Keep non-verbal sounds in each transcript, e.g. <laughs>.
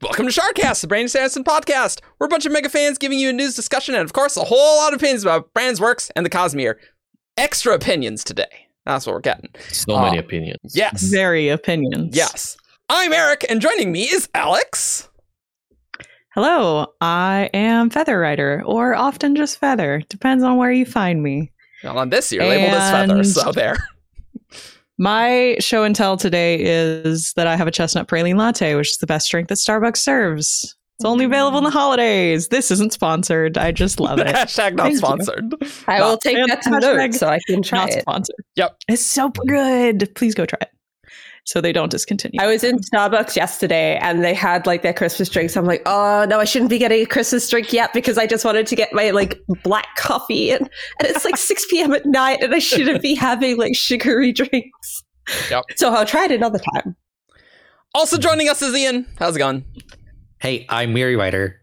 Welcome to Shardcast, the Brandon Sanderson podcast. We're a bunch of mega fans giving you a news discussion and, of course, a whole lot of opinions about Brand's works and the Cosmere. Extra opinions today. That's what we're getting. So Uh, many opinions. Yes. Very opinions. Yes. I'm Eric, and joining me is Alex. Hello, I am Feather Rider, or often just Feather. Depends on where you find me. Well, on this, you're labeled as Feather, so there. <laughs> My show and tell today is that I have a chestnut praline latte, which is the best drink that Starbucks serves. It's only available in the holidays. This isn't sponsored. I just love it. <laughs> Hashtag not Thank you. sponsored. I will take that to hashtag note so I can try Not it. sponsored. Yep. It's so good. Please go try it. So they don't discontinue. I was in Starbucks yesterday and they had like their Christmas drinks. I'm like, oh no, I shouldn't be getting a Christmas drink yet because I just wanted to get my like black coffee and, and it's like 6 <laughs> p.m. at night and I shouldn't be having like sugary <laughs> drinks. Yep. So I'll try it another time. Also joining us is Ian. How's it going? Hey, I'm Mary Writer.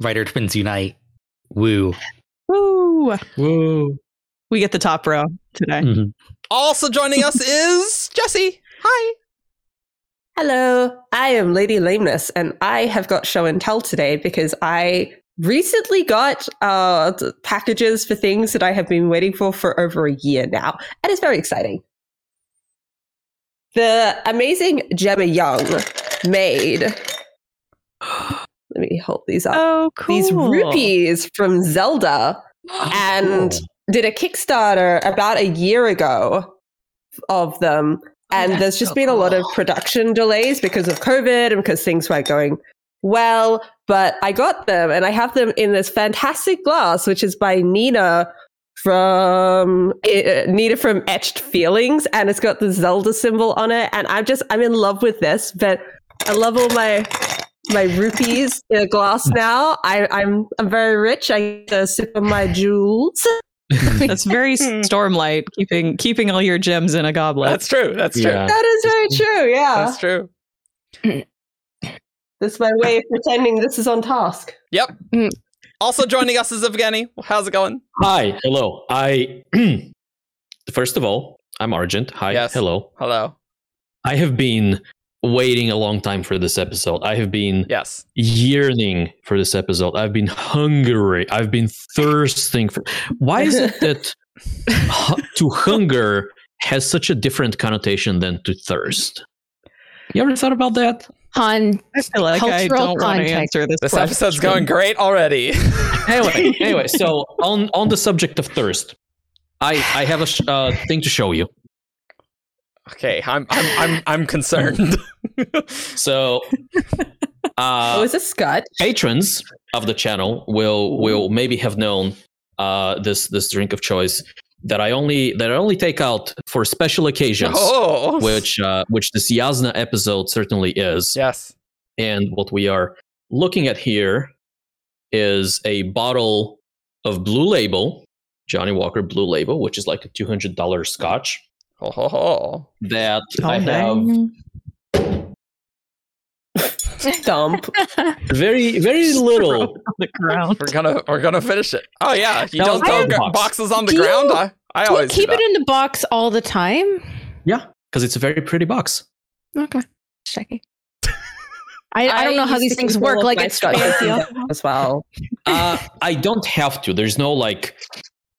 Writer Twins Unite. Woo. Woo! Woo. We get the top row today. Mhm. Also joining us is Jesse. Hi. Hello, I am Lady Lameness and I have got show and tell today because I recently got uh, packages for things that I have been waiting for for over a year now. And it's very exciting. The amazing Gemma Young made. <gasps> Let me hold these up. Oh, cool. These rupees from Zelda and <gasps> did a Kickstarter about a year ago of them. And there's just so been a lot of production delays because of COVID and because things weren't going well. But I got them and I have them in this fantastic glass, which is by Nina from uh, Nina from Etched Feelings. And it's got the Zelda symbol on it. And I'm just, I'm in love with this. But I love all my my rupees in a glass now. I, I'm I'm very rich. I get a sip of my jewels. <laughs> That's very Stormlight, keeping keeping all your gems in a goblet. That's true. That's true. Yeah. That is very true. Yeah, That's true. <clears throat> that's my way of pretending this is on task. Yep. Mm. Also joining us is Evgeny. How's it going? Hi. Hello. I. <clears throat> First of all, I'm Argent. Hi. Yes. Hello. Hello. I have been waiting a long time for this episode. I have been Yes. yearning for this episode. I've been hungry. I've been thirsting for. Why is it that <laughs> to hunger has such a different connotation than to thirst? You ever thought about that? on I feel like I Cultural don't want to context. answer this. This question. episode's going great already. <laughs> Anyway, anyway. So <laughs> on on the subject of thirst, I I have a sh- uh, thing to show you. Okay, I'm I'm I'm I'm concerned. <laughs> So, uh, oh, is this Scott? patrons of the channel will will maybe have known uh, this this drink of choice that I only that I only take out for special occasions, oh. which uh, which this Jasnah episode certainly is. yes. And what we are looking at here is a bottle of Blue Label, Johnnie Walker Blue Label, which is like a two hundred dollar Scotch Ho ho ho. that Oh, I have dang. Dump. <laughs> very very little. on the ground. We're gonna we're gonna finish it. Oh yeah, you That don't was throw box. boxes on the Do you- ground. I I Do always keep do it in the box all the time? Yeah, because it's a very pretty box. Okay. Just checking. <laughs> I, I don't know how these things work. Like it's Scotches fancy. <laughs> as well. Uh, I don't have to. There's no like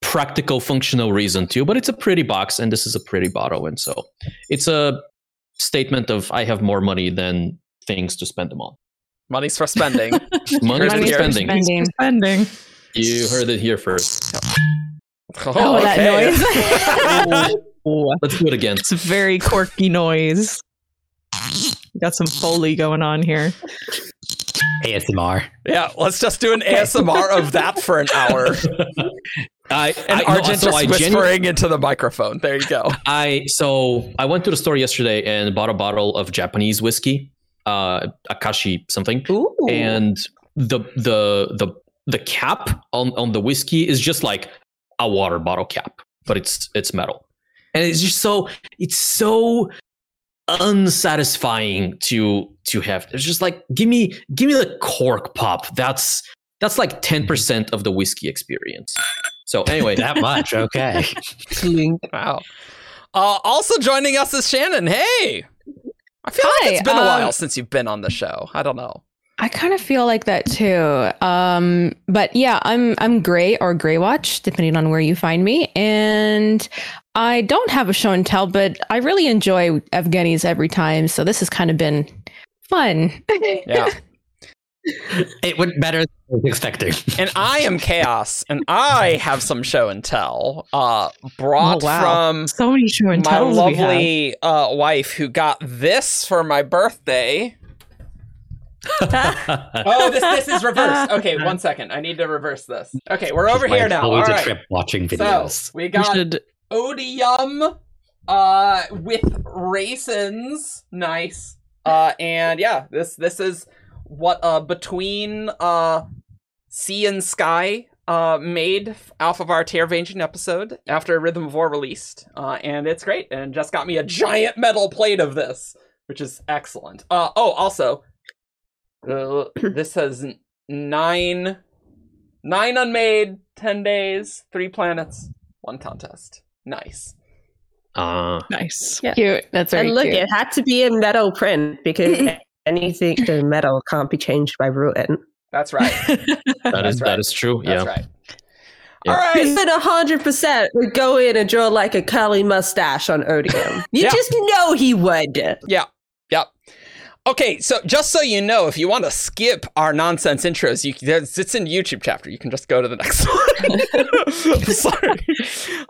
practical functional reason too but it's a pretty box and this is a pretty bottle. And so it's a statement of I have more money than things to spend them on. Money's for spending. <laughs> money's Heard for here. spending. Spending. Spending. You heard it here first. oh, Oh, that noise. <laughs> Oh, Let's do it again. it's a very quirky noise. Got some foley going on here. ASMR. yeah, let's just do an ASMR of that for an hour. <laughs> I, And I, no, Argent so just whispering into the microphone. There you go. <laughs> I so I went to the store yesterday and bought a bottle of Japanese whiskey, uh, Akashi something. Ooh. and the the the the cap on on the whiskey is just like a water bottle cap but it's it's metal and it's just so it's so unsatisfying to to have it's just like give me give me the cork pop that's that's like 10% of the whiskey experience so anyway That much. Okay. <laughs> Wow. Uh, also joining us is Shannon. Hey, I feel Hi, like it's been a um, while since you've been on the show. I don't know. I kind of feel like that too. Um, but yeah, I'm I'm gray or gray watch, depending on where you find me. And I don't have a show and tell, but I really enjoy Evgeny's every time. So this has kind of been fun. Yeah. <laughs> It went better than I was expecting. <laughs> and I am Chaos, and I have some show and tell. Uh, brought Oh, wow. from So many show and my tells we have. lovely uh, wife who got this for my birthday. <laughs> Oh, this this is reversed. Okay, <laughs> one second. I need to reverse this. Okay, we're over here it's now. All Always a right. trip watching videos. we We got should odium uh with raisins nice uh and yeah this this is what uh between uh sea and sky uh made off of our Taravangian episode after rhythm of war released uh and it's great and just got me a giant metal plate of this which is excellent uh oh also uh, <coughs> this has nine nine unmade 10 days three planets one contest nice Uh, nice. Cute. That's very and look, cute. it had to be in metal print because <laughs> anything in metal can't be changed by ruin. that's right <laughs> that is That's right. that is true. That's yeah. right. Yeah. All right. Even a hundred percent would go in and draw like a curly mustache on Odium. You Yeah. just know he would. Yeah. Yep. Okay, so just so you know, if you want to skip our nonsense intros, you there's, it's in YouTube chapter. You can just go to the next <laughs> one. <laughs> Sorry.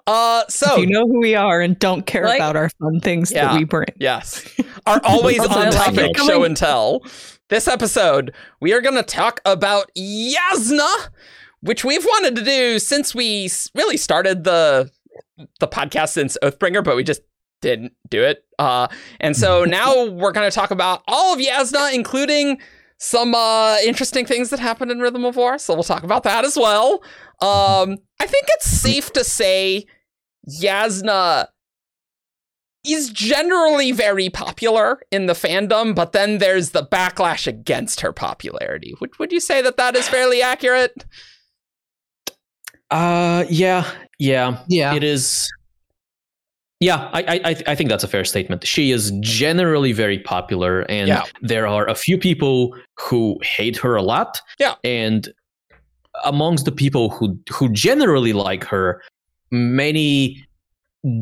Uh, so if you know who we are and don't care Like- about our fun things Yeah. that we bring. Yes. Our always <laughs> on topic show and tell. This episode, we are going to talk about Jasnah, which we've wanted to do since we really started the the podcast since Oathbringer, but we just didn't do it. Uh, and so <laughs> now we're going to talk about all of Jasnah, including some uh, interesting things that happened in Rhythm of War. So we'll talk about that as well. Um, I think it's safe to say Jasnah is generally very popular in the fandom, but then there's the backlash against her popularity. Would would you say that that is fairly accurate? Uh, yeah, yeah, Yeah. It is. Yeah, I, I, I- I think that's a fair statement. She is generally very popular, and Yeah. there are a few people who hate her a lot. Yeah. and amongst the people who who generally like her, many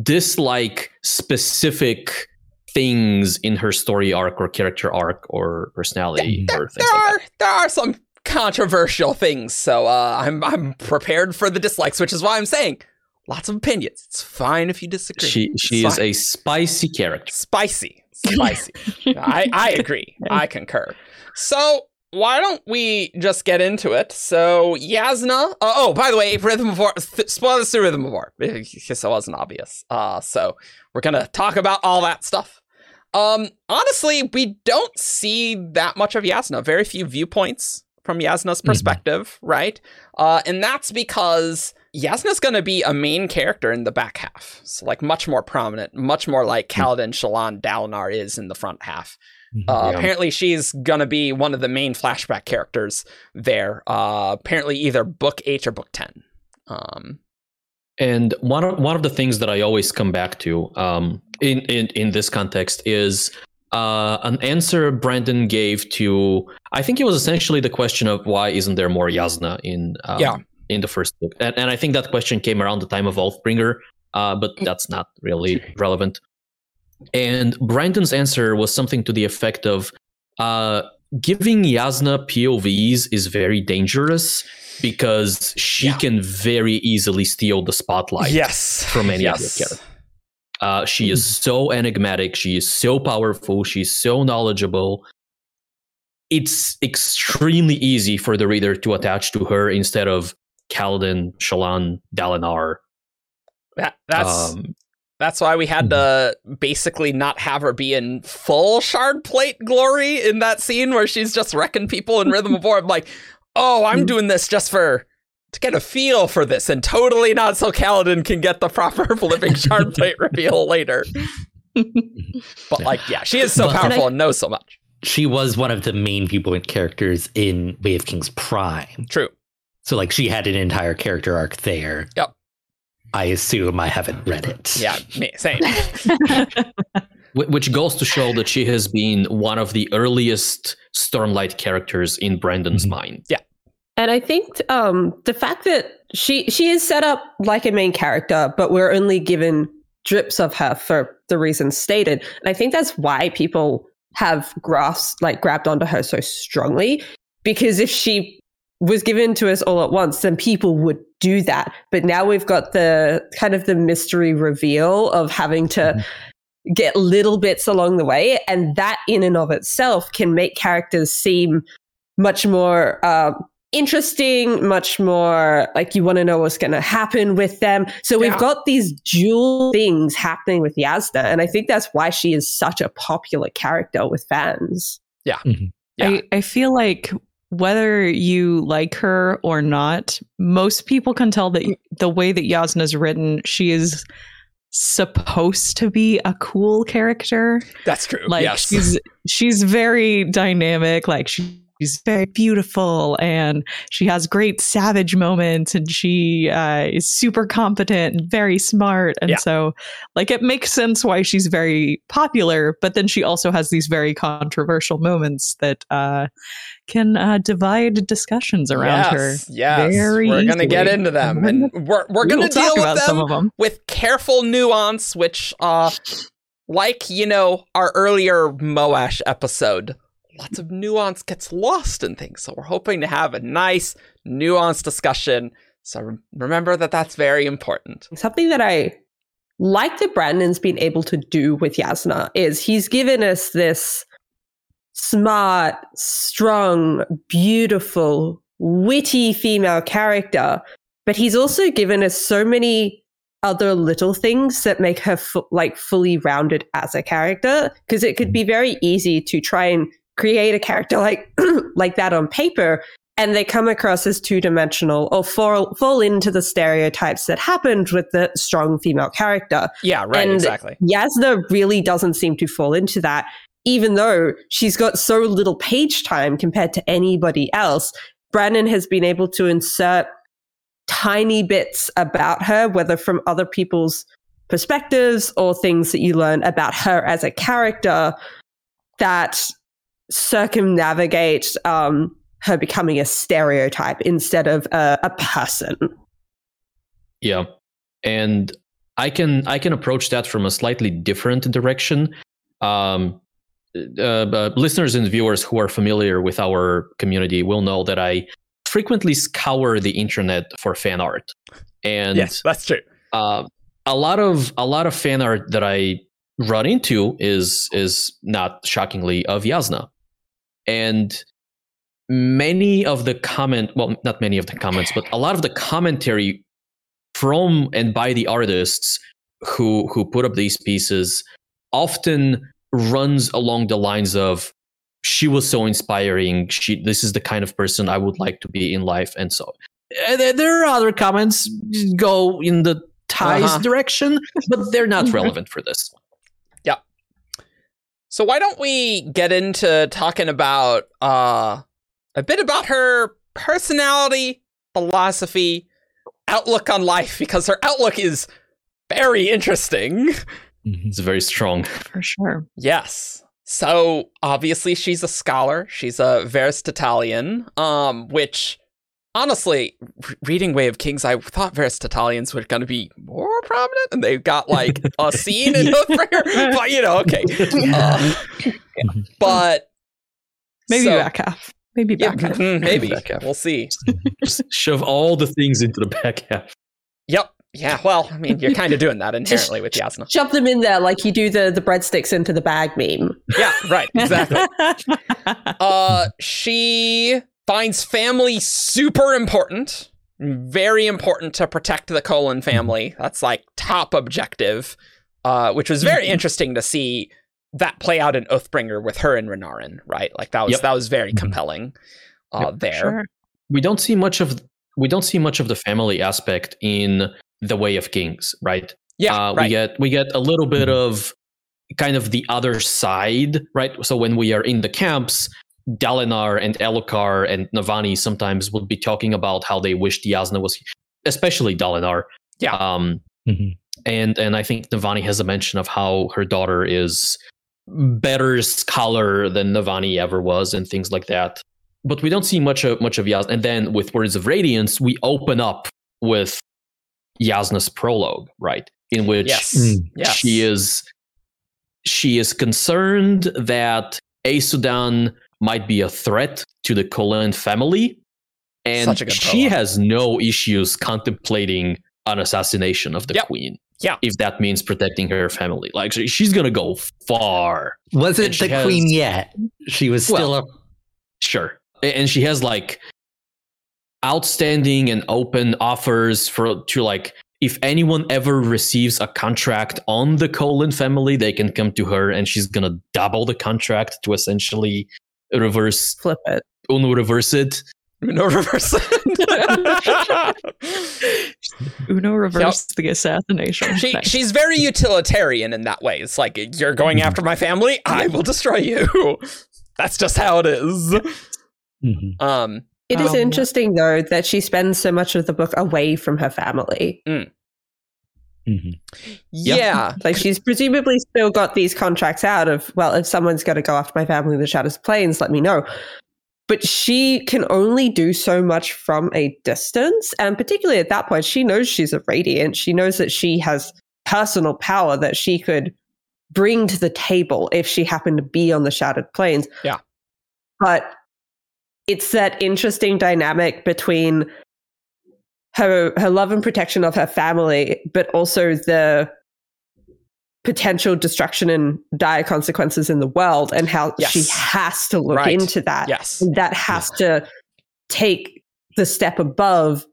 dislike specific things in her story arc or character arc or personality or things There like are there are some controversial things, so uh, I'm I'm prepared for the dislikes, which is why I'm saying lots of opinions. It's fine if you disagree. She It's she is fine. a spicy character. spicy, <laughs> spicy. I I agree. I concur. So why don't we just get into it? So Jasnah. Uh, oh, by the way, Rhythm of War. Th- spoilers to Rhythm of War, because it wasn't obvious. Uh, so we're gonna talk about all that stuff. Um, honestly, we don't see that much of Jasnah. Very few viewpoints from Jasnah's perspective, right? Uh, and that's because Jasnah's going to be a main character in the back half. So, like, much more prominent, much more like Kaladin, Shallan, Dalinar is in the front half. Uh, Yeah. Apparently, she's going to be one of the main flashback characters there. Uh, apparently, either book 8 or book 10. Um, And one of one of the things that I always come back to um, in, in in this context is uh, an answer Brandon gave to I think it was essentially the question of why isn't there more Jasnah in um, Yeah. In the first book, and, and I think that question came around the time of Oathbringer, uh, but that's not really relevant. And Brandon's answer was something to the effect of uh, giving Jasnah POVs is very dangerous because she Yeah. can very easily steal the spotlight yes. from any other yes. character. Uh, she is so enigmatic. She is so powerful. She's so knowledgeable. It's extremely easy for the reader to attach to her instead of Kaladin, Shallan, Dalinar. That, that's Um, That's why we had to basically not have her be in full shard plate glory in that scene where she's just wrecking people in Rhythm of War. I'm like, oh, I'm doing this just for to get a feel for this, and totally not so Kaladin can get the proper <laughs> flipping shard plate <laughs> reveal later. But like, yeah, she is so But- powerful and knows so much. she was one of the main viewpoint characters in Way of Kings Prime. True. So like she had an entire character arc there. Yep. I assume I haven't read it. Yeah, me, same. <laughs> Which goes to show that she has been one of the earliest Stormlight characters in Brandon's Mhm. mind. Yeah. And I think um, the fact that she she is set up like a main character, but we're only given drips of her for the reasons stated. And I think that's why people have grasped like grabbed onto her so strongly. Because if she was given to us all at once, then people would do that. But now we've got the kind of the mystery reveal of having to get little bits along the way. And that in and of itself can make characters seem much more um, interesting, much more like you want to know what's going to happen with them. So we've got these dual things happening with Jasnah. And I think that's why she is such a popular character with fans. Yeah. I, I feel like whether you like her or not, most people can tell that the way that Jasnah is written, she is supposed to be a cool character. That's true. Like yes. she's she's very dynamic. Like she, she's very beautiful and she has great savage moments and she uh, is super competent and very smart. And Yeah. so, like, it makes sense why she's very popular. But then she also has these very controversial moments that uh, can uh, divide discussions around her. yes, Yes. very we're gonna get into them, and <laughs> we're we're gonna deal with about some them of them. with careful nuance, which, uh, like you know, our earlier Moash episode, lots of nuance gets lost in things. So we're hoping to have a nice, nuanced discussion. So rem- remember that that's very important. Something that I like that Brandon's been able to do with Jasnah is he's given us this smart, strong, beautiful, witty female character, but he's also given us so many other little things that make her like fully rounded as a character because it could be very easy to try and create a character like <clears throat> like that on paper and they come across as two-dimensional or fall fall into the stereotypes that happened with the strong female character Yeah, right. And- exactly. Yasna really doesn't seem to fall into that, even though she's got so little page time compared to anybody else. Brandon has been able to insert tiny bits about her, whether from other people's perspectives or things that you learn about her as a character that circumnavigate um, her becoming a stereotype instead of a, a person. Yeah. And I can I can approach that from a slightly different direction. Um, uh, uh, listeners and viewers who are familiar with our community will know that I frequently scour the internet for fan art, and yes, that's true. uh, a lot of a lot of fan art that I run into is is not shockingly of Jasnah, and many of the comment well not many of the comments but a lot of the commentary from and by the artists who who put up these pieces often runs along the lines of she was so inspiring she this is the kind of person i would like to be in life and so and there- there are other comments go in the ties Uh-huh. direction but they're not <laughs> relevant for this Yeah. So why don't we get into talking about uh a bit about her personality, philosophy, outlook on life because her outlook is very interesting. <laughs> it's very strong <laughs> For sure. Yes. So obviously she's a scholar. She's a Veristitalian, um, which honestly, re- reading Way of Kings, I thought Veristitalians were going to be more prominent, and they've got like <laughs> a scene in Oathbringer. <laughs> But you know, okay. Uh, but Maybe so- back half. Maybe Yeah, back half. mhm, maybe Back half. we'll see. just shove all the things into the back half Yep. Yeah. Well, I mean, you're kind of doing that <laughs> inherently with Jasnah. Shove them in there like you do the, the breadsticks into the bag meme. Yeah. Right. Exactly. <laughs> uh she finds family super important very important to protect the kholin family that's like top objective uh which was very interesting to see that play out in oathbringer with her and renarin right like that was Yep. that was very compelling uh there Sure. we don't see much of we don't see much of the family aspect in the way of kings right yeah uh, right we get we get a little bit of kind of the other side right so when we are in the camps dalinar and elhokar and navani sometimes would be talking about how they wish jasnah was especially dalinar Yeah. um Mhm. and and I think Navani has a mention of how her daughter is better scholar than Navani ever was, and things like that. But we don't see much of much of Jasnah. And then with Words of Radiance, we open up with Jasnah's prologue, right, in which Yes. Mm. Yes. she is she is concerned that Aesudan might be a threat to the Kholin family, and Such a good she has no issues contemplating an assassination of the Yep. queen. Yeah. if that means protecting her family, like she's gonna go far. Wasn't the has- queen yet. She was still Well, a Sure, and she has like outstanding and open offers for to like if anyone ever receives a contract on the Kholin family, they can come to her and she's gonna double the contract to essentially reverse Flip it. uno reverse it. No reverse. It. <laughs> Uno reverse the assassination. she Nice. she's very utilitarian in that way. It's like you're going after my family, I will destroy you. <laughs> That's just how it is. Mhm. Um, It is Um, interesting though that she spends so much of the book away from her family. Mhm. yeah, Like she's presumably still got these contracts out of, well, if someone's going to go after my family in the Shadows of Plains, let me know. But she can only do so much from a distance. And particularly at that point, she knows she's a radiant. She knows that she has personal power that she could bring to the table if she happened to be on the Shattered Plains. Yeah. But it's that interesting dynamic between her her love and protection of her family, but also the potential destruction and dire consequences in the world, and how Yes. she has to look Right. into that. yes, that has to take the step above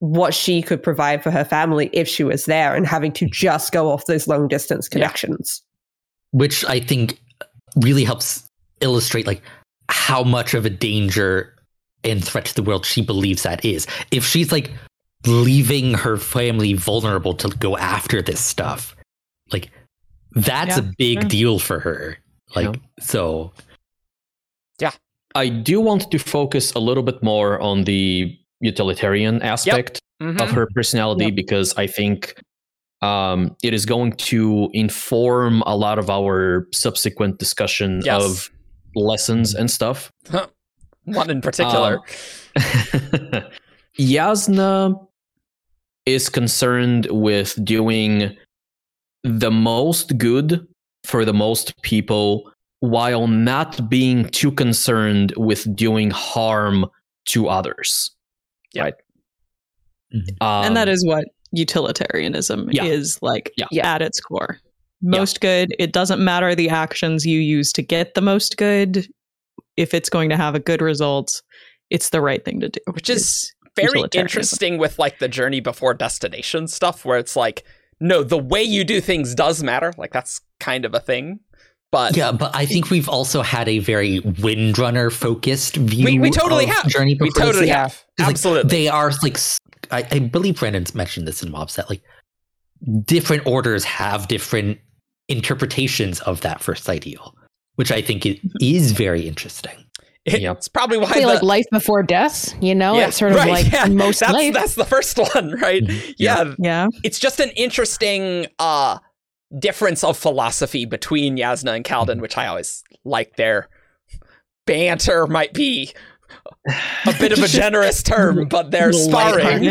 what she could provide for her family if she was there, and having to just go off those long distance Yeah. connections. which I think really helps illustrate like how much of a danger and threat to the world she believes that is. If she's like leaving her family vulnerable to go after this stuff, like that's a big sure. deal for her. Like Yeah. so Yeah. I do want to focus a little bit more on the utilitarian aspect Mhm. of her personality because I think um, it is going to inform a lot of our subsequent discussion Yes. of lessons and stuff. <laughs> one in particular. Um, <laughs> Yasna is concerned with doing the most good for the most people while not being too concerned with doing harm to others. Yeah. Right. Mhm. Um, and that is what utilitarianism Yeah. is like Yeah. at its core. Most good. It doesn't matter the actions you use to get the most good. If it's going to have a good result, it's the right thing to do. Which is very interesting with like the journey before destination stuff where it's like no the way you do things does matter like that's kind of a thing but yeah, but I think we've also had a very Windrunner focused view. we, we totally of have Journey we totally have It's like absolutely they are like I believe Brandon's mentioned this in WoBs that like different orders have different interpretations of that first ideal, which I think it is very interesting. It- Yep. it's probably why Probably the, like life before death, you know? Yeah, it's sort of right, like yeah, most that's, life. that's the first <laughs> one right Mhm. yeah Yeah. it's just an interesting uh difference of philosophy between Jasnah and Kaladin, which I always like their banter might be a bit of a <laughs> generous term, but they're sparring.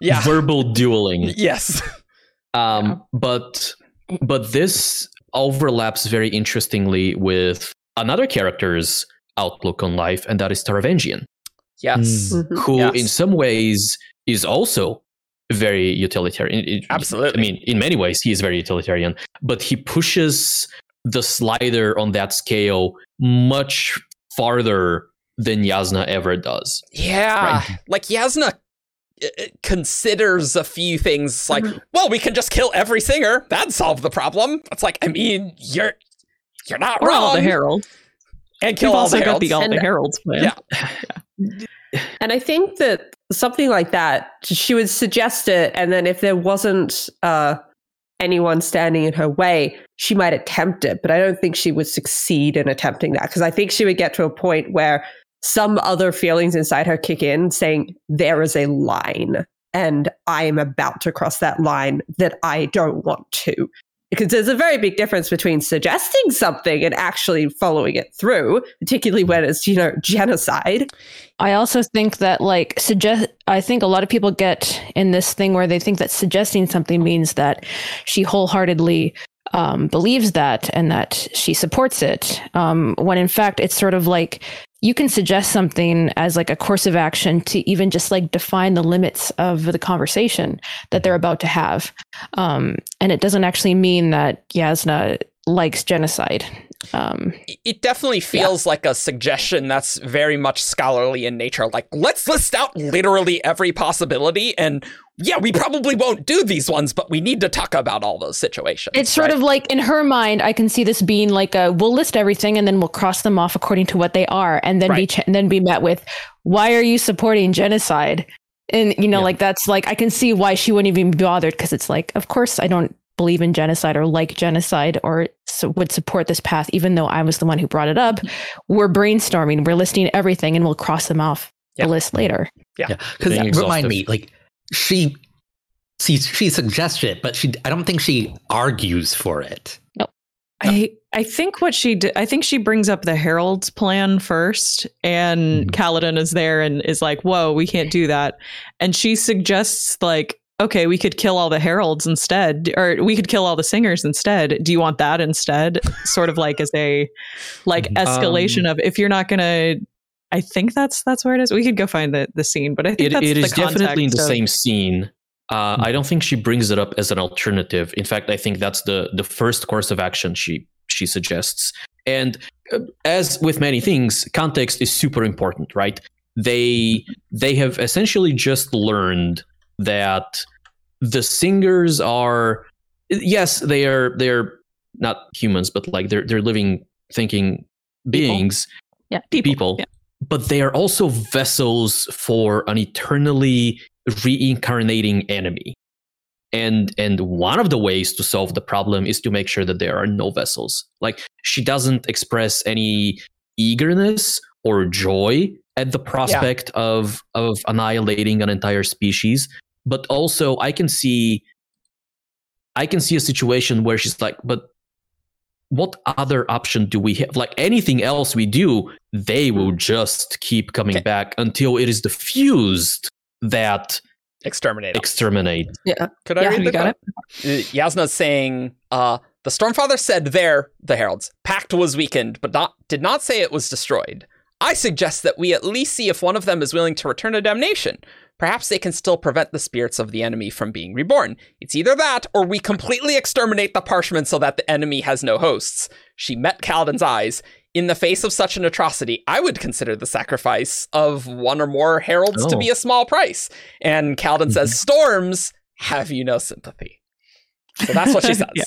Yeah. verbal dueling. <laughs> Yes. Um, but but this overlaps very interestingly with another character's outlook on life, and that is Taravangian, Yes. Mm. Mhm. who Yes. in some ways is also very utilitarian. It- it- Absolutely. I mean, in many ways, he is very utilitarian, but he pushes the slider on that scale much farther than Jasnah ever does. Yeah. Right. Like Jasnah Uh, uh, considers a few things like, mm-hmm. well, we can just kill every singer. That'd solve the problem. It's like, I mean, you're you're not Or wrong. all the heralds. and kill We've all also the got the all the uh, heralds plan. Yeah. <laughs> And I think that something like that, she would suggest it, and then if there wasn't uh, anyone standing in her way, she might attempt it. But I don't think she would succeed in attempting that because I think she would get to a point where some other feelings inside her kick in, saying there is a line, and I am about to cross that line that I don't want to. Because there's a very big difference between suggesting something and actually following it through, particularly when it's, you know, genocide. I also think that like suggest I think a lot of people get in this thing where they think that suggesting something means that she wholeheartedly um, believes that and that she supports it. Um, when in fact it's sort of like you can suggest something as like a course of action to even just like define the limits of the conversation that they're about to have. Um, and it doesn't actually mean that Jasnah likes genocide. Um, it definitely feels like a suggestion that's very much scholarly in nature. Like, let's list out literally every possibility. And yeah, we probably won't do these ones, but we need to talk about all those situations. It's sort right? of like in her mind, I can see this being like a we'll list everything and then we'll cross them off according to what they are, and then be ch- and then be met with, why are you supporting genocide? And you know, Yeah. like that's like I can see why she wouldn't even be bothered because it's like, of course I don't believe in genocide or like genocide or so would support this path, even though I was the one who brought it up. We're brainstorming, we're listing everything, and we'll cross them off Yeah. the list later. Yeah, because Being remind me, like she, she, she suggests it, but she, I don't think she argues for it. I I think what she did, I think she brings up the Herald's plan first, and Mhm. Kaladin is there and is like, "Whoa, we can't do that," and she suggests like, "Okay, we could kill all the Heralds instead, or we could kill all the singers instead. Do you want that instead?" <laughs> sort of like as a like Mhm. escalation of if you're not gonna. I think that's that's where it is. We could go find the, the scene, but I think It, it is definitely in the of- same scene. Uh, I don't think she brings it up as an alternative. In fact, I think that's the the first course of action she she suggests. And uh, as with many things, context is super important, right? They they have essentially just learned that the singers are yes, they are they're not humans, but like they're they're living thinking beings Yeah, people. people, Yeah. but they are also vessels for an eternally reincarnating enemy. And and one of the ways to solve the problem is to make sure that there are no vessels. Like she doesn't express any eagerness or joy at the prospect of of annihilating an entire species, but also I can see I can see a situation where she's like, but what other option do we have? Like anything else we do, they will just keep coming Okay. back until it is the fused that exterminate. exterminate. Yeah. Could I Yeah, read you the got quote? Uh, Yasna's saying, uh, the Stormfather said there, the heralds, pact was weakened, but not did not say it was destroyed. I suggest that we at least see if one of them is willing to return to damnation. Perhaps they can still prevent the spirits of the enemy from being reborn. It's either that, or we completely exterminate the parshmen so that the enemy has no hosts. She met Kaladin's eyes. In the face of such an atrocity, I would consider the sacrifice of one or more heralds to Oh. be a small price. And Kaladin says, mm-hmm. Storms, have you no sympathy? So that's what she <laughs> says. Yeah.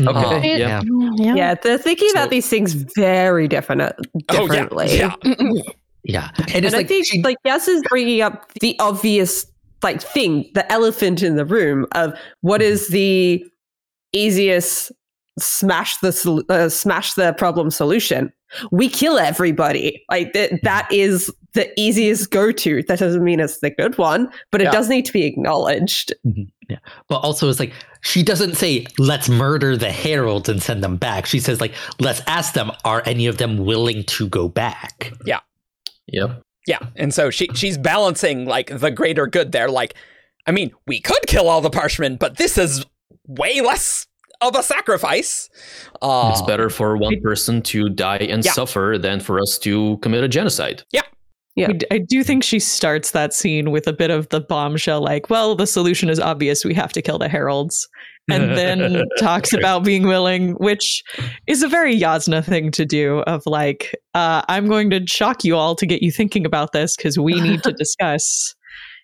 Okay, Oh, yeah. yeah. Yeah, they're thinking So- about these things very different, Oh, yeah. yeah. <laughs> Yeah, and And it's I like think she, like Yas is bringing up the obvious like thing, the elephant in the room of what is the easiest smash the uh, smash the problem solution. We kill everybody. Like th- mm-hmm. that is the easiest go to. That doesn't mean it's the good one, but it Yeah. does need to be acknowledged. Mm-hmm. Yeah. but also it's like she doesn't say let's murder the heralds and send them back. She says like let's ask them are any of them willing to go back. Yeah. Yep. Yeah, and so she she's balancing like the greater good there. Like, I mean, we could kill all the parshmen, but this is way less of a sacrifice. Uh, it's better for one person to die and Yeah. suffer than for us to commit a genocide. Yeah. Yeah. I do think she starts that scene with a bit of the bombshell, like, well, the solution is obvious. We have to kill the heralds. And then <laughs> talks about being willing, which is a very Jasnah thing to do of like, uh, I'm going to shock you all to get you thinking about this because we need to <laughs> discuss.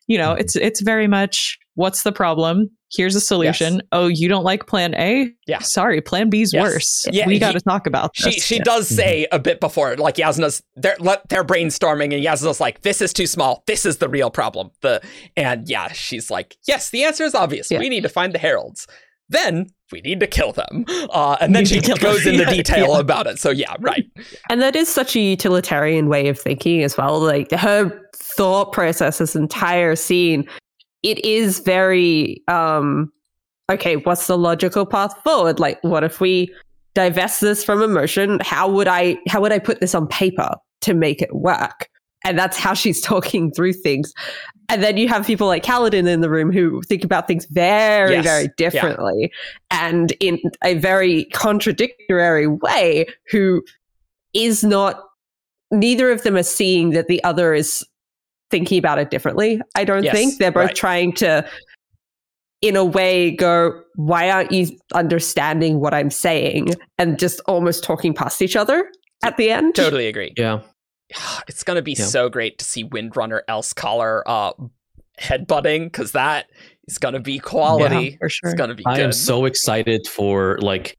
You know, it's it's very much what's the problem? Here's a solution. Oh, you don't like plan A? Yeah. Sorry, plan B's Yes. worse. Yeah, we got to talk about she this. she Yeah. does say a bit before, like Jasnah's they're they're brainstorming, and Jasnah's like, "This is too small. This is the real problem." The and yeah, she's like, "Yes, the answer is obvious. Yeah. We need to find the heralds. Then we need to kill them." Uh, and then she goes them. into <laughs> detail yeah. about it. So yeah, right. And that is such a utilitarian way of thinking as well. Like her thought process, this entire scene it is very um okay, what's the logical path forward? Like what if we divest this from emotion? How would I how would I put this on paper to make it work? And that's how she's <laughs> talking through things. And then you have people like Kaladin in the room who think about things very, Yes. very Yeah. differently and in a very contradictory way, who is not, neither of them are seeing that the other is thinking about it differently. I don't Yes, think. They're both right. trying to, in a way, go, why aren't you understanding what I'm saying? And just almost talking past each other at the end. Totally agree. Yeah. <sighs> It's gonna be Yeah. so great to see Windrunner Elsecaller uh headbutting because that is gonna be quality. Yeah, for sure. It's gonna be I good. am so excited for like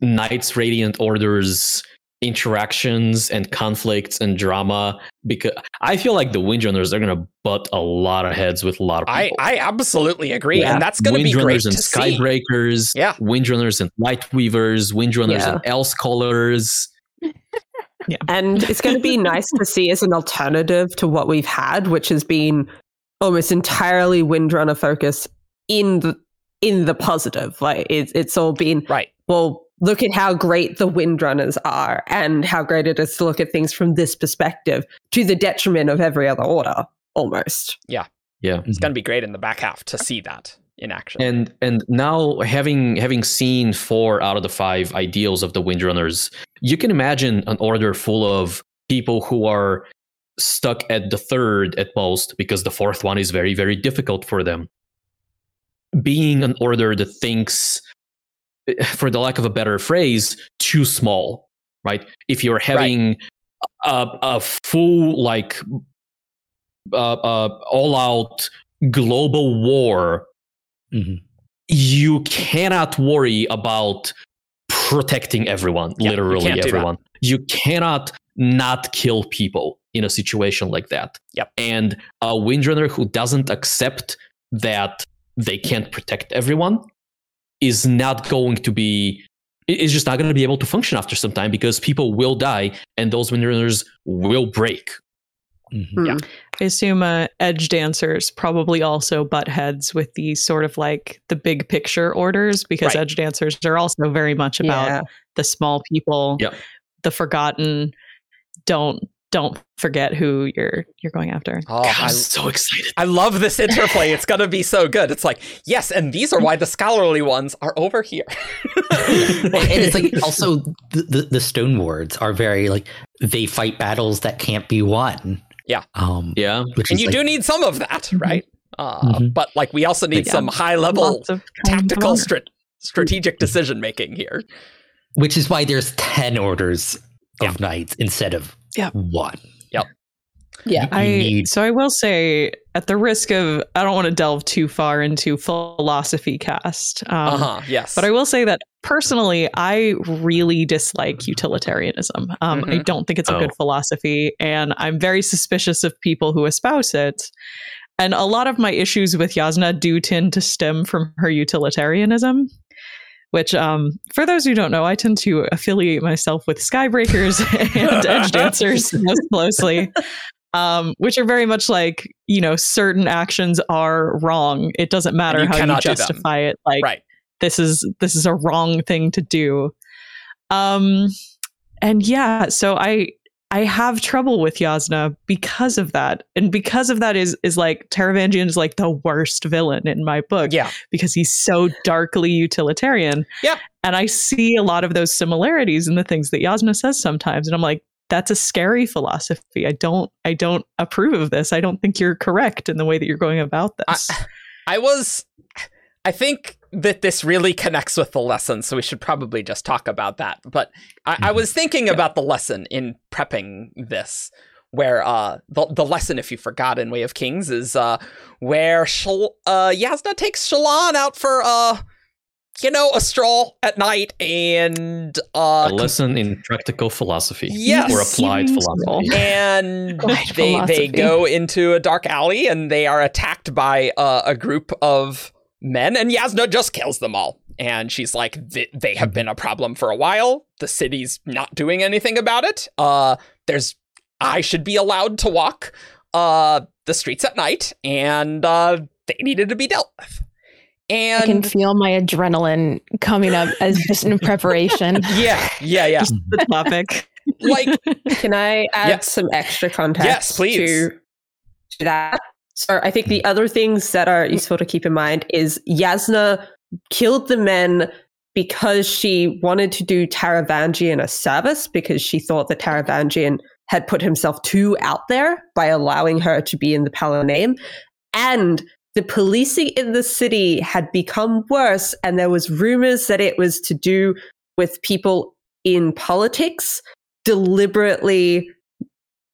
Knights Radiant Orders interactions and conflicts and drama because I feel like the Windrunners are gonna butt a lot of heads with a lot of I, people. I I absolutely agree, Yeah. and that's gonna be great Windrunners and to see. Skybreakers, Yeah. Windrunners and Lightweavers, Windrunners <laughs> Yeah. and Elsecallers. And it's going to be nice to see as an alternative to what we've had, which has been almost entirely Windrunner focus in the in the positive. Like it's it's all been Right. well. Look at how great the Windrunners are, and how great it is to look at things from this perspective, to the detriment of every other order, almost. Yeah. Yeah. It's gonna be great in the back half to see that in action. And and now having having seen four out of the five ideals of the Windrunners, you can imagine an order full of people who are stuck at the third at most because the fourth one is very very difficult for them. Being an order that thinks, for the lack of a better phrase, too small, right? If you're having a, a full like uh, uh, all out global war Mhm. you cannot worry about protecting everyone, Yeah, literally that. everyone. You cannot not kill people in a situation like that. Yep. And a Windrunner who doesn't accept that they can't protect everyone is not going to be is just not going to be able to function after some time because people will die and those Windrunners will break. Mhm. Yeah. I assume uh, edge dancers probably also butt heads with the sort of like the big picture orders because Right. edge dancers are also very much about Yeah. the small people, Yep. the forgotten. Don't don't forget who you're you're going after. oh, God, I, I'm so excited. I love this interplay. it's gonna be so good. It's like yes, and these are why the scholarly ones are over here. <laughs> and, and it's like <laughs> also the, the, the stone wards are very like they fight battles that can't be won. Yeah. Um Yeah. which and you like, do need some of that, right? Uh, Mhm. But like, we also need Yeah. some high level Lots of kind of tactical honor. strategic decision making here. which is why there's 10 orders of Yeah. knights instead of Yeah. one. Yep. Yeah. You I need- so I will say at the risk of I don't want to delve too far into philosophy cast. Um, Uh huh. Yes. But I will say that personally, I really dislike utilitarianism. Um, I Mhm. don't think it's a Oh. good philosophy, and I'm very suspicious of people who espouse it. And a lot of my issues with Jasnah do tend to stem from her utilitarianism. Which, um, for those who don't know, I tend to affiliate myself with Skybreakers <laughs> and Edge Dancers <laughs> most closely, um, which are very much like, you know, certain actions are wrong. It doesn't matter you how you cannot do them. justify it. Like, right. this is this is a wrong thing to do um and yeah so i i have trouble with jasnah because of that and because of that is is like Taravangian is like the worst villain in my book Yeah. because he's so darkly utilitarian Yep. and i see a lot of those similarities in the things that jasnah says sometimes and i'm like that's a scary philosophy i don't i don't approve of this i don't think you're correct in the way that you're going about this I was. I think that this really connects with the lesson, so we should probably just talk about that. But I, I was thinking about the lesson in prepping this, where uh, the the lesson, if you forgot in Way of Kings, is uh, where Shal- uh, Jasnah takes Shallan out for uh, you know, a stroll at night and uh, a lesson in practical philosophy Yes. or applied philosophy. <laughs> and Applied they they go into a dark alley and they are attacked by uh, a group of men and Yasna just kills them all and she's like they have been a problem for a while the city's not doing anything about it uh there's I should be allowed to walk uh the streets at night and uh they needed to be dealt with. And I can feel my adrenaline coming up as just in preparation. <laughs> yeah, yeah, yeah. the topic. Like Can I add Yeah. some extra context Yes, please. To, to that? So I think the other things that are mm. useful to keep in mind is Jasnah killed the men because she wanted to do Taravangian a service because she thought that Taravangian had put himself too out there by allowing her to be in the Palanaeum. And the policing in the city had become worse, and there was rumors that it was to do with people in politics deliberately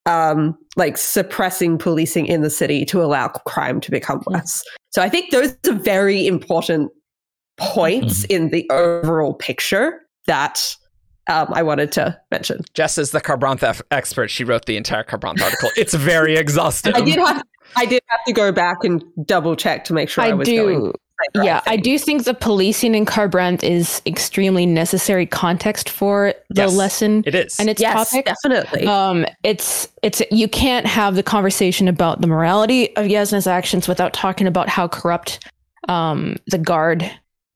um like suppressing policing in the city to allow crime to become worse. So I think those are very important points in the overall picture that um, I wanted to mention. Jess is the Kharbranth f- expert. She wrote the entire Kharbranth article. It's very exhaustive. <laughs> I did have I did have to go back and double check to make sure I, I was do. the right Yeah, I thing. do think the policing in Kharbranth is extremely necessary context for the Yes, lesson It is. and its Yes, topic. definitely. Um, it's it's you can't have the conversation about the morality of Jasnah's actions without talking about how corrupt um, the guard,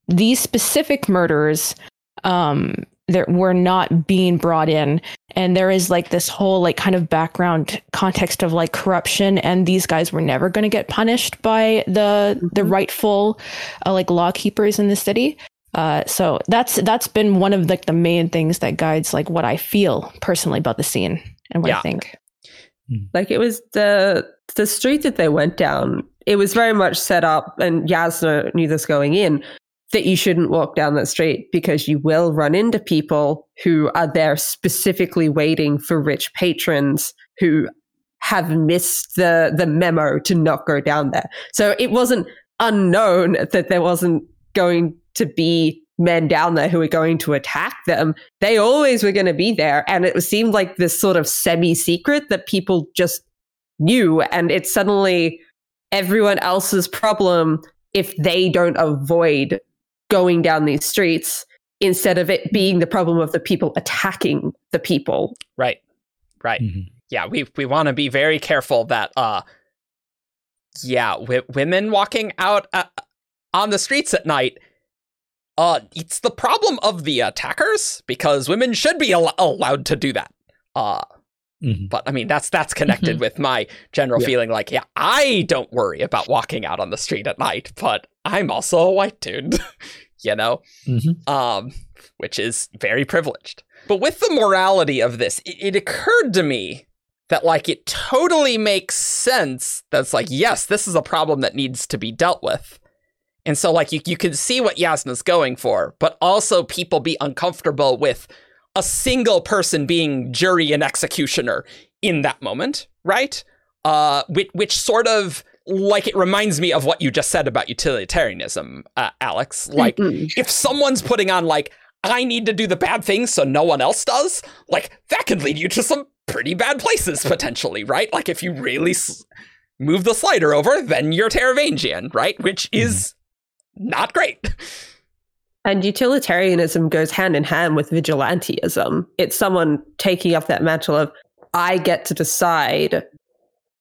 these specific murderers, um, there were not being brought in, and there is like this whole like kind of background context of like corruption, and these guys were never going to get punished by the the Mhm. rightful uh, like law keepers in the city. Uh, so that's that's been one of like the main things that guides like what I feel personally about the scene and what Yeah. I think. like it was the the street that they went down it was very much set up and jasnah knew this going in that you shouldn't walk down that street because you will run into people who are there specifically waiting for rich patrons who have missed the the memo to not go down there. So it wasn't unknown that there wasn't going to be men down there who were going to attack them. They always were going to be there and it seemed like this sort of semi secret that people just knew and it's suddenly everyone else's problem if they don't avoid going down these streets instead of it being the problem of the people attacking the people right. Right. Mhm. Yeah, we we want to be very careful that uh yeah, w- women walking out uh, on the streets at night uh it's the problem of the attackers because women should be al- allowed to do that. Uh Mhm. but I mean that's that's connected with my general Yeah. feeling like yeah, I don't worry about walking out on the street at night, but I'm also a white dude, <laughs> you know? Mhm. um, which is very privileged. But with the morality of this, it, it occurred to me that like it totally makes sense. That's like yes, this is a problem that needs to be dealt with. And so like you you can see what Jasnah's going for, but also people be uncomfortable with a single person being jury and executioner in that moment, right? Uh, which which sort of like it reminds me of what you just said about utilitarianism, uh, Alex. Like Mm-mm. if someone's putting on like I need to do the bad things so no one else does, like that could lead you to some pretty bad places potentially, right? Like if you really s- move the slider over, then you're Taravangian, right? Which is not great. And utilitarianism goes hand in hand with vigilantism. It's someone taking up that mantle of, I get to decide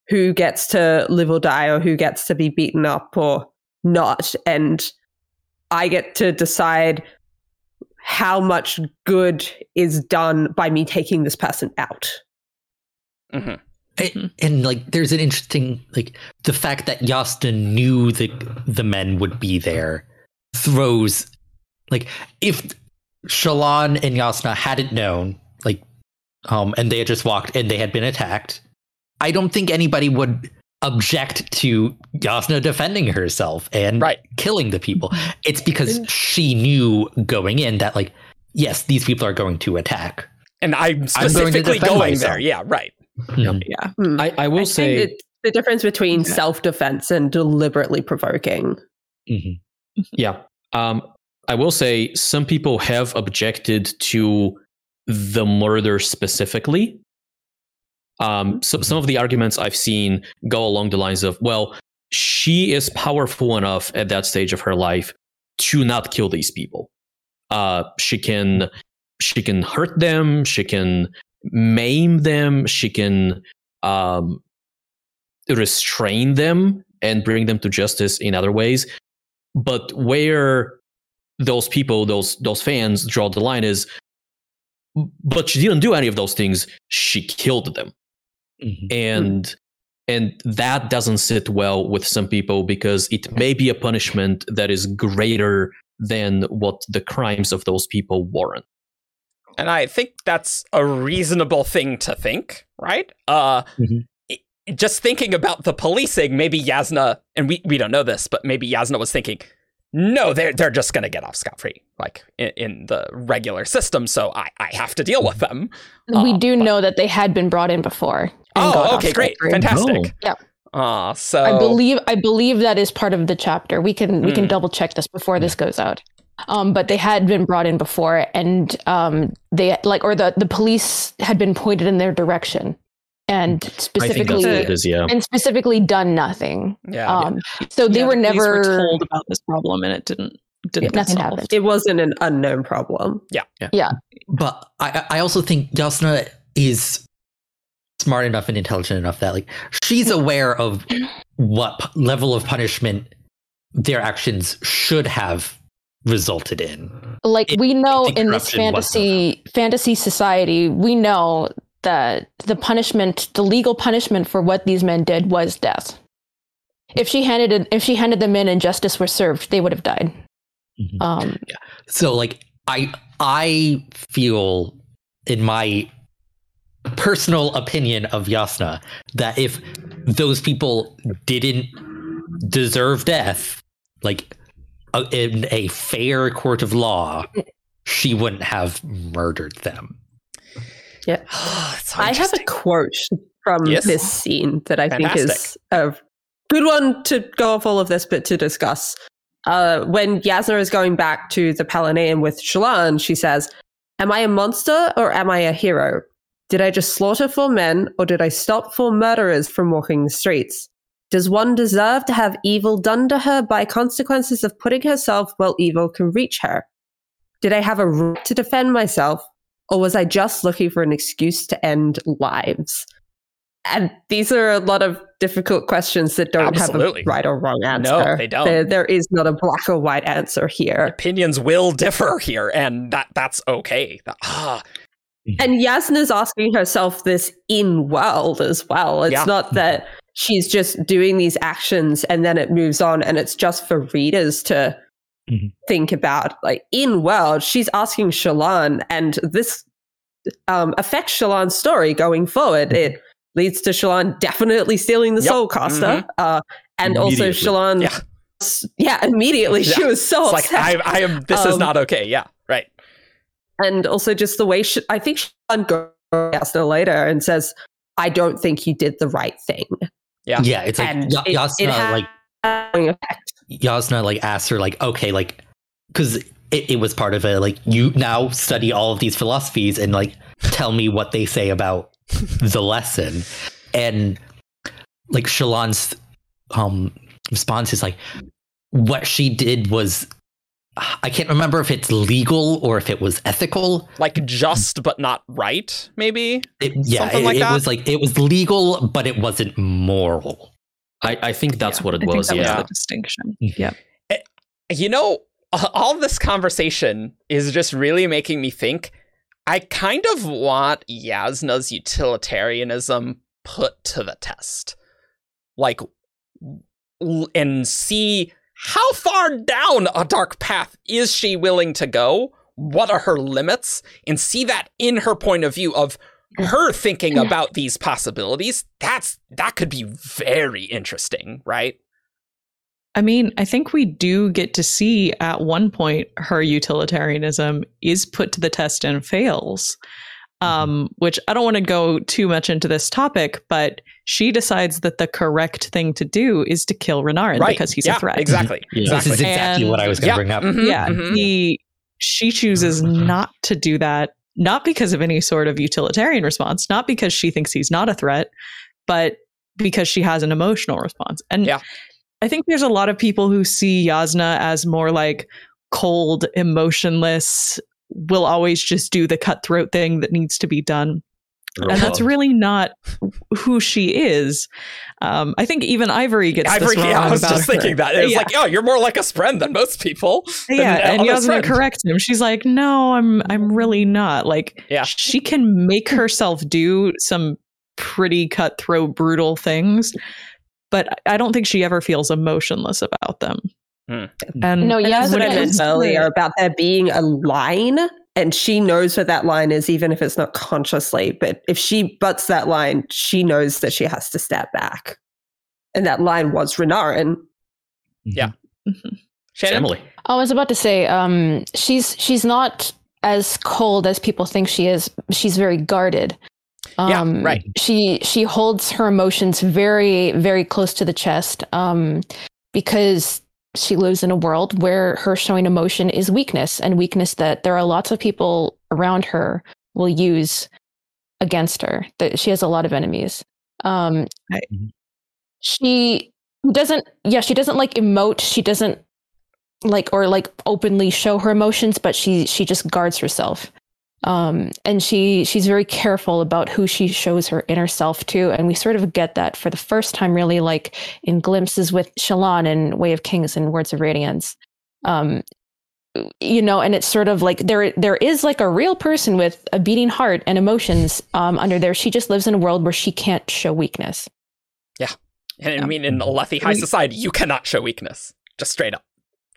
who gets to live or die or who gets to be beaten up or not. And I get to decide how much good is done by me taking this person out. Mhm. And, and, like, there's an interesting like the fact that Jasnah knew the the men would be there throws like if Shallan and Jasnah hadn't known like um and they had just walked and they had been attacked, I don't think anybody would object to Jasnah defending herself and Right. killing the people. It's because she knew going in that like yes, these people are going to attack. And I'm going to specifically defend going there. Yeah, right. Mhm. Yeah. Hmm. I, I will I say the difference between Yeah. self defense and deliberately provoking. Mhm. <laughs> Yeah. Um, I will say some people have objected to the murder specifically. Um, so some of the arguments I've seen go along the lines of, well, she is powerful enough at that stage of her life to not kill these people. Uh, she can, she can hurt them. She can maim them. She can um, restrain them and bring them to justice in other ways. But where those people, those those fans draw the line is, but she didn't do any of those things. She killed them, Mhm. and and that doesn't sit well with some people because it may be a punishment that is greater than what the crimes of those people warrant. And I think that's a reasonable thing to think, right? Uh, Mhm. just thinking about the policing, maybe Jasnah, and we, we don't know this, but maybe Jasnah was thinking, no, they're they're just gonna get off scot free, like in, in the regular system. So I, I have to deal with them. we Uh, do but- know that they had been brought in before. and Oh, okay, great, scot-free. fantastic. Oh. Yep. Uh, so I believe I believe that is part of the chapter. We can we can Hmm. double check this before this goes out. Um, but they had been brought in before, and um, they like or the the police had been pointed in their direction, and specifically that's it is. Yeah. and specifically done nothing. yeah, Um, so they Yeah, were the police never told about this problem and it didn't didn't Yeah, nothing solved. happened. It wasn't an unknown problem. Yeah. Yeah. yeah. But I, I also think Jasnah is smart enough and intelligent enough that like she's aware of what p- level of punishment their actions should have resulted in. like It- we know in this corruption was fantasy fantasy society we know that the punishment the legal punishment for what these men did was death if she handed it if she handed them in and justice were served they would have died Mhm. um So like I I feel in my personal opinion of Jasnah that if those people didn't deserve death, like uh, in a fair court of law, she wouldn't have murdered them. It's <gasps> so I have a quote from Yes. this scene that I think is a good one to go off all of this, but to discuss. Uh, when Jasnah is going back to the Palanaeum with Shallan, she says, Am I a monster or am I a hero? Did I just slaughter four men or did I stop four murderers from walking the streets? Does one deserve to have evil done to her by consequences of putting herself where evil can reach her? Did I have a right to defend myself or was I just looking for an excuse to end lives? And these are a lot of difficult questions that don't Absolutely. have a right or wrong answer. No, they don't. There, there is not a black or white answer here. Opinions will differ here, and that that's okay. That- ah, And Jasnah's asking herself this in world as well. It's Yeah. not that she's just doing these actions and then it moves on and it's just for readers to Mhm. think about. Like in world, she's asking Shallan, and this um, affects Shallan's story going forward. It leads to Shallan definitely stealing the Yep. Soulcaster. Uh, and also Immediately. Shallan, Yeah. yeah, immediately she was so it's like upset I, I am. This is Um, not okay. Yeah, right. and also just the way she, I think Sean goes to Jasnah later and says, "I don't think you did the right thing." Yeah. Yeah, it's like And Ya- it- Jasnah it had- like Having effect. Jasnah like asked her like okay like because it, it was part of a like you now study all of these philosophies and like tell me what they say about <laughs> the lesson and like Shallan's um response is like what she did was I can't remember if it's legal or if it was ethical. Like just but not right. Maybe. It, yeah, Something it, like it was like it was legal, but it wasn't moral. I, I think that's Yeah, what it I think was. that Yeah. was the distinction. Mhm. Yeah. You know, all this conversation is just really making me think. I kind of want Jasnah's utilitarianism put to the test. Like, and see how far down a dark path is she willing to go? What are her limits? And see that in her point of view of her thinking about these possibilities. That's that could be very interesting, right? I mean, I think we do get to see at one point her utilitarianism is put to the test and fails. Um, which I don't want to go too much into this topic, but she decides that the correct thing to do is to kill Renarin right. because he's yeah, a threat. Exactly. Yeah. Exactly. This is exactly And- what I was going to Yeah, bring up. mhm, yeah, mhm. he she chooses not to do that, not because of any sort of utilitarian response, not because she thinks he's not a threat, but because she has an emotional response. And Yeah. I think there's a lot of people who see Jasnah as more like cold, emotionless, will always just do the cutthroat thing that needs to be done. And that's really not who she is. Um, I think even Ivory gets Ivory, this wrong yeah, I was about just her. thinking that. It was Yeah. like, oh, you're more like a friend than most people. yeah, and honest Jasnah friend. corrects him. She's like, "No, I'm I'm really not." Like, Yeah. she can make herself do some pretty cutthroat, brutal things, but I don't think she ever feels emotionless about them. Hmm. And No, And yeah, as when I it mentioned comes to- earlier about there being a line, and she knows what that line is, even if it's not consciously. But if she butts that line, she knows that she has to step back. And that line was Renarin. Yeah. Mhm. Shannon? Emily. I was about to say, um, she's she's not as cold as people think she is. She's very guarded. Yeah, Um, right. She she holds her emotions very very close to the chest, um, because she lives in a world where her showing emotion is weakness, and weakness that there are lots of people around her will use against her. That she has a lot of enemies. Um, I- she doesn't. Yeah, she doesn't like emote. She doesn't like or like openly show her emotions but she she just guards herself um and she she's very careful about who she shows her inner self to and we sort of get that for the first time really like in glimpses with Shallan in Way of Kings and Words of Radiance um you know and it's sort of like there there is like a real person with a beating heart and emotions um under there she just lives in a world where she can't show weakness Yeah. And I mean, in Alethi high society, you cannot show weakness. Just straight up.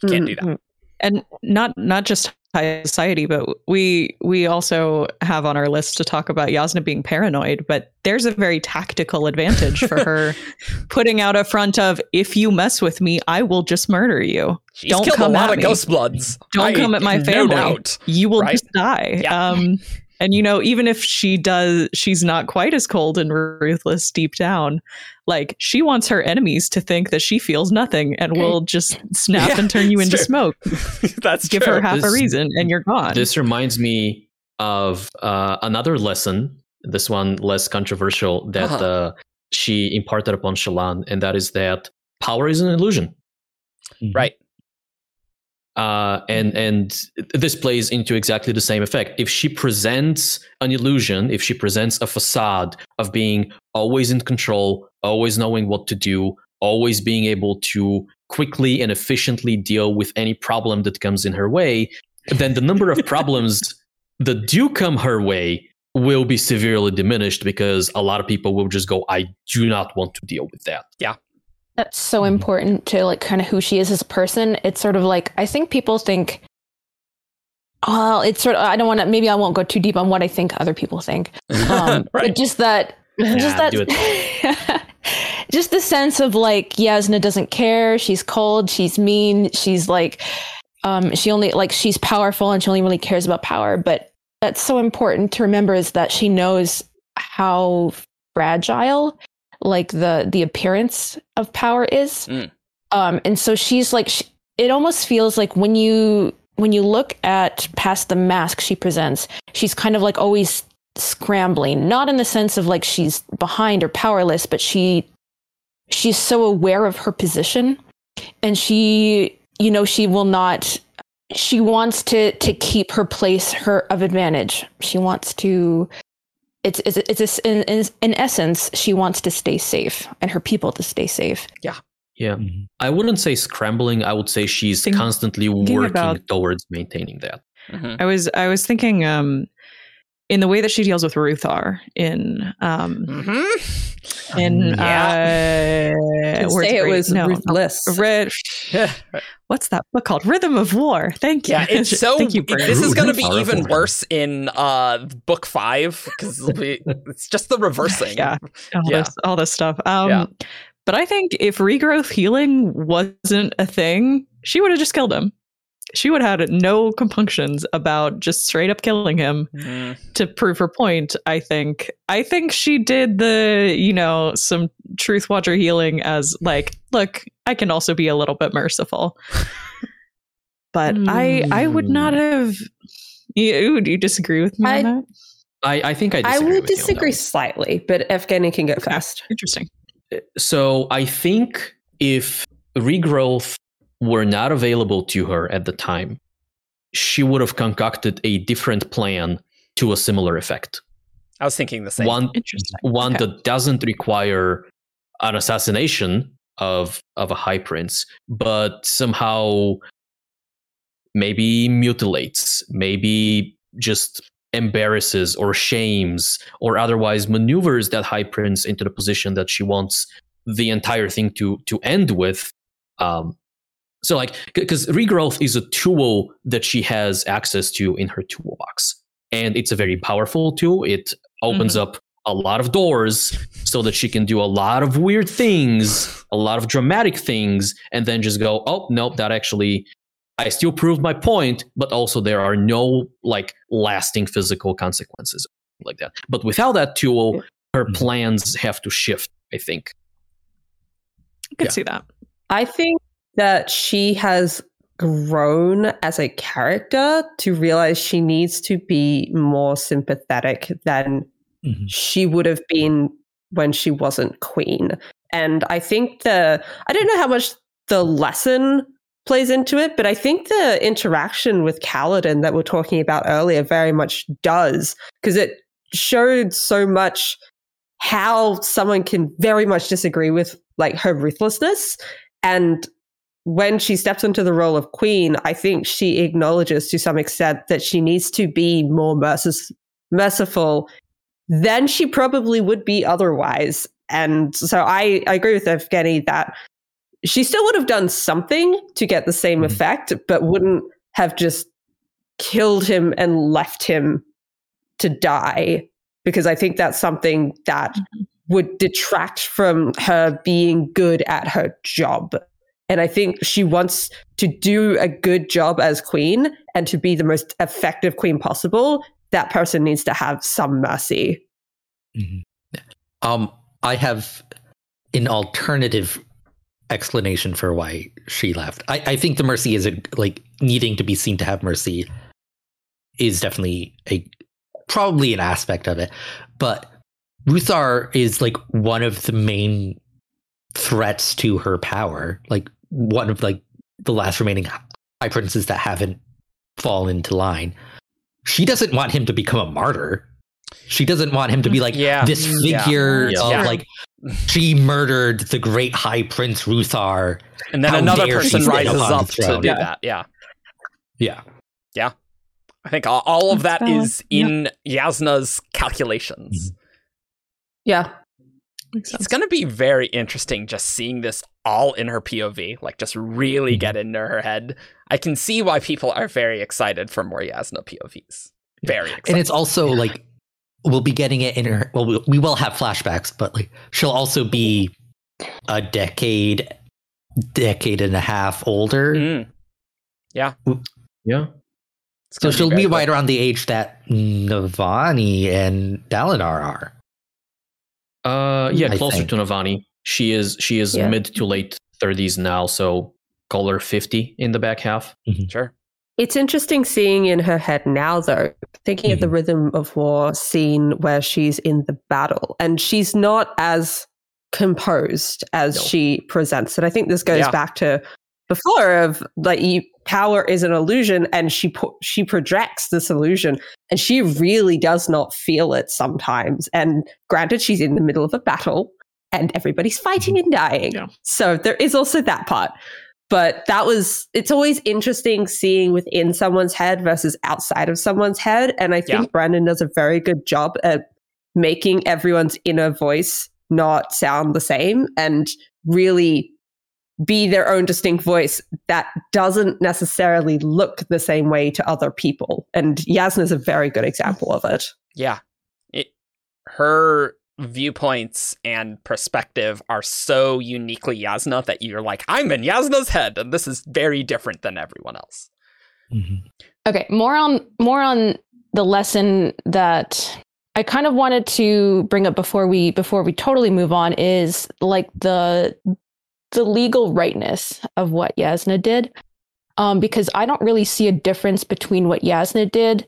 You can't do that. and not not just high society, but we we also have on our list to talk about Jasnah being paranoid. But there's a very tactical advantage for her <laughs> putting out a front of if you mess with me, I will just murder you. She's Don't killed a come lot at of me. ghost bloods. Don't I- come at my family. no doubt. You will Right? just die. Yeah. Um, and you know, even if she does, she's not quite as cold and ruthless deep down. Like she wants her enemies to think that she feels nothing and will <clears throat> just snap Yeah, and turn you into true. smoke. <laughs> That's Give true. her half a reason, and you're gone. This reminds me of uh, another lesson. This one less controversial that Uh-huh. uh, she imparted upon Shallan, and that is that power is an illusion. Right. Uh, and and this plays into exactly the same effect. If she presents an illusion, if she presents a facade of being always in control, always knowing what to do, always being able to quickly and efficiently deal with any problem that comes in her way, then the number of <laughs> problems that do come her way will be severely diminished because a lot of people will just go, I do not want to deal with that. That's so important to like kind of who she is as a person. It's sort of like I think people think well, it's sort of I don't want to maybe I won't go too deep on what I think other people think. <laughs> Um Right. but just that just that <laughs> just the sense of like Jasnah doesn't care, she's cold, she's mean, she's like um she only like she's powerful and she only really cares about power, but that's so important to remember is that she knows how fragile like the the appearance of power is. Mm. um and so she's like she, it almost feels like when you when you look at past the mask she presents she's kind of like always scrambling not in the sense of like she's behind or powerless but she she's so aware of her position. And she you know she will not she wants to to keep her place her of advantage. She wants to it's it's it's a, in, in in essence she wants to stay safe and her people to stay safe Yeah. Mhm. I wouldn't say scrambling. I would say she's Think- constantly working about- towards maintaining that. Mhm. I was I was thinking um in the way that she deals with Ruthar in um Mhm. in Yeah. uh say it was no, ruthless. Red, Yeah. <laughs> what's that book called? Rhythm of War. Thank you. Yeah, it's <laughs> so. Thank you, Brandon. this is going to be even worse in uh book five because it's just the reversing. Yeah. all Yeah. this all this stuff. Um Yeah. but I think if regrowth healing wasn't a thing, she would have just killed him. She would have had no compunctions about just straight up killing him Mhm. to prove her point. I think. I think she did the, you know, some truth watcher healing as like, look, I can also be a little bit merciful. <laughs> but I, I would not have. You, do you disagree with me I- on that? I, I think I I would with you disagree one. slightly, but Evgeny can go first. Interesting. So I think if regrowth were not available to her at the time, she would have concocted a different plan to a similar effect. I was thinking the same. one Interesting. one Okay. that doesn't require an assassination of of a high prince, but somehow maybe mutilates, maybe just embarrasses or shames or otherwise maneuvers that high prince into the position that she wants the entire thing to to end with. Um, so like because regrowth is a tool that she has access to in her toolbox, and it's a very powerful tool. It opens up a lot of doors so that she can do a lot of weird things, a lot of dramatic things, and then just go, oh, nope, that actually, I still proved my point, but also there are no like lasting physical consequences like that. But without that tool, her Mhm. plans have to shift, I think. I could Yeah. see that. I think that she has grown as a character to realize she needs to be more sympathetic than Mhm. she would have been when she wasn't queen. And I think the I don't know how much the lesson plays into it, but I think the interaction with Kaladin that we're talking about earlier very much does because it showed so much how someone can very much disagree with like her ruthlessness and when she steps into the role of queen i think she acknowledges to some extent that she needs to be more mercis- merciful than she probably would be otherwise and so i, I agree with evgeny that she still would have done something to get the same Mhm. effect but wouldn't have just killed him and left him to die because i think that's something that would detract from her being good at her job. And I think she wants to do a good job as queen and to be the most effective queen possible. That person needs to have some mercy. Mhm. Um, I have an alternative explanation for why she left. I, I think the mercy is a, like needing to be seen to have mercy is definitely a probably an aspect of it, but Ruthar is like one of the main threats to her power. Like one of like the last remaining high princes that haven't fallen into line. She doesn't want him to become a martyr. She doesn't want him to be like Yeah. this figure Yeah. of Yeah. like she murdered the great high prince Ruthar. and then How another person rises up to do Yeah. that. Yeah. Yeah. Yeah. I think all, all of that That's is in Jasnah's calculations. Mm-hmm. Yeah. Makes It's going to be very interesting just seeing this all in her POV, like just really Mhm. get into her head. I can see why people are very excited for more Jasnah POVs. Very excited. And it's also like we'll be getting it in her well we, we will have flashbacks, but like she'll also be a decade decade and a half older. Mm. Yeah. It's So she'll very be cool. right around the age that Navani and Dalinar are. Uh, yeah, I closer think. to Navani. She is she is Yeah. mid to late thirties now, so call her fifty in the back half. Sure. It's interesting seeing in her head now, though, thinking of the Rhythm of War scene where she's in the battle and she's not as composed as No. she presents it. I think this goes Yeah. back to before of like you, power is an illusion and she po- she projects this illusion and she really does not feel it sometimes. And granted, she's in the middle of a battle and everybody's fighting and dying. Yeah. So there is also that part but that was it's always interesting seeing within someone's head versus outside of someone's head and i think Yeah. brandon does a very good job at making everyone's inner voice not sound the same and really be their own distinct voice that doesn't necessarily look the same way to other people and jasnah is a very good example of it Yeah. It, her viewpoints and perspective are so uniquely Jasnah that you're like, I'm in Jasnah's head, and this is very different than everyone else. Mm-hmm. Okay, more on more on the lesson that I kind of wanted to bring up before we before we totally move on is like the the legal rightness of what Jasnah did. Um, because I don't really see a difference between what Jasnah did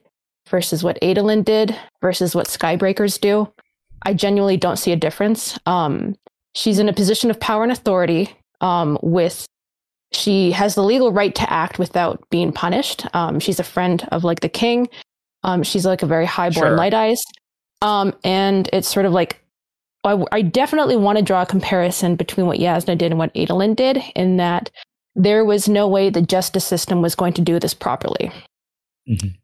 versus what Adolin did versus what Skybreakers do. I genuinely don't see a difference. Um, she's in a position of power and authority um, with she has the legal right to act without being punished. Um, she's a friend of like the king. Um, she's like a very highborn Sure. light eyes. Um, and it's sort of like I, I definitely want to draw a comparison between what Jasnah did and what Adolin did, in that there was no way the justice system was going to do this properly.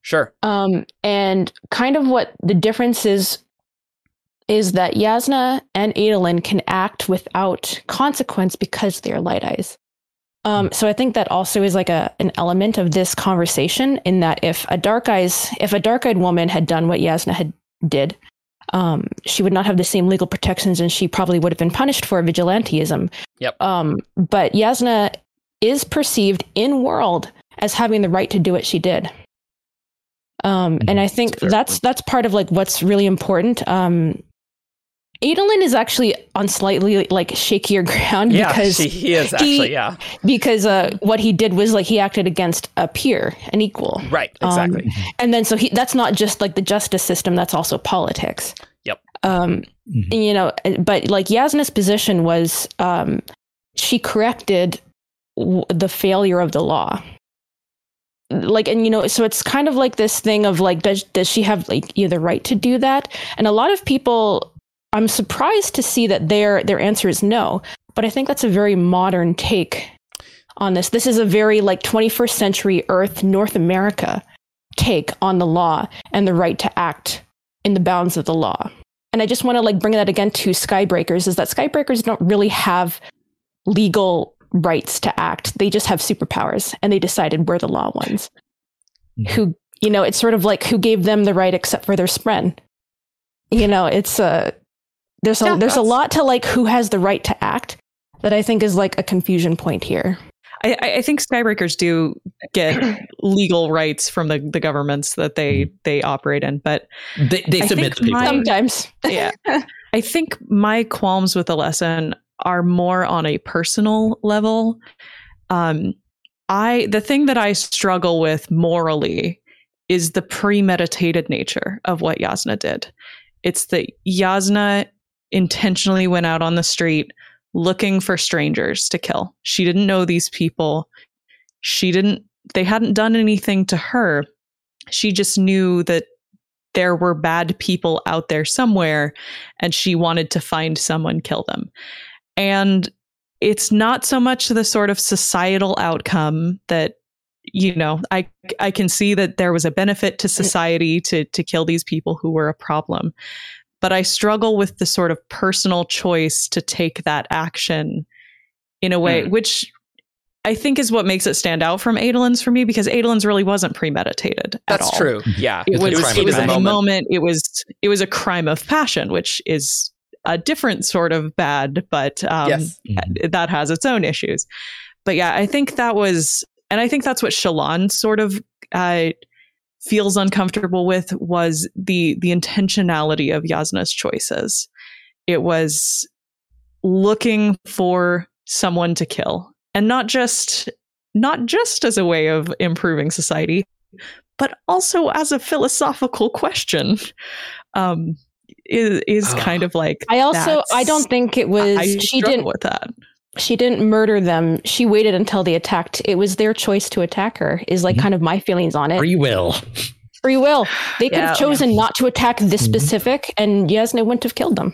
Sure. Um, and kind of what the difference is is that Jasnah and Adolin can act without consequence because they're light eyes. Um, so I think that also is like a an element of this conversation in that if a dark eyes if a dark eyed woman had done what Jasnah had did, um, she would not have the same legal protections and she probably would have been punished for vigilanteism. Yep. Um, but Jasnah is perceived in world as having the right to do what she did. Um, and I think That's that's that's part of like what's really important. Um, Adolin is actually on slightly like shakier <laughs> ground Yeah, because she, he is he- actually. yeah. because uh, what he did was like he acted against a peer, an equal, Right. Um, Exactly. and then so he that's not just like the justice system; that's also politics. Yep. Um, Mhm. you know, but like Jasnah's position was, um, she corrected w- the failure of the law. Like, and you know, so it's kind of like this thing of like, does does she have like either right to do that? And a lot of people, I'm surprised to see that their their answer is no. But I think that's a very modern take on this. This is a very like 21st century Earth, North America take on the law and the right to act in the bounds of the law. And I just want to like bring that again to Skybreakers is that Skybreakers don't really have legal rights to act. They just have superpowers and they decided we're the law ones. Mhm. Who, you know, it's sort of like who gave them the right except for their spren. You know, it's a there's a Yeah, there's a lot to like who has the right to act that I think is like a confusion point here. I, I- I think skybreakers do get <clears throat> legal rights from the, the governments that they they operate in, but They, they submit think to people. my- Sometimes. yeah, <laughs> I think my qualms with the lesson are more on a personal level. Um, I the thing that I struggle with morally is the premeditated nature of what Jasnah did. It's that Jasnah intentionally went out on the street looking for strangers to kill. She didn't know these people. She didn't they hadn't done anything to her. She just knew that there were bad people out there somewhere and she wanted to find someone kill them. And it's not so much the sort of societal outcome that you know i i can see that there was a benefit to society to to kill these people who were a problem but i struggle with the sort of personal choice to take that action in a way which i think is what makes it stand out from adolin's for me because adolin's really wasn't premeditated at That's all true. <laughs> Yeah. it It's a was, it was a passion. moment. It was it was a crime of passion, which is a different sort of bad, but um, yes. That has its own issues. But yeah, I think that was, and I think that's what Shallan sort of uh, feels uncomfortable with was the the intentionality of Jasnah's choices. It was looking for someone to kill, and not just not just as a way of improving society, but also as a philosophical question. Um, is is Oh. kind of like I also I don't think it was I she didn't with that. She didn't murder them. She waited until they attacked. It was their choice to attack her. Is like Mhm. kind of my feelings on it. Free will. Free will. They could Yeah. have chosen not to attack this Mhm. specific, and Jasnah wouldn't have killed them.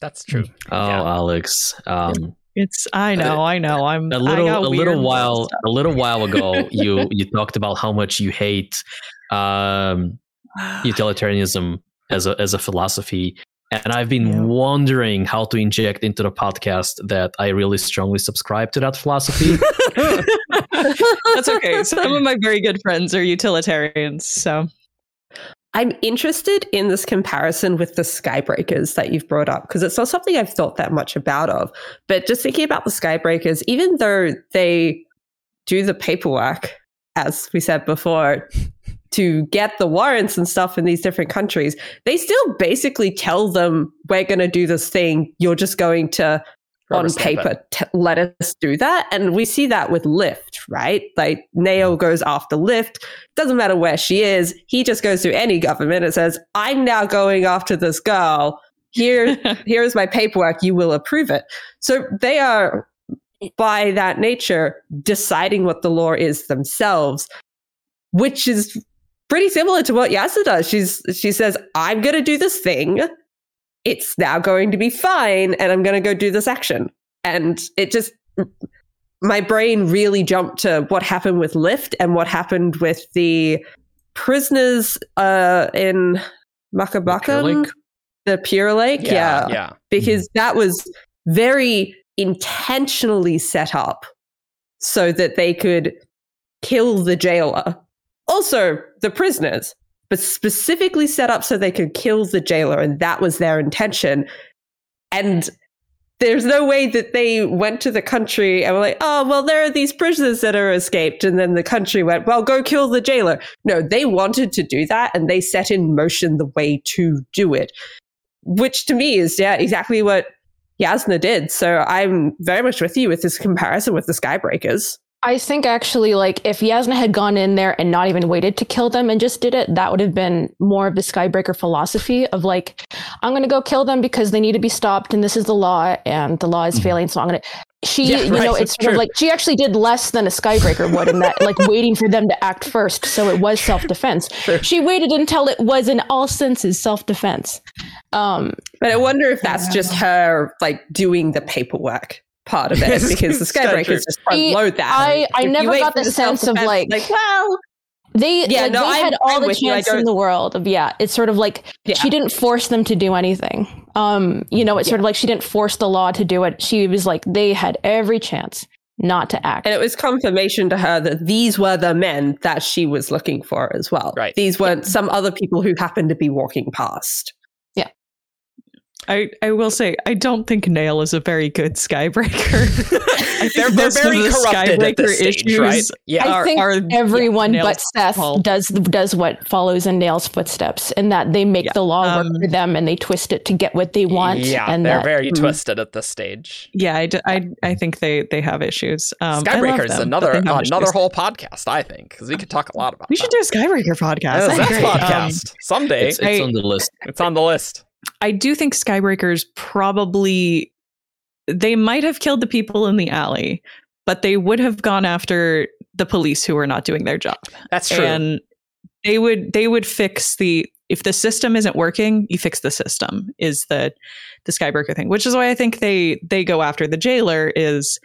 That's true. Oh, Yeah. Alex. Um, It's I know, I know. I'm a I little a little while stuff. a little while ago you you talked about how much you hate um <sighs> utilitarianism as a as a philosophy and I've been Yeah. wondering how to inject into the podcast that I really strongly subscribe to that philosophy. <laughs> That's okay. Some of my very good friends are utilitarians, so I'm interested in this comparison with the skybreakers that you've brought up because it's not something I've thought that much about of. But just thinking about the skybreakers, even though they do the paperwork, as we said before, to get the warrants and stuff in these different countries, they still basically tell them, we're going to do this thing. You're just going to on paper t- let us do that. And we see that with Lift, right? Like neo goes after Lift. Doesn't matter where she is. He just goes to any government and says i'm now going after this girl. Here <laughs> here's my paperwork. You will approve it. So they are by that nature deciding what the law is themselves which is pretty similar to what Jasnah does. She's she says, "I'm going to do this thing. It's now going to be fine, and I'm going to go do this action." And it just my brain really jumped to what happened with Lift and what happened with the prisoners uh, in Makabakan, Lake? the Pure Lake. yeah yeah. because that was very intentionally set up so that they could kill the jailer. Also, the prisoners, but specifically set up so they could kill the jailer, and that was their intention. And there's no way that they went to the country and were like, oh, well, there are these prisoners that are escaped. And then the country went, well, go kill the jailer. No, they wanted to do that and they set in motion the way to do it, which to me is, yeah, exactly what Jasnah did. So I'm very much with you with this comparison with the Skybreakers. I think actually, like, if Jasnah had gone in there and not even waited to kill them and just did it, that would have been more of the Skybreaker philosophy of like, I'm going to go kill them because they need to be stopped and this is the law and the law is Mhm. failing. So I'm going to. She, Yeah, you <laughs> right, know, it's it's sort of like she actually did less than a Skybreaker would in that, like, <laughs> waiting for them to act first. So it was self defense. She waited until it was in all senses self defense. Um, But I wonder if that's just her like doing the paperwork part of it Yes, because the <laughs> it's kinda. Skybreakers just front load that. I- I never got for the sense of, like- like, well, They Yeah, like, no, they I'm- had all I'm the with you. I chance in the world of yeah. It's sort of like Yeah. she didn't force them to do anything. Um, you know, it's sort of like she didn't force the law to do it. She was like they had every chance not to act. And it was confirmation to her that these were the men that she was looking for as well. Right. These weren't some other people who happened to be walking past. I, I will say I don't think Nale is a very good Skybreaker. <laughs> They're, <laughs> they're very the corrupted at this Skybreaker stage, right? Yeah. I are- think are- Everyone yeah, but Nale's Szeth fault. does does what follows in Nale's footsteps, in that they make Yeah. the law work Um, for them and they twist it to get what they want. Yeah, and they're that, very Mm. twisted at this stage. Yeah, I, d- I, I think they, they have issues. Um, Skybreaker is another they have another whole podcast, I think, because we could talk a lot about. We should do a Skybreaker podcast. Yeah, That'd Szeth's be great. Um, podcast someday. It's, It's, it's I- on the list. It's on the list. I do think Skybreakers probably they might have killed the people in the alley, but they would have gone after the police who were not doing their job. That's true. And they would they would fix the if the system isn't working, you fix the system is the the Skybreaker thing, which is why I think they they go after the jailer is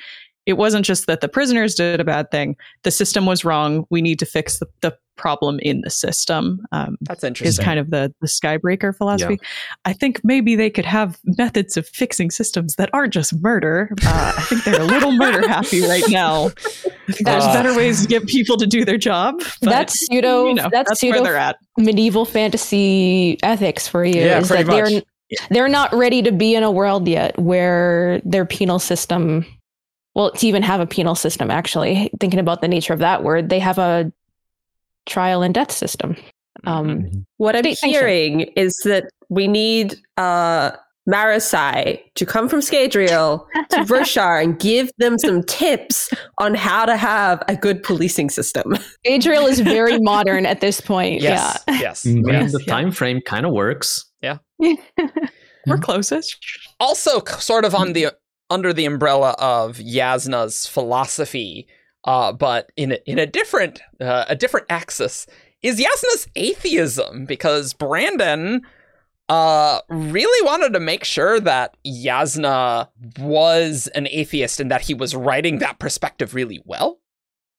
it wasn't just that the prisoners did a bad thing. The system was wrong. We need to fix the, the problem in the system. Um, That's is kind of the the Skybreaker philosophy. I think maybe they could have methods of fixing systems that aren't just murder. Uh, I think they're a little murder happy right now. There's Uh, better ways to get people to do their job. but, that's pseudo. you know, that's, that's pseudo where they're at. medieval fantasy ethics for you Yeah, is pretty that they're much. they're not ready to be in a world yet where their penal system well to even have a penal system actually thinking about the nature of that word they have a trial and death system um What I'm State sanction. hearing is that we need uh Marasi to come from Scadrial to <laughs> Roshar and give them some tips on how to have a good policing system. adriel is very <laughs> modern at this point yes, yes, <laughs> I mean, yes. the yeah. time frame kind of works. yeah We're closest. also sort of on the under the umbrella of Jasnah's philosophy, uh, but in a, in a different uh, a different axis is Jasnah's atheism because Brandon uh really wanted to make sure that Jasnah was an atheist and that he was writing that perspective really well,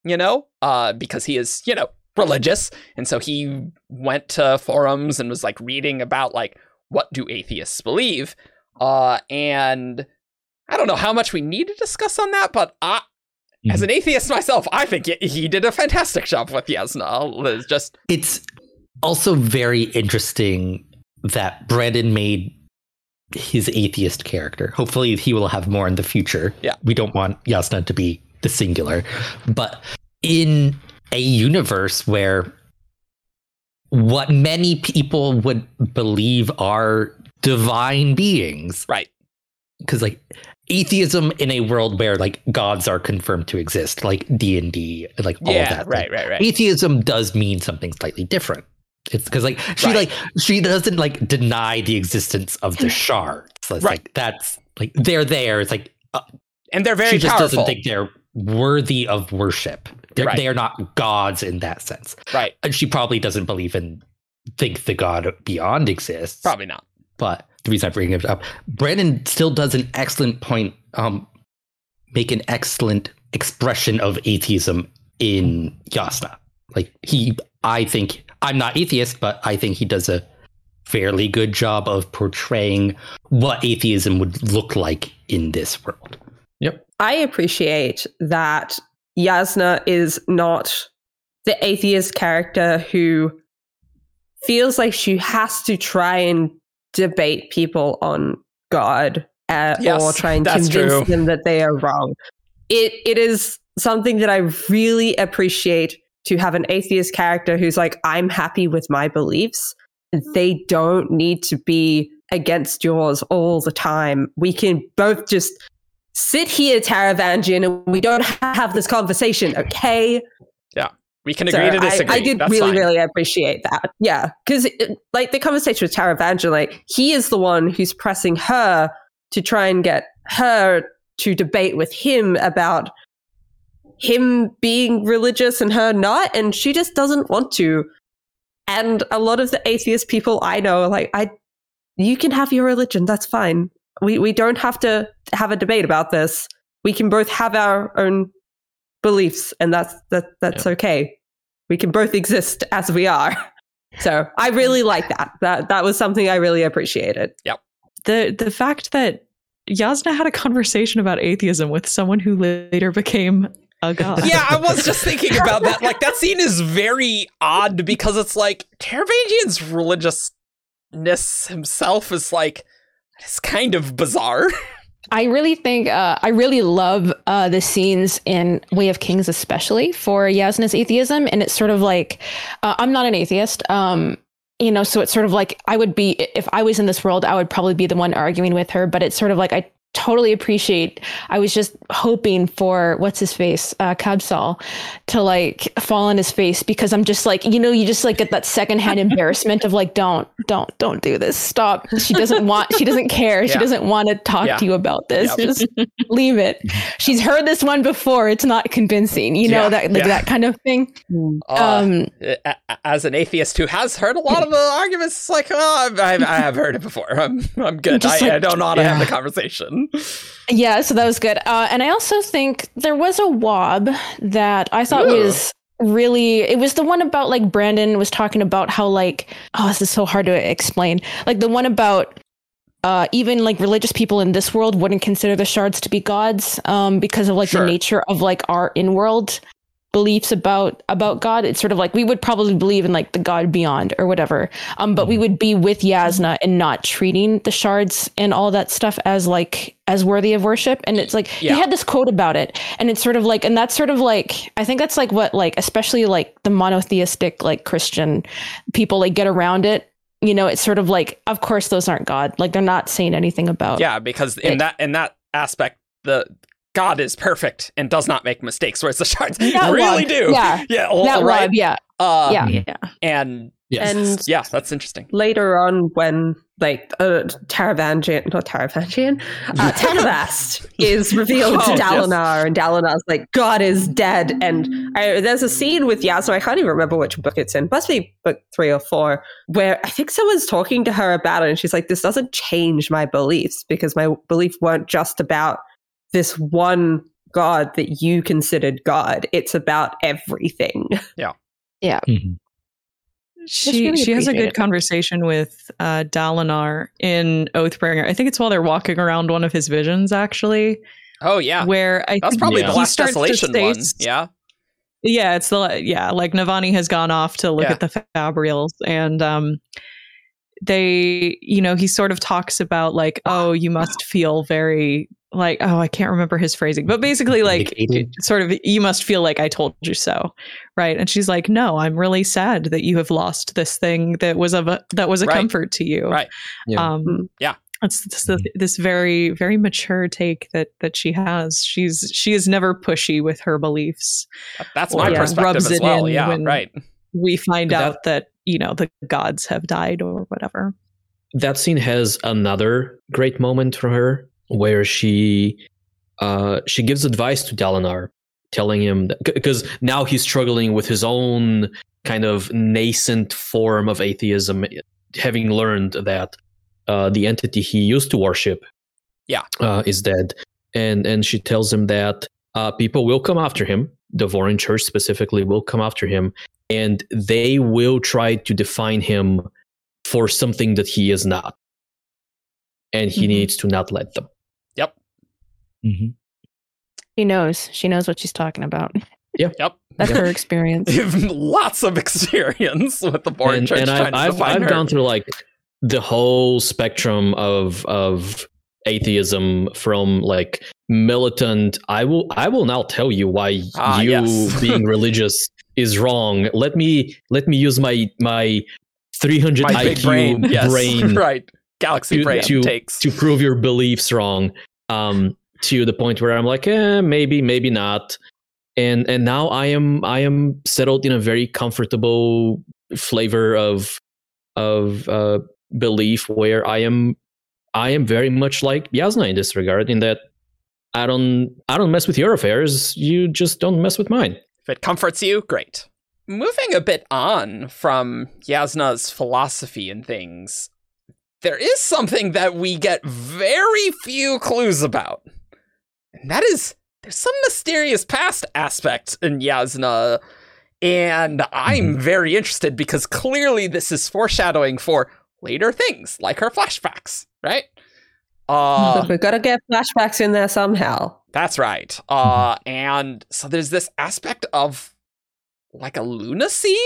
you know, uh because he is, you know, religious. And so he went to forums and was like reading about like what do atheists believe? Uh, and I don't know how much we need to discuss on that, but I, as an mhm. atheist myself, I think he- he did a fantastic job with Jasnah. It's just It's also very interesting that Brandon made his atheist character. Hopefully, he will have more in the future. Yeah. We don't want Jasnah to be the singular. But in a universe where what many people would believe are divine beings, right. because like atheism in a world where like gods are confirmed to exist, like D and D, like all yeah, of that. right, like, right, right. atheism does mean something slightly different. It's because like she Right. like she doesn't like deny the existence of the shards. So Right. like that's like they're there. It's like uh, And they're very she just powerful. doesn't think they're worthy of worship. They're, Right. they are not gods in that sense. Right. And she probably doesn't believe in think the god beyond exists. Probably not. But the reason I bring it up, Brandon still does an excellent point. Um, make an excellent expression of atheism in Jasnah. Like he, I think I'm not atheist, but I think he does a fairly good job of portraying what atheism would look like in this world. Yep. I appreciate that Jasnah is not the atheist character who feels like she has to try and debate people on God uh, Yes, or try and convince true. them that they are wrong. It it is something that I really appreciate to have an atheist character who's like, I'm happy with my beliefs. They don't need to be against yours all the time. We can both just sit here, Taravangian, and we don't have this conversation, okay? We can So agree to I- disagree. I, did That's really, fine. really appreciate that. Yeah, because like the conversation with Taravangian, like he is the one who's pressing her to try and get her to debate with him about him being religious and her not, and she just doesn't want to. And a lot of the atheist people I know are like, I, you can have your religion, that's fine. We we don't have to have a debate about this. We can both have our own beliefs, and that's that that's okay. We can both exist as we are. <laughs> So I really like that. That that was something I really appreciated. Yep. The the fact that Jasnah had a conversation about atheism with someone who later became a god. yeah, I was just thinking about that. Like that scene is very odd because it's like Taravangian's religiousness himself is like it's kind of bizarre. <laughs> I really think uh, I really love uh, the scenes in Way of Kings, especially for Jasnah's atheism, and it's sort of like uh, I'm not an atheist, um, you know, so it's sort of like I would be if I was in this world, I would probably be the one arguing with her, but it's sort of like I totally appreciate. I was just hoping for what's his face, uh, Kabsal, to like fall on his face because I'm just like you know you just like get that secondhand <laughs> embarrassment of like don't don't don't do this stop. She doesn't want she doesn't care she doesn't want to talk Yeah. to you about this. Yep. Just leave it. <laughs> She's heard this one before. It's not convincing. You know Yeah, that like yeah. that kind of thing. Uh, Um, a- a- as an atheist who has heard a lot of the arguments, it's like, oh, I've, I've, I have heard it before. I'm, I'm good. I, like- I don't know how to have the conversation. <laughs> Yeah, so that was good. Uh, and I also think there was a WoB that I thought Ooh. was really it was the one about like Brandon was talking about how like oh this is so hard to explain. Like the one about uh, even like religious people in this world wouldn't consider the shards to be gods um, because of like Sure. the nature of like our in-world beliefs about about God. It's sort of like we would probably believe in like the God beyond or whatever. Um, but we would be with Jasnah and not treating the shards and all that stuff as like as worthy of worship. And it's like Yeah. he had this quote about it, and it's sort of like, and that's sort of like I think that's like what like especially like the monotheistic like Christian people like get around it. You know, it's sort of like, of course, those aren't God. Like they're not saying anything about. Yeah, because in It- that in that aspect, the God is perfect and does not make mistakes, whereas the shards That really WoB. do. Yeah. <laughs> yeah, all That right. vibe, yeah, Uh, yeah. yeah. and Yes. And yeah, that's interesting. later on, when like uh, Taravangian, not Taravangian, uh, <laughs> Tanavast is revealed Oh, to yes. Dalinar, and Dalinar's like, God is dead. And I, there's a scene with Jasnah, I can't even remember which book it's in, must be book three or four, where I think someone's talking to her about it, and she's like, This doesn't change my beliefs because my beliefs weren't just about this one God that you considered God. It's about everything. <laughs> Mhm. She really she has a good it. conversation with uh, Dalinar in Oathbringer. I think it's while they're walking around one of his visions, actually, Oh yeah, where I that's think probably Yeah. the he last starts desolation say one. Yeah, Yeah, it's the yeah, like Navani has gone off to look Yeah. at the Fabrials and um they you know, he sort of talks about like, oh, you must feel very like oh, I can't remember his phrasing, but basically like sort of you must feel like I told you so. Right? And she's like, "No, I'm really sad that you have lost this thing that was of a that was a Right. comfort to you." Right. Yeah. Um Yeah. It's this, this very very mature take that that she has. She's she is never pushy with her beliefs. That's my yeah, perspective rubs as it well. in Yeah, when- right. we find That- out that you know the gods have died or whatever. that scene has another great moment from her where she uh she gives advice to Dalinar telling him because now he's struggling with his own kind of nascent form of atheism, having learned that uh, the entity he used to worship, Yeah. uh, is dead, and and she tells him that uh, people will come after him. The Vorin Church specifically will come after him, and they will try to define him for something that he is not, and he Mhm. needs to not let them. Mhm. She knows. She knows what she's talking about. <laughs> Yep. That's Yep. her experience. <laughs> Lots of experience with the board and, church and trying I've to I've, define I've her. gone through like the whole spectrum of of atheism from like militant i will i will now tell you why Ah, you yes. being <laughs> religious is wrong let me let me use my my 300 My iq brain. <laughs> Yes. brain <laughs> right. Galaxy to- brain to- takes. to prove your beliefs wrong um to the point where i'm like eh, maybe maybe not and and now i am i am settled in a very comfortable flavor of of uh belief where i am i am very much like jasnah in this regard in that i don't i don't mess with your affairs you just don't mess with mine If it comforts you, great. Moving a bit on from Jasnah's philosophy and things, there is something that we get very few clues about. And that is there's some mysterious past aspect in Jasnah. And I'm very interested because clearly this is foreshadowing for later things, like her flashbacks, right? <laughs> Uh, But we've got to get flashbacks in there somehow. That's right. Uh, and so there's this aspect of like a lunacy.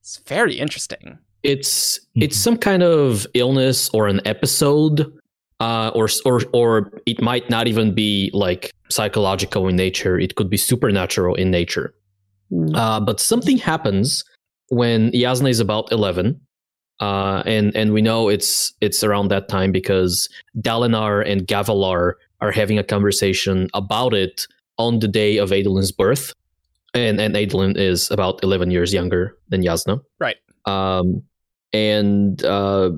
It's very interesting. it's it's some kind of illness or an episode uh, or or or it might not even be like psychological in nature it could be supernatural in nature Mm. uh, but something happens when Jasnah is about 11 uh, and and we know it's it's around that time because Dalinar and Gavilar are having a conversation about it on the day of Adolin's birth and and Adelin is about 11 years younger than Jasnah Right. um, and uh,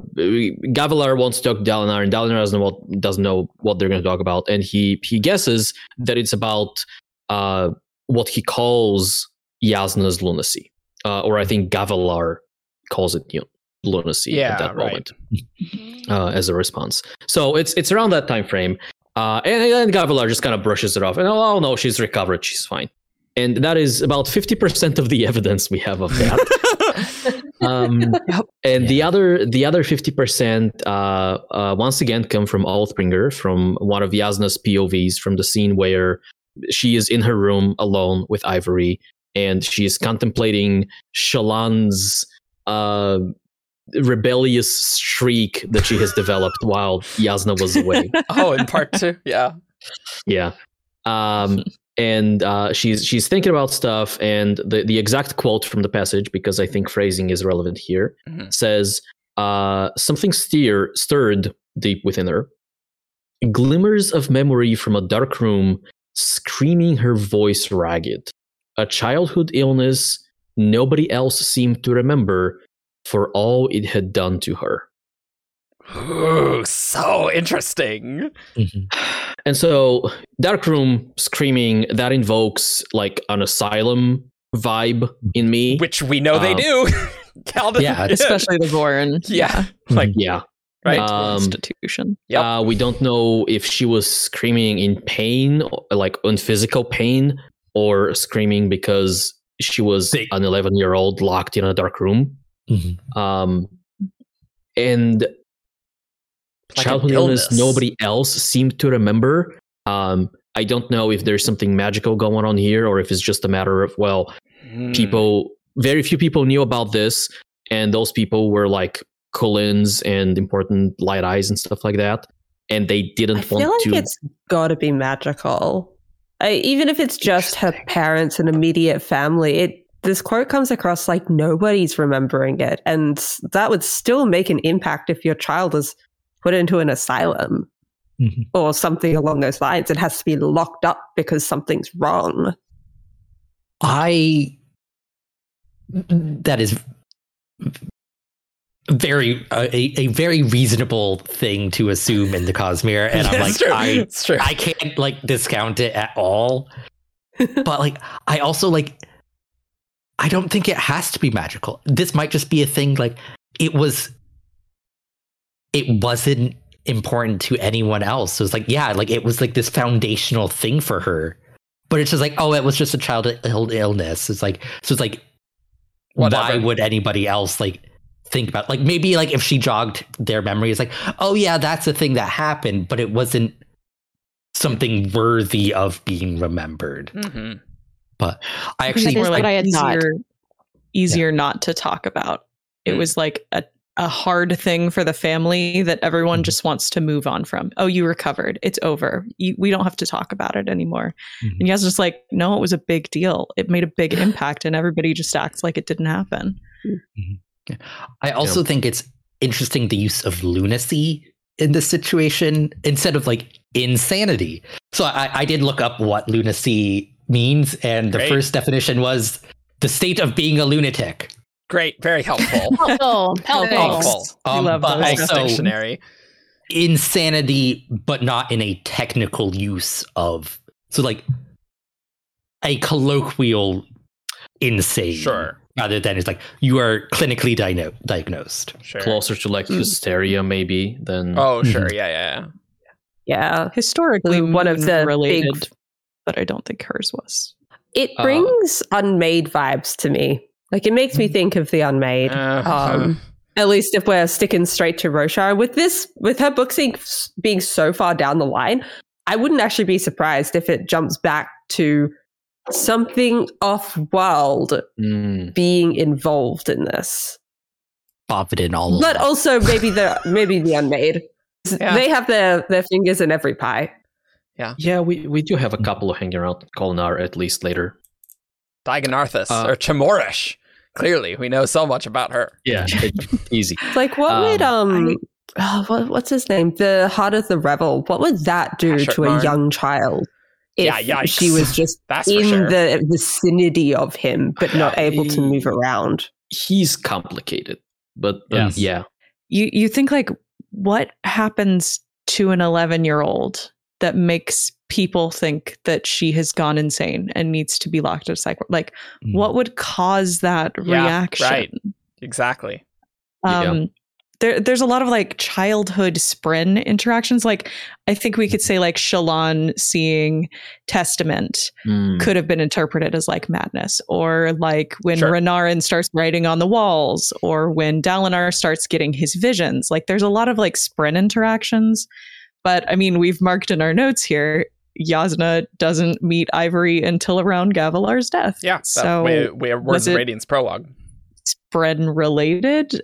Gavilar wants to talk to Dalinar, and Dalinar doesn't know what, doesn't know what they're going to talk about, and he he guesses that it's about uh, what he calls Jasnah's lunacy, uh, or I think Gavilar calls it you know, lunacy Yeah, at that right. moment <laughs> uh, as a response. So it's it's around that time frame, uh, and then Gavilar just kind of brushes it off, and oh no, she's recovered, she's fine, and that is about fifty percent of the <laughs> evidence we have of that. <laughs> um, and the other the other 50% uh, uh, once again come from Oathbringer from one of Jasnah's POVs from the scene where she is in her room alone with Ivory and she is contemplating Shallan's uh, rebellious streak that she has developed <laughs> while Jasnah was away oh, in part two, yeah. yeah um and uh she's she's thinking about stuff and the the exact quote from the passage because i think phrasing is relevant here Mhm. says uh something steer stirred deep within her glimmers of memory from a dark room screaming her voice ragged a childhood illness nobody else seemed to remember for all it had done to her Ooh, so interesting. Mhm. And so, Dark Room screaming that invokes like an asylum vibe in me. Which we know they Um, do. <laughs> Calvin. yeah, especially the Vorin. <laughs> Yeah. Like, Yeah. right. Um, institution. Yeah, Uh, we don't know if she was screaming in pain, like in physical pain, or screaming because she was They- an 11 year old locked in a dark room. Mhm. Um, and Like an childhood illness. illness. nobody else seemed to remember. Um, I don't know if there's something magical going on here or if it's just a matter of, well, Hmm. people, very few people knew about this, and those people were like Kholins and important light eyes and stuff like that. And they didn't I feel want like to. it's got to be magical. I, even if it's just her parents and immediate family, it this quote comes across like nobody's remembering it, and that would still make an impact if your child is put into an asylum Mhm. or something along those lines. It has to be locked up because something's wrong. I that is very uh, a, a very reasonable thing to assume in the Cosmere, and I'm <laughs> like true. I. I can't like discount it at all. <laughs> but like I also like I don't think it has to be magical. This might just be a thing like it was it wasn't important to anyone else. So it's like, yeah, like it was like this foundational thing for her. But it's just like, oh, it was just a childhood illness. It's like so it's like why would anybody else like think about like maybe like if she jogged their memory it's like oh yeah that's a thing that happened but it wasn't something worthy of being remembered mm-hmm. Hmm i actually That is Or, what I had thought. easier, easier not to talk about. It Mm. was like a, a hard thing for the family that everyone Mhm. just wants to move on from. Oh, you recovered. It's over. You, we don't have to talk about it anymore. Mhm. And you guys just like, no, it was a big deal. It made a big <laughs> impact, and everybody just acts like it didn't happen. I also think it's interesting the use of lunacy in this situation instead of like insanity. So I, I did look up what lunacy means, and the first definition was the state of being a lunatic. Great, very helpful. <laughs> Helpful, helpful. Helpful. We Um, love but those. Also dictionary. insanity, but not in a technical use of so like a colloquial insane. Sure, Rather than it's like you are clinically diagno- diagnosed. sure. Closer to like hysteria, maybe than. Oh, sure. Yeah, yeah, yeah. Yeah. Historically, One of the related, big- but I don't think hers was. It Uh, brings unmade vibes to me. Like it makes me think of the unmade. Uh, Um, <laughs> at least if we're sticking straight to Roshar with this, with her book being, being so far down the line, I wouldn't actually be surprised if it jumps back to something off-world Mm. being involved in this. Bobbed all But over. also maybe the maybe the unmade. <laughs> Yeah. They have their their fingers in every pie. Yeah, Yeah, we, we do have a couple hanging around Kholinar at least later. Dai-Gonarthis Uh, or Chemoarish. Clearly, we know so much about her. Yeah, <laughs> easy. Like what would um oh, what, what's his name? The Heart of the Revel. What would that do to a young child? If Yeah, yikes. she was just <laughs> That's in sure. the vicinity of him, but not able to move around. He's complicated, but, but Yes. yeah. You you think like what happens to an 11 year old that makes people think that she has gone insane and needs to be locked in a psych ward? like Mm. what would cause that Yeah, reaction right. exactly. Yeah. um there, there's a lot of like childhood spren interactions like i think we could say like shallan seeing testament Mm. could have been interpreted as like madness or like when Sure. renarin starts writing on the walls or when dalinar starts getting his visions like there's a lot of like spren interactions but i mean we've marked in our notes here jasnah doesn't meet ivory until around gavilar's death Yeah. So we, we have words was of it- Radiance prologue. spren related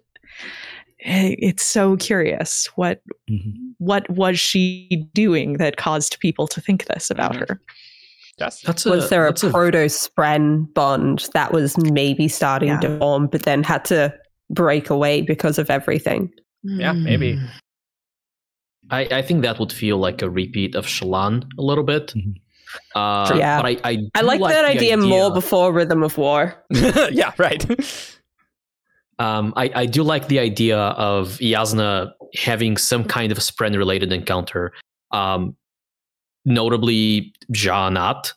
Eh, it's so curious what Mhm. what was she doing that caused people to think this about Mhm. her Yes. That's Was there a proto spren bond that was maybe starting Yeah. to form, but then had to break away because of everything? Yeah, maybe. I, I think that would feel like a repeat of Shallan a little bit. Mhm. Uh, Sure. Yeah. But I, I, I do like, that the idea, more before Rhythm of War. <laughs> yeah, right. Um, I, I do like the idea of Jasnah having some kind of Spren related encounter. Um, notably, Sja-anat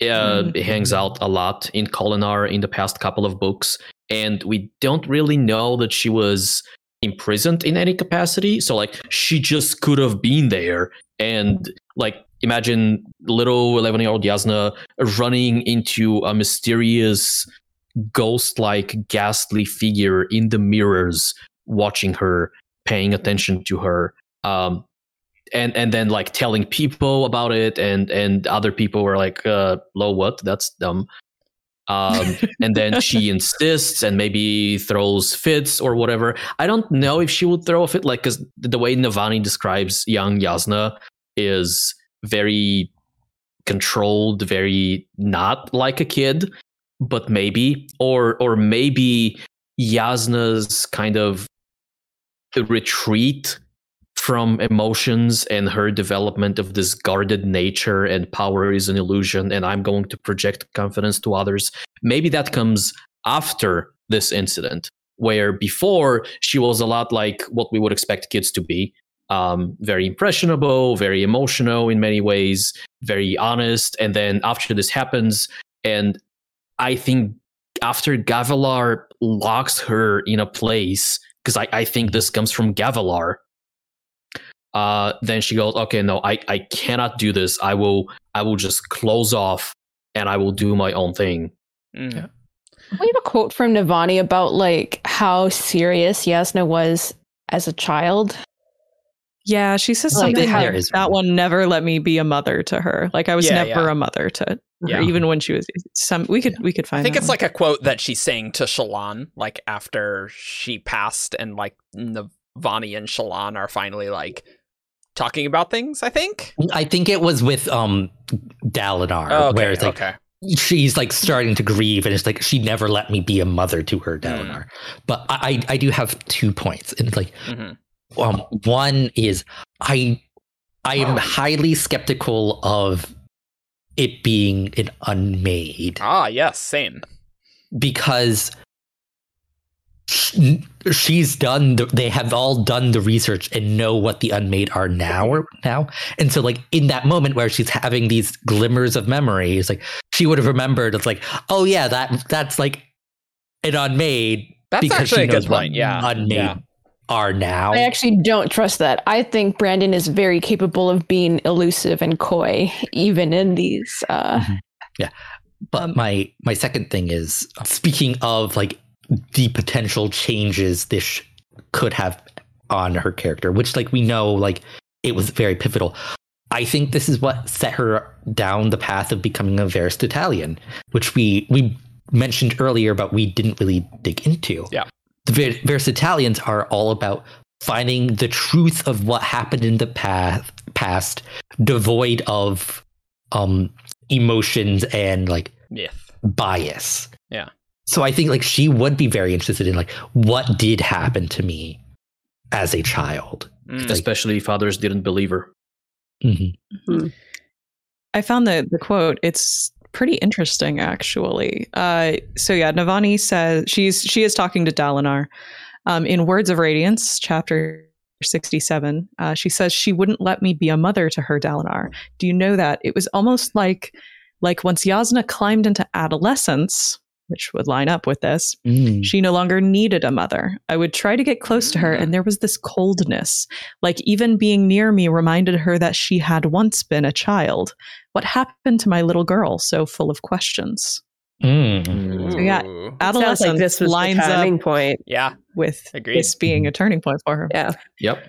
uh, Mhm. hangs out a lot in Kholinar in the past couple of books, and we don't really know that she was imprisoned in any capacity. So, like, she just could have been there. And, like, imagine little 11 year old Jasnah running into a mysterious ghost like ghastly figure in the mirrors watching her paying attention to her um and and then like telling people about it and and other people were like uh low what that's dumb um and then she <laughs> insists and maybe throws fits or whatever. I don't know if she would throw a fit like because the way navani describes young jasnah is very controlled very not like a kid but maybe or or maybe Jasnah's kind of the retreat from emotions and her development of this guarded nature and power is an illusion and I'm going to project confidence to others. Maybe that comes after this incident where before she was a lot like what we would expect kids to be um, very impressionable, very emotional in many ways, very honest. And then after this happens, and I think after Gavilar locks her in a place, because I, I think this comes from Gavilar, uh, then she goes, okay, no, I, I cannot do this. I will I will just close off and I will do my own thing. Mm. Yeah. We have a quote from Navani about like how serious Jasnah was as a child. Yeah, she says Like, something there like is that one never let me be a mother to her. Like I was Yeah, never yeah. a mother to her, even when she was some. We could we could find. I think it's one. like a quote that she's saying to Shallan, like after she passed, and like Navani and Shallan are finally like talking about things. I think. I think it was with um Dalinar, Oh, okay. where it's like okay. she's like starting to grieve, and it's like she never let me be a mother to her, Dalinar. But I, I do have two points, and like Mhm. um one is I I am highly skeptical of it being an unmade Ah, yes, same. because she's done the, they have all done the research and know what the unmade are now or now and so like in that moment where she's having these glimmers of memories like she would have remembered it's like oh yeah that that's like an unmade That's because actually she a good knows what point. Yeah, unmade yeah. are now I actually don't trust that. I think Brandon is very capable of being elusive and coy, even in these. Uh, Yeah. But my my second thing is speaking of like the potential changes this sh- could have on her character, which like we know like it was very pivotal. I think this is what set her down the path of becoming a Veristitalian, which we we mentioned earlier, but we didn't really dig into. Yeah. the Ver- Italians are all about finding the truth of what happened in the past, past, devoid of um emotions and like Myth. bias. Yeah. So I think like she would be very interested in like what did happen to me as a child. Mm. Especially if others didn't believe her. Mhm. I found the the quote. It's pretty interesting, actually. Uh, so yeah, Navani says she's she is talking to Dalinar. Um, in Words of Radiance, chapter sixty-seven, uh, she says she wouldn't let me be a mother to her, Dalinar. Do you know that it was almost like like once Jasnah climbed into adolescence, which would line up with this. Mm. She no longer needed a mother. I would try to get close to her, Mm. and there was this coldness. Like even being near me reminded her that she had once been a child. What happened to my little girl, so full of questions? Mm. So, yeah, Ooh. Adolescence like this was lines the turning up point. Yeah. with Agreed. this being a turning point for her. Yeah. Yep.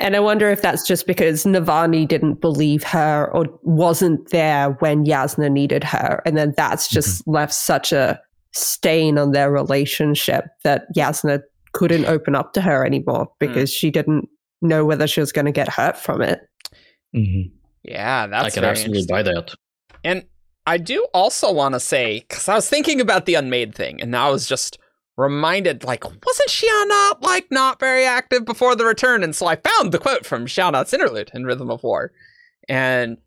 And I wonder if that's just because Navani didn't believe her or wasn't there when Jasnah needed her. And then that's just left such a stain on their relationship that Jasnah couldn't open up to her anymore because she didn't know whether she was going to get hurt from it. Mhm. Yeah, that's I can very absolutely interesting. buy that. And I do also want to say, because I was thinking about the unmade thing, and now I was just reminded, like, wasn't Sja-anat, like, not very active before the return? And so I found the quote from Sja-anat's interlude in Rhythm of War. And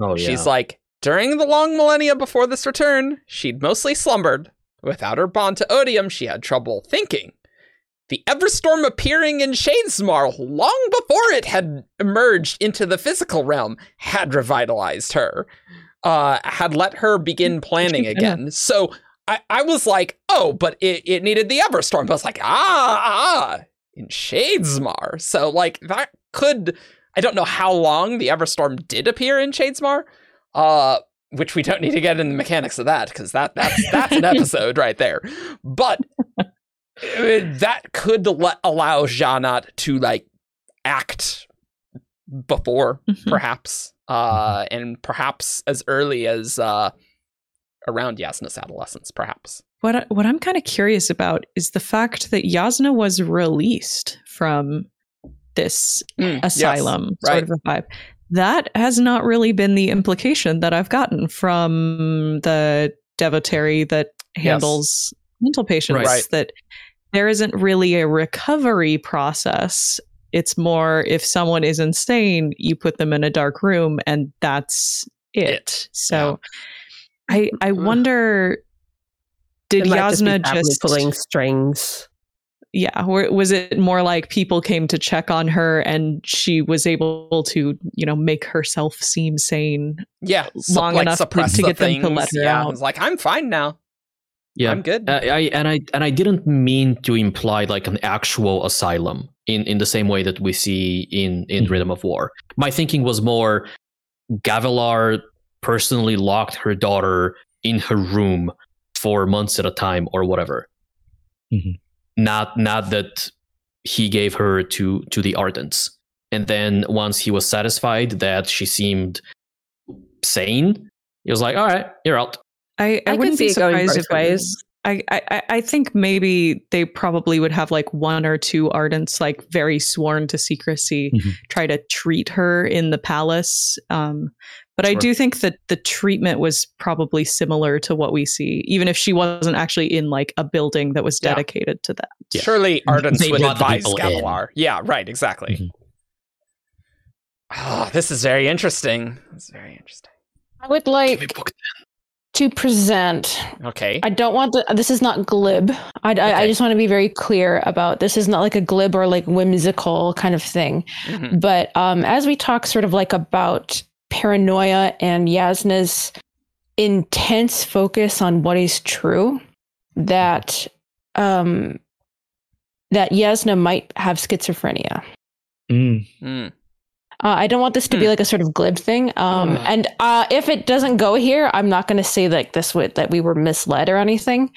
Oh yeah. she's like, during the long millennia before this return, she'd mostly slumbered. Without her bond to Odium, she had trouble thinking. The Everstorm appearing in Shadesmar long before it had emerged into the physical realm had revitalized her, uh, had let her begin planning again. So I, I was like, oh, but it, it needed the Everstorm. But I was like, ah, ah, in Shadesmar. So, like, that could, I don't know how long the Everstorm did appear in Shadesmar, uh, which we don't need to get in the mechanics of that because that, that's, <laughs> that's an episode right there. But that could let, allow Sja-anat to like act before Mhm. perhaps uh and perhaps as early as uh around Jasnah's adolescence perhaps What I, what I'm kind of curious about is the fact that Jasnah was released from this Mm, yes, asylum right. sort of a vibe. That has not really been the implication that I've gotten from the devotary that handles mental patients. Right. That there isn't really a recovery process. It's more if someone is insane, you put them in a dark room and that's it. It, So I I Ugh. wonder did It might just Jasnah just pulling strings. yeah, or was it more like people came to check on her and she was able to, you know, make herself seem sane? Yeah, long like enough to- suppress to the get them to let her yeah, out. I was like, I'm fine now. Yeah, I'm good. Uh, I and I and I didn't mean to imply like an actual asylum in in the same way that we see in in Mhm. Rhythm of War. My thinking was more Gavilar personally locked her daughter in her room for months at a time or whatever. Mhm. Not not that he gave her to to the Ardents. And then once he was satisfied that she seemed sane, he was like, "All right, you're out." I, I, I wouldn't see be surprised if I, ways. I, I, I think maybe they probably would have like one or two ardents, like very sworn to secrecy, Mhm. try to treat her in the palace. Um, but I do think that the treatment was probably similar to what we see, even if she wasn't actually in like a building that was Yeah. dedicated to that. Yeah. Surely Ardents They would advise people. Gavilar. Yeah, right, exactly. Mhm. Oh, this is very interesting. It's very interesting. I would like to present. Okay. I don't want to. This is not glib. I, I, I just want to be very clear about this. Is not like a glib or like whimsical kind of thing. Mhm. But um, as we talk, sort of like about paranoia and Jasnah's intense focus on what is true, that um, that Jasnah might have schizophrenia. Mm. Mm. Uh, I don't want this to be Hmm. like a sort of glib thing. Um, Hmm. and uh, if it doesn't go here, I'm not going to say like this would that we were misled or anything.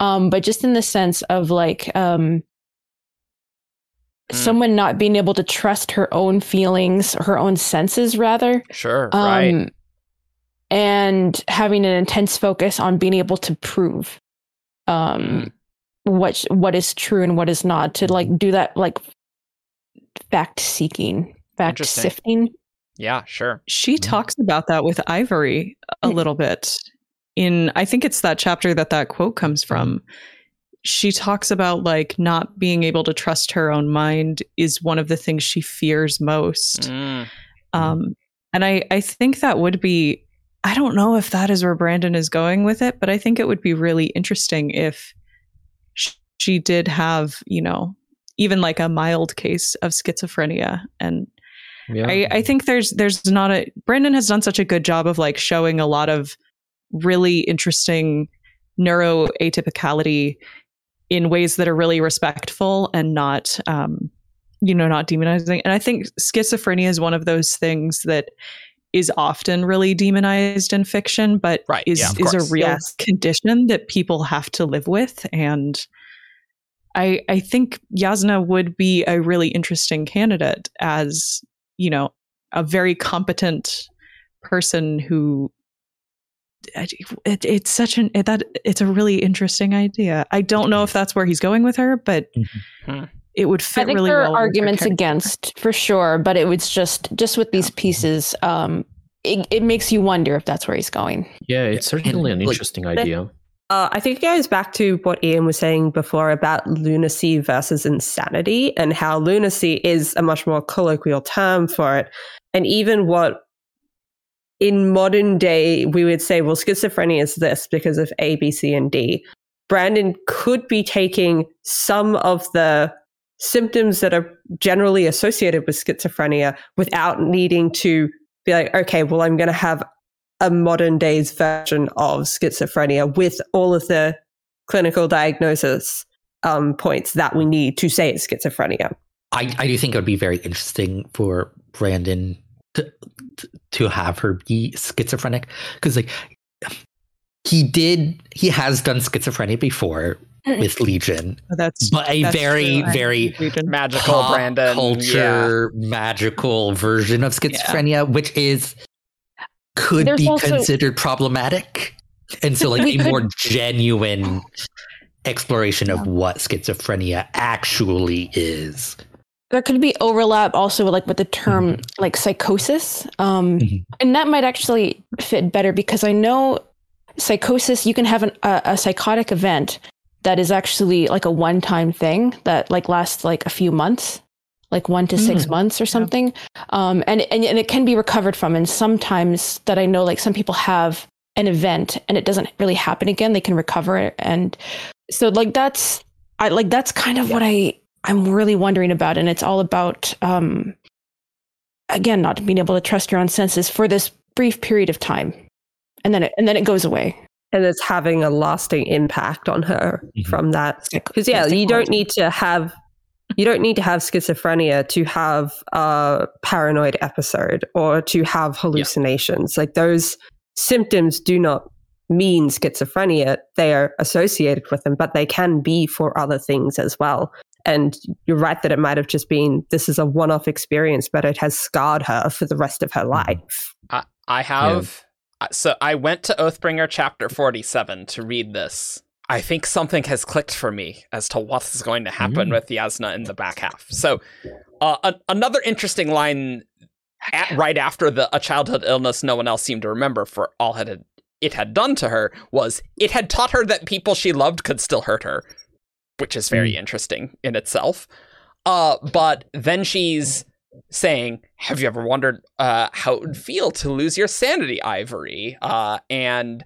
Um, but just in the sense of like um, Hmm. someone not being able to trust her own feelings, her own senses, rather, Sure, um, right. and having an intense focus on being able to prove um, what what is true and what is not. To like do that like fact seeking, fact sifting. Yeah, sure. She talks about that with Ivory a Mm. little bit. In I think it's that chapter that that quote comes from. She talks about like not being able to trust her own mind is one of the things she fears most. Mm. Um, and I, I think that would be, I don't know if that is where Brandon is going with it, but I think it would be really interesting if sh- she did have, you know, even like a mild case of schizophrenia. And Yeah. I, I think there's, there's not a, Brandon has done such a good job of like showing a lot of really interesting neuroatypicality in ways that are really respectful and not, um, you know, not demonizing. And I think schizophrenia is one of those things that is often really demonized in fiction, but Right, is yeah, is a real Yes. condition that people have to live with. And I I think Jasnah would be a really interesting candidate as, you know, a very competent person who it, it's such an it, that it's a really interesting idea. I don't know if that's where he's going with her, but Mhm. it would fit I think really there well. are with her arguments against for sure, but it was just just with these pieces, um, it, it makes you wonder if that's where he's going. yeah, it's certainly an like, interesting idea. Uh, I think it goes back to what Ian was saying before about lunacy versus insanity and how lunacy is a much more colloquial term for it. And even what in modern day we would say, well, schizophrenia is this because of A, B, C, and D. Brandon could be taking some of the symptoms that are generally associated with schizophrenia without needing to be like, okay, well, I'm going to have a modern day's version of schizophrenia with all of the clinical diagnosis um, points that we need to say it's schizophrenia. I, I do think it would be very interesting for Brandon to to have her be schizophrenic because like he did he has done schizophrenia before with Legion, Oh, That's but a that's very true. Very agree, Magical Brandon. culture magical version of schizophrenia, which is could There's be also- considered problematic, and so like a <laughs> more genuine exploration of what schizophrenia actually is. There could be overlap also like with the term like psychosis, um, Mhm. and that might actually fit better because I know psychosis. You can have an, a, a psychotic event that is actually like a one-time thing that like lasts like a few months, like one to six months or something, um, and, and and it can be recovered from. And sometimes that I know, like some people have an event and it doesn't really happen again. They can recover it, and so like that's I like that's kind of what I I'm really wondering about, and it's all about um, again not being able to trust your own senses for this brief period of time, and then it and then it goes away. and it's having a lasting impact on her Mhm. from that. Because yeah you don't need to have you don't need to have schizophrenia to have a paranoid episode or to have hallucinations. Like those symptoms do not mean schizophrenia. They are associated with them but they can be for other things as well and you're right that it might have just been this is a one-off experience but it has scarred her for the rest of her life I, I have. uh, So I went to Oathbringer chapter 47 to read this. I think something has clicked for me as to what is going to happen Mm. with Jasnah in the back half. So, uh, a- another interesting line at, right after the a childhood illness no one else seemed to remember for all had it had done to her was it had taught her that people she loved could still hurt her, which is very interesting in itself. Uh, but then she's saying, "Have you ever wondered uh, how it would feel to lose your sanity, Ivory?" Uh, and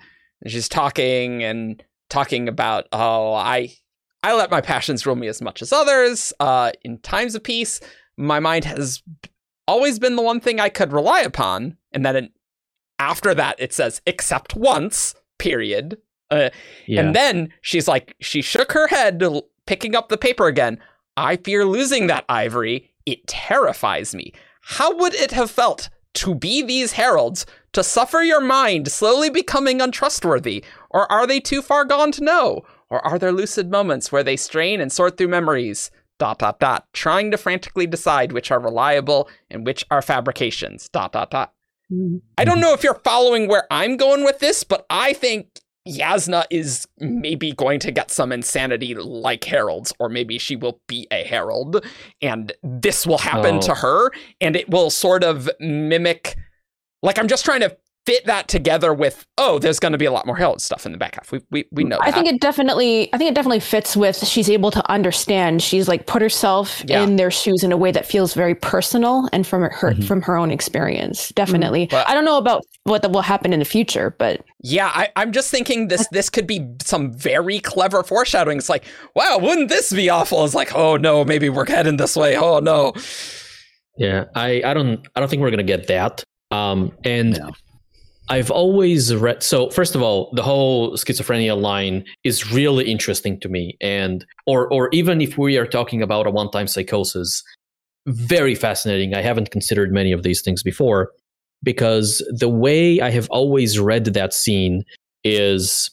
she's talking and talking about, "Oh, I I let my passions rule me as much as others. Uh, in times of peace, my mind has always been the one thing I could rely upon." And then after that, it says, "Except once." Period. Uh, Yeah. and then she's like, she shook her head, picking up the paper again. I fear losing that ivory. It terrifies me. How would it have felt to be these heralds, to suffer your mind slowly becoming untrustworthy? Or are they too far gone to know? Or are there lucid moments where they strain and sort through memories? Dot, dot, dot. Trying to frantically decide which are reliable and which are fabrications. Dot, dot, dot. I don't know if you're following where I'm going with this, but I think Jasnah is maybe going to get some insanity like Herald's, or maybe she will be a Herald, and this will happen Oh. to her, and it will sort of mimic. Like, I'm just trying to fit that together with, oh, there's going to be a lot more Herald stuff in the back half. We, we, we know I that. think it definitely I think it definitely fits with she's able to understand. She's like put herself Yeah. in their shoes in a way that feels very personal and from her Mhm. from her own experience. Definitely. But- I don't know about what that will happen in the future, but Yeah, I, I'm just thinking this this could be some very clever foreshadowing. It's like, wow, wouldn't this be awful? It's like, oh no, maybe we're heading this way. Oh no. Yeah, I, I don't I don't think we're gonna get that. Um, and No. I've always read. So first of all, the whole schizophrenia line is really interesting to me, and or or even if we are talking about a one-time psychosis, very fascinating. I haven't considered many of these things before because the way I have always read that scene is,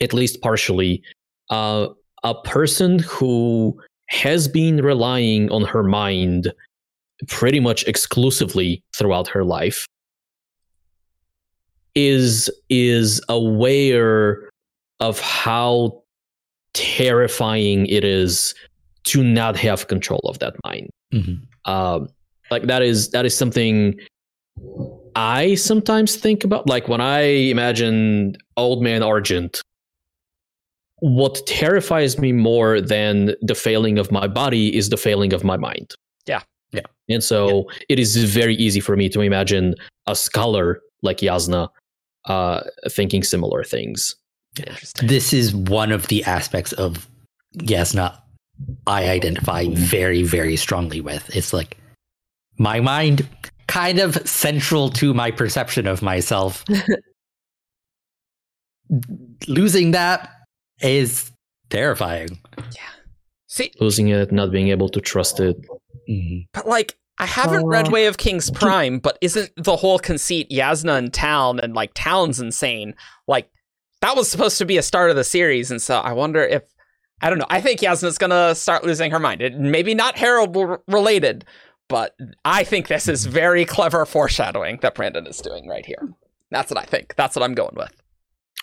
at least partially, uh, a person who has been relying on her mind pretty much exclusively throughout her life is is aware of how terrifying it is to not have control of that mind Mhm. um like that is that is something i sometimes think about like when i imagine old man argent what terrifies me more than the failing of my body is the failing of my mind Yeah. Yeah. and so it is very easy for me to imagine a scholar like jasnah uh thinking similar things Interesting. This is one of the aspects of Jasnah I identify very, very strongly with. It's like my mind kind of central to my perception of myself. <laughs> Losing that is terrifying. Yeah. See, losing it not being able to trust it but like, I haven't read Oh. Way of Kings Prime, but isn't the whole conceit Jasnah and Town and like Town's insane? Like, that was supposed to be a start of the series, and so I wonder if I don't know. I think Jasnah's gonna start losing her mind. It, maybe not Herald related, but I think this is very clever foreshadowing that Brandon is doing right here. That's what I think. That's what I'm going with.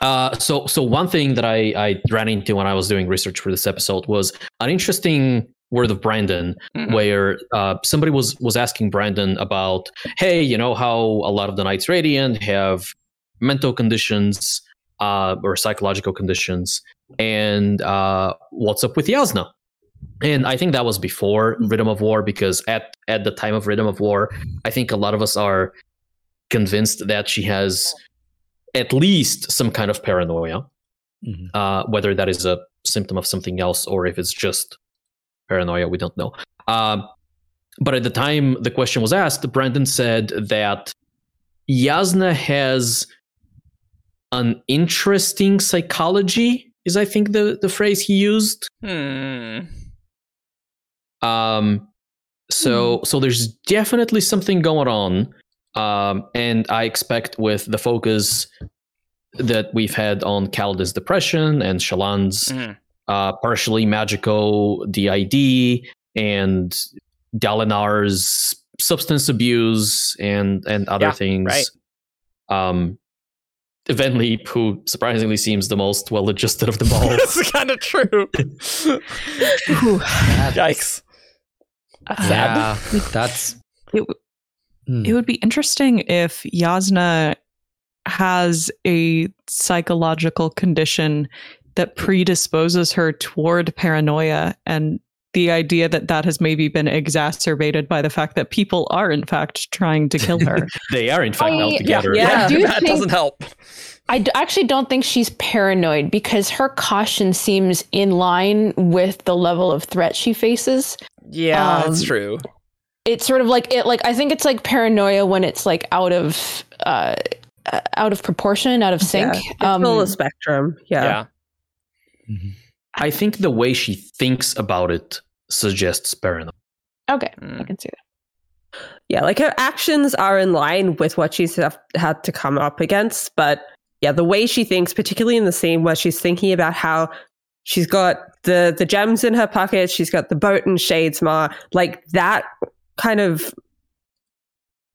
Uh, so so one thing that I, I ran into when I was doing research for this episode was an interesting word of Brandon, Mhm. where uh, somebody was was asking Brandon about, hey, you know how a lot of the Knights Radiant have mental conditions uh, or psychological conditions, and uh, what's up with Jasnah? And I think that was before Rhythm of War because at at the time of Rhythm of War, I think a lot of us are convinced that she has at least some kind of paranoia. Mhm. Uh, whether that is a symptom of something else or if it's just paranoia, we don't know. Um, but at the time the question was asked, Brandon said that Jasnah has an interesting psychology, is I think the, the phrase he used. Hmm. Um, so so there's definitely something going on, um, and I expect with the focus that we've had on Kaladin's depression and Shallan's Mhm. Uh, partially magical DID and Dalinar's substance abuse and and other Yeah, things. right. Um, Venli, who surprisingly seems the most well adjusted of them all. <laughs> That's kind of true. Whew. Yikes. That's sad. That's. It Hmm. It would be interesting if Jasnah has a psychological condition that predisposes her toward paranoia and the idea that that has maybe been exacerbated by the fact that people are in fact trying to kill her. <laughs> they are in fact I- out Yeah, together. yeah, Yeah. <laughs> That think- doesn't help. I d- actually don't think she's paranoid because her caution seems in line with the level of threat she faces. Yeah, that's Um, true. It's sort of like it like I think it's like paranoia when it's like out of uh uh, out of proportion, out of sync. Yeah, it's all a spectrum. Yeah. Yeah. Mhm. I think the way she thinks about it suggests paranoia. okay, I Mm. can see that. Yeah, like her actions are in line with what she's have, had to come up against. But yeah, the way she thinks, particularly in the scene where she's thinking about how she's got the the gems in her pocket, she's got the boat in Shadesmar, like that kind of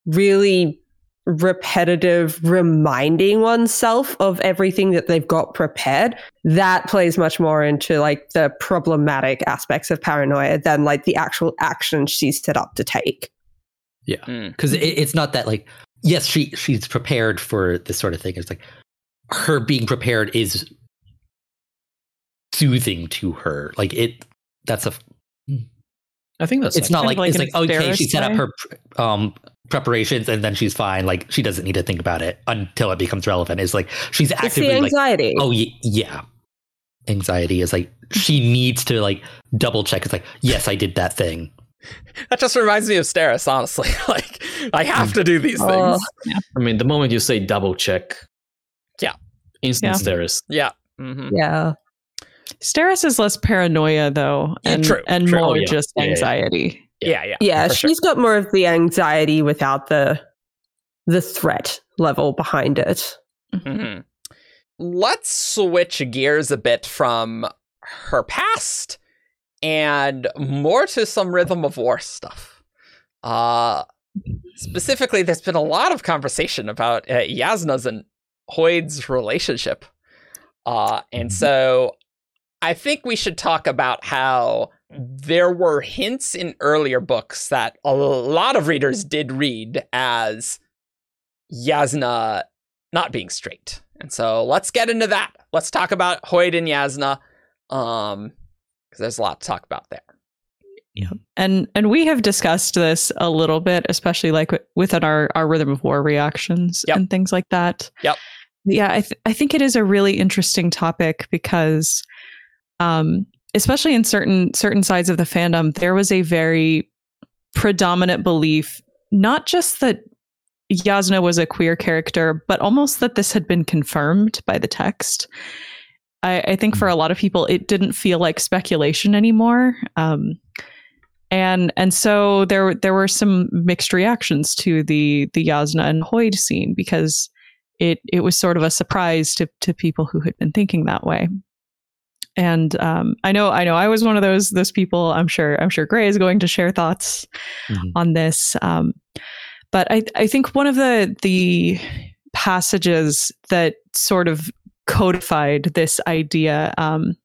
really repetitive reminding oneself of everything that they've got prepared that plays much more into like the problematic aspects of paranoia than like the actual action she's set up to take. Yeah. Hmm. Because it, it's not that like yes she she's prepared for this sort of thing. It's like her being prepared is soothing to her. Like it that's a I think that's it's not like, like it's like okay she set up her um preparations and then she's fine like she doesn't need to think about it until it becomes relevant it's like she's it's the actively like anxiety oh yeah anxiety is like she needs to like double check it's like yes i did that thing That just reminds me of Steris, honestly. <laughs> like, I have to do these Oh. things. I mean, the moment you say double check, Yeah. instant Yeah. Steris. Yeah. hmm yeah Steris is less paranoia though, Yeah, and, true, and true. more Oh, yeah. just Yeah, yeah. anxiety. Yeah, yeah. yeah for she's sure. got more of the anxiety without the the threat level behind it Mhm. Let's switch gears a bit from her past and more to some rhythm of war stuff. Uh, specifically, there's been a lot of conversation about uh, Jasnah's and Hoid's relationship. Uh, and so I think we should talk about how there were hints in earlier books that a lot of readers did read as Jasnah not being straight. And so let's get into that. Let's talk about Hoid and Jasnah. Um, because there's a lot to talk about there. Yeah. And and we have discussed this a little bit, especially like wi- within our our rhythm of war reactions Yep. and things like that. Yep. Yeah, I th- I think it is a really interesting topic because, um, especially in certain certain sides of the fandom, there was a very predominant belief, not just that Jasnah was a queer character, but almost that this had been confirmed by the text. I, I think for a lot of people, it didn't feel like speculation anymore. Um, and and so there there were some mixed reactions to the the Jasnah and Hoid scene because it it was sort of a surprise to to people who had been thinking that way. And um, I know I know I was one of those those people. I'm sure I'm sure Gray is going to share thoughts Mhm. on this. Um, but I I think one of the the passages that sort of codified this idea. Um,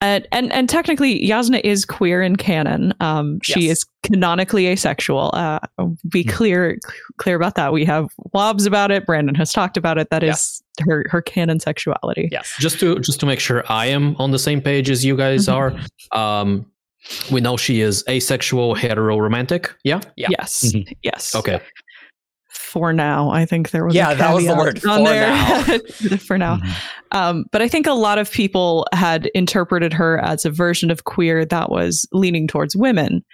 and, and and technically, Jasnah is queer in canon. Um, she Yes. is canonically asexual. Uh, be Hmm. clear clear about that. We have WoBs about it. Brandon has talked about it. That Yes. Her her canon sexuality. Yes. Just to just to make sure I am on the same page as you guys are. Um, we know she is asexual, hetero, romantic. Yeah. Yeah. Yes. Mhm. Yes. Okay. For now, I think there was. a Yeah, that was the word, on for there. now. <laughs> for now. Mhm. Um, but I think a lot of people had interpreted her as a version of queer that was leaning towards women.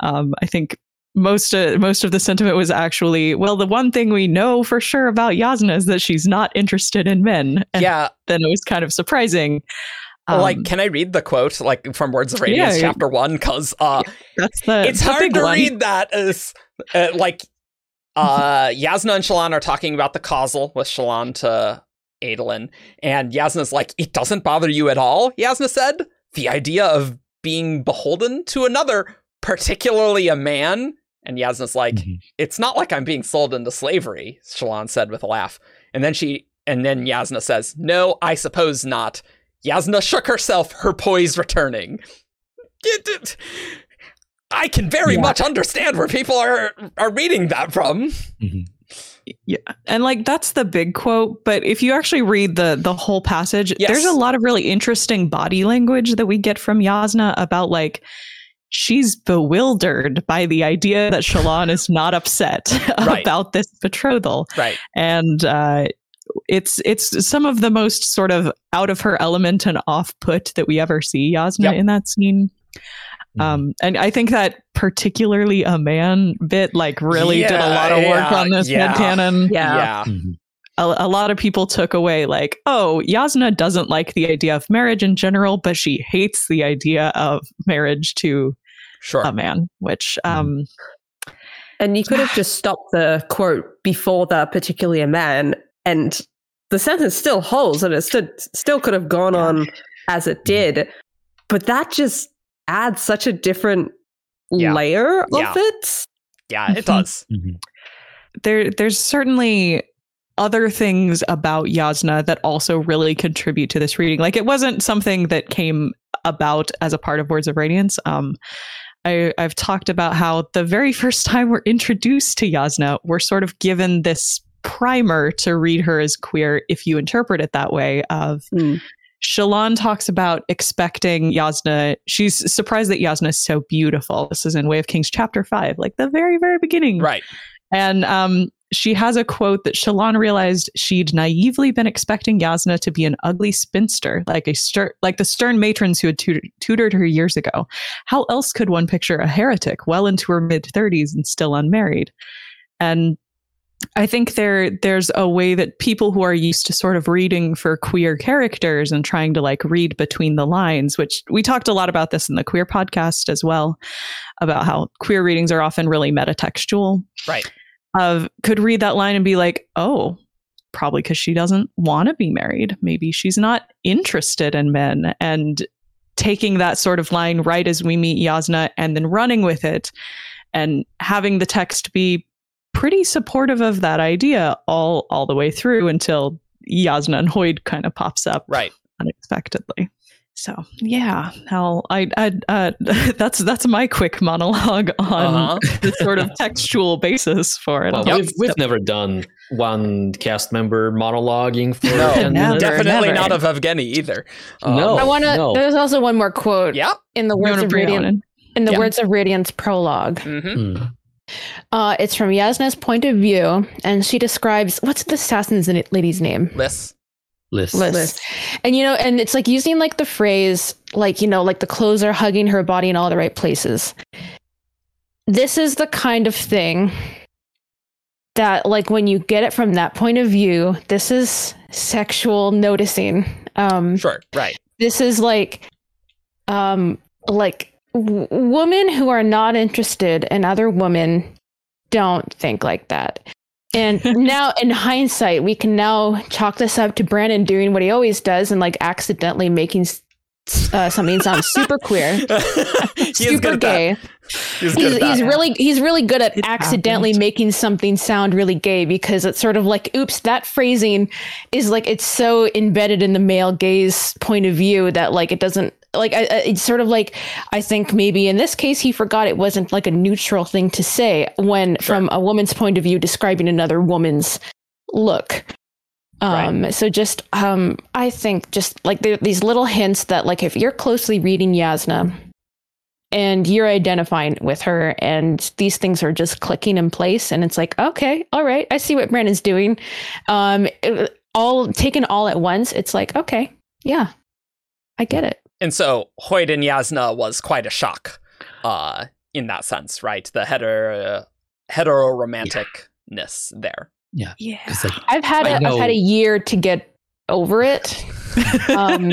Um, I think most uh, most of the sentiment was actually, well, the one thing we know for sure about Jasnah is that she's not interested in men. And Yeah. then it was kind of surprising. like, Um, can I read the quote like from Words of Radiance, Yeah. chapter one? Because uh, that's the it's the hard to one. read that as uh, like <laughs> uh Jasnah and shallan are talking about the causal with shallan to Adolin, and Jasnah's like, "It doesn't bother you at all." Jasnah said, "The idea of being beholden to another, particularly a man." And Jasnah's like, Mhm. "It's not like I'm being sold into slavery," Shallan said with a laugh. And then she, and then Jasnah says, "No, I suppose not." Jasnah shook herself, her poise returning. It- it- I can very Yeah. much understand where people are are reading that from. Mhm. Yeah. And like that's the big quote, but if you actually read the the whole passage, Yes. there's a lot of really interesting body language that we get from Jasnah about like she's bewildered by the idea that Shallan is not upset <laughs> Right. about this betrothal. Right. And uh it's it's some of the most sort of out of her element and off put that we ever see Jasnah Yep. in that scene. Mhm. Um, and I think that particularly a man bit like really did a lot of Yeah, work on this yeah. headcanon Yeah. Mhm. a, a lot of people took away like, oh, Jasnah doesn't like the idea of marriage in general, but she hates the idea of marriage to Sure. a man, which um And you could have just stopped the quote before the particularly a man, and the sentence still holds, and it stood, still could have gone on as it did. But that just adds such a different Yeah. layer Yeah. of it. yeah, it does. Mhm. there there's certainly other things about Jasnah that also really contribute to this reading. Like it wasn't something that came about as a part of Words of Radiance. Um I, I've talked about how the very first time we're introduced to Jasnah, we're sort of given this primer to read her as queer if you interpret it that way of Mm. Shallan talks about expecting Jasnah. She's surprised that Jasnah is so beautiful. This is in Way of Kings chapter five, like the very, very beginning. Right. And um, she has a quote that Shallan realized she'd naively been expecting Jasnah to be an ugly spinster, like a stir- like the stern matrons who had tutor- tutored her years ago. How else could one picture a heretic well into her mid thirties and still unmarried? And I think there there's a way that people who are used to sort of reading for queer characters and trying to like read between the lines, which we talked a lot about this in the queer podcast as well, about how queer readings are often really metatextual Right. Of could read that line and be like, oh, probably because she doesn't want to be married. Maybe she's not interested in men. And taking that sort of line right as we meet Jasnah and then running with it and having the text be pretty supportive of that idea all all the way through until Jasnah and Hoid kind of pops up Right. unexpectedly. So yeah, I'll I I uh, <laughs> that's that's my quick monologue on Uh-huh. the sort of textual basis for it. Well, I'll- we've, we've never done one cast member monologuing for No, 10 never. Definitely never. not of Evgeny either. Um, No. I want to. no. There's also one more quote Yeah. in the words of bring it on radiance. in? In the Yeah. words of radiance prologue. hmm Mm. Uh, it's from Jasnah's point of view, and she describes what's the assassin's lady's name? Liss. Liss. Liss. Liss. And you know, and it's like using like the phrase, like you know, like the clothes are hugging her body in all the right places. This is the kind of thing that, like, when you get it from that point of view, this is sexual noticing. Um, Sure. Right. this is like um like w- women who are not interested in other women don't think like that and <laughs> now in hindsight we can now chalk this up to brandon doing what he always does and like accidentally making uh, something sound <laughs> super queer super gay. He's he's, he's really he's really good at It accidentally happens. making something sound really gay because it's sort of like oops that phrasing is like it's so embedded in the male gaze point of view that like it doesn't like I, it's sort of like I think maybe in this case he forgot it wasn't like a neutral thing to say when Sure. from a woman's point of view describing another woman's look um so just um i think just like there, these little hints that like if you're closely reading jasnah and you're identifying with her and these things are just clicking in place and it's like okay all right i see what brandon's doing um it- all taken all at once, it's like, okay, yeah, I get it. And so Hoid and Jasnah was quite a shock uh, in that sense, right? The hetero hetero romanticness there. Yeah. like, I've had I a, I've had a year to get over it. <laughs> Um,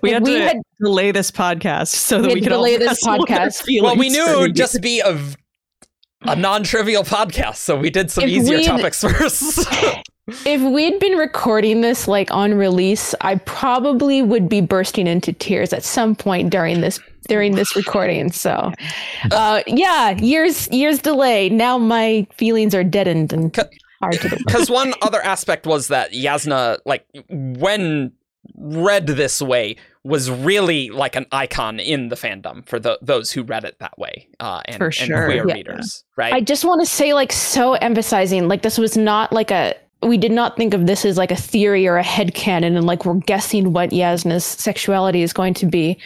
we had we to had- delay this podcast so that We we, had could all delay this wrestle with our podcast. Well, we knew it would just be a non-trivial podcast, so we did some If easier topics <laughs> first. <laughs> if we'd been recording this like on release, I probably would be bursting into tears at some point during this during this recording. So, <laughs> uh, yeah, years years delay. Now my feelings are deadened and hard to <laughs> the Because one other aspect was that Jasnah, like, when read this way, was really like an icon in the fandom for the, those who read it that way, uh, and, For and sure. queer Yeah. readers, right? I just want to say, like, so emphasizing, like, this was not like a. We did not think of this as like a theory or a headcanon and like we're guessing what Jasnah's sexuality is going to be.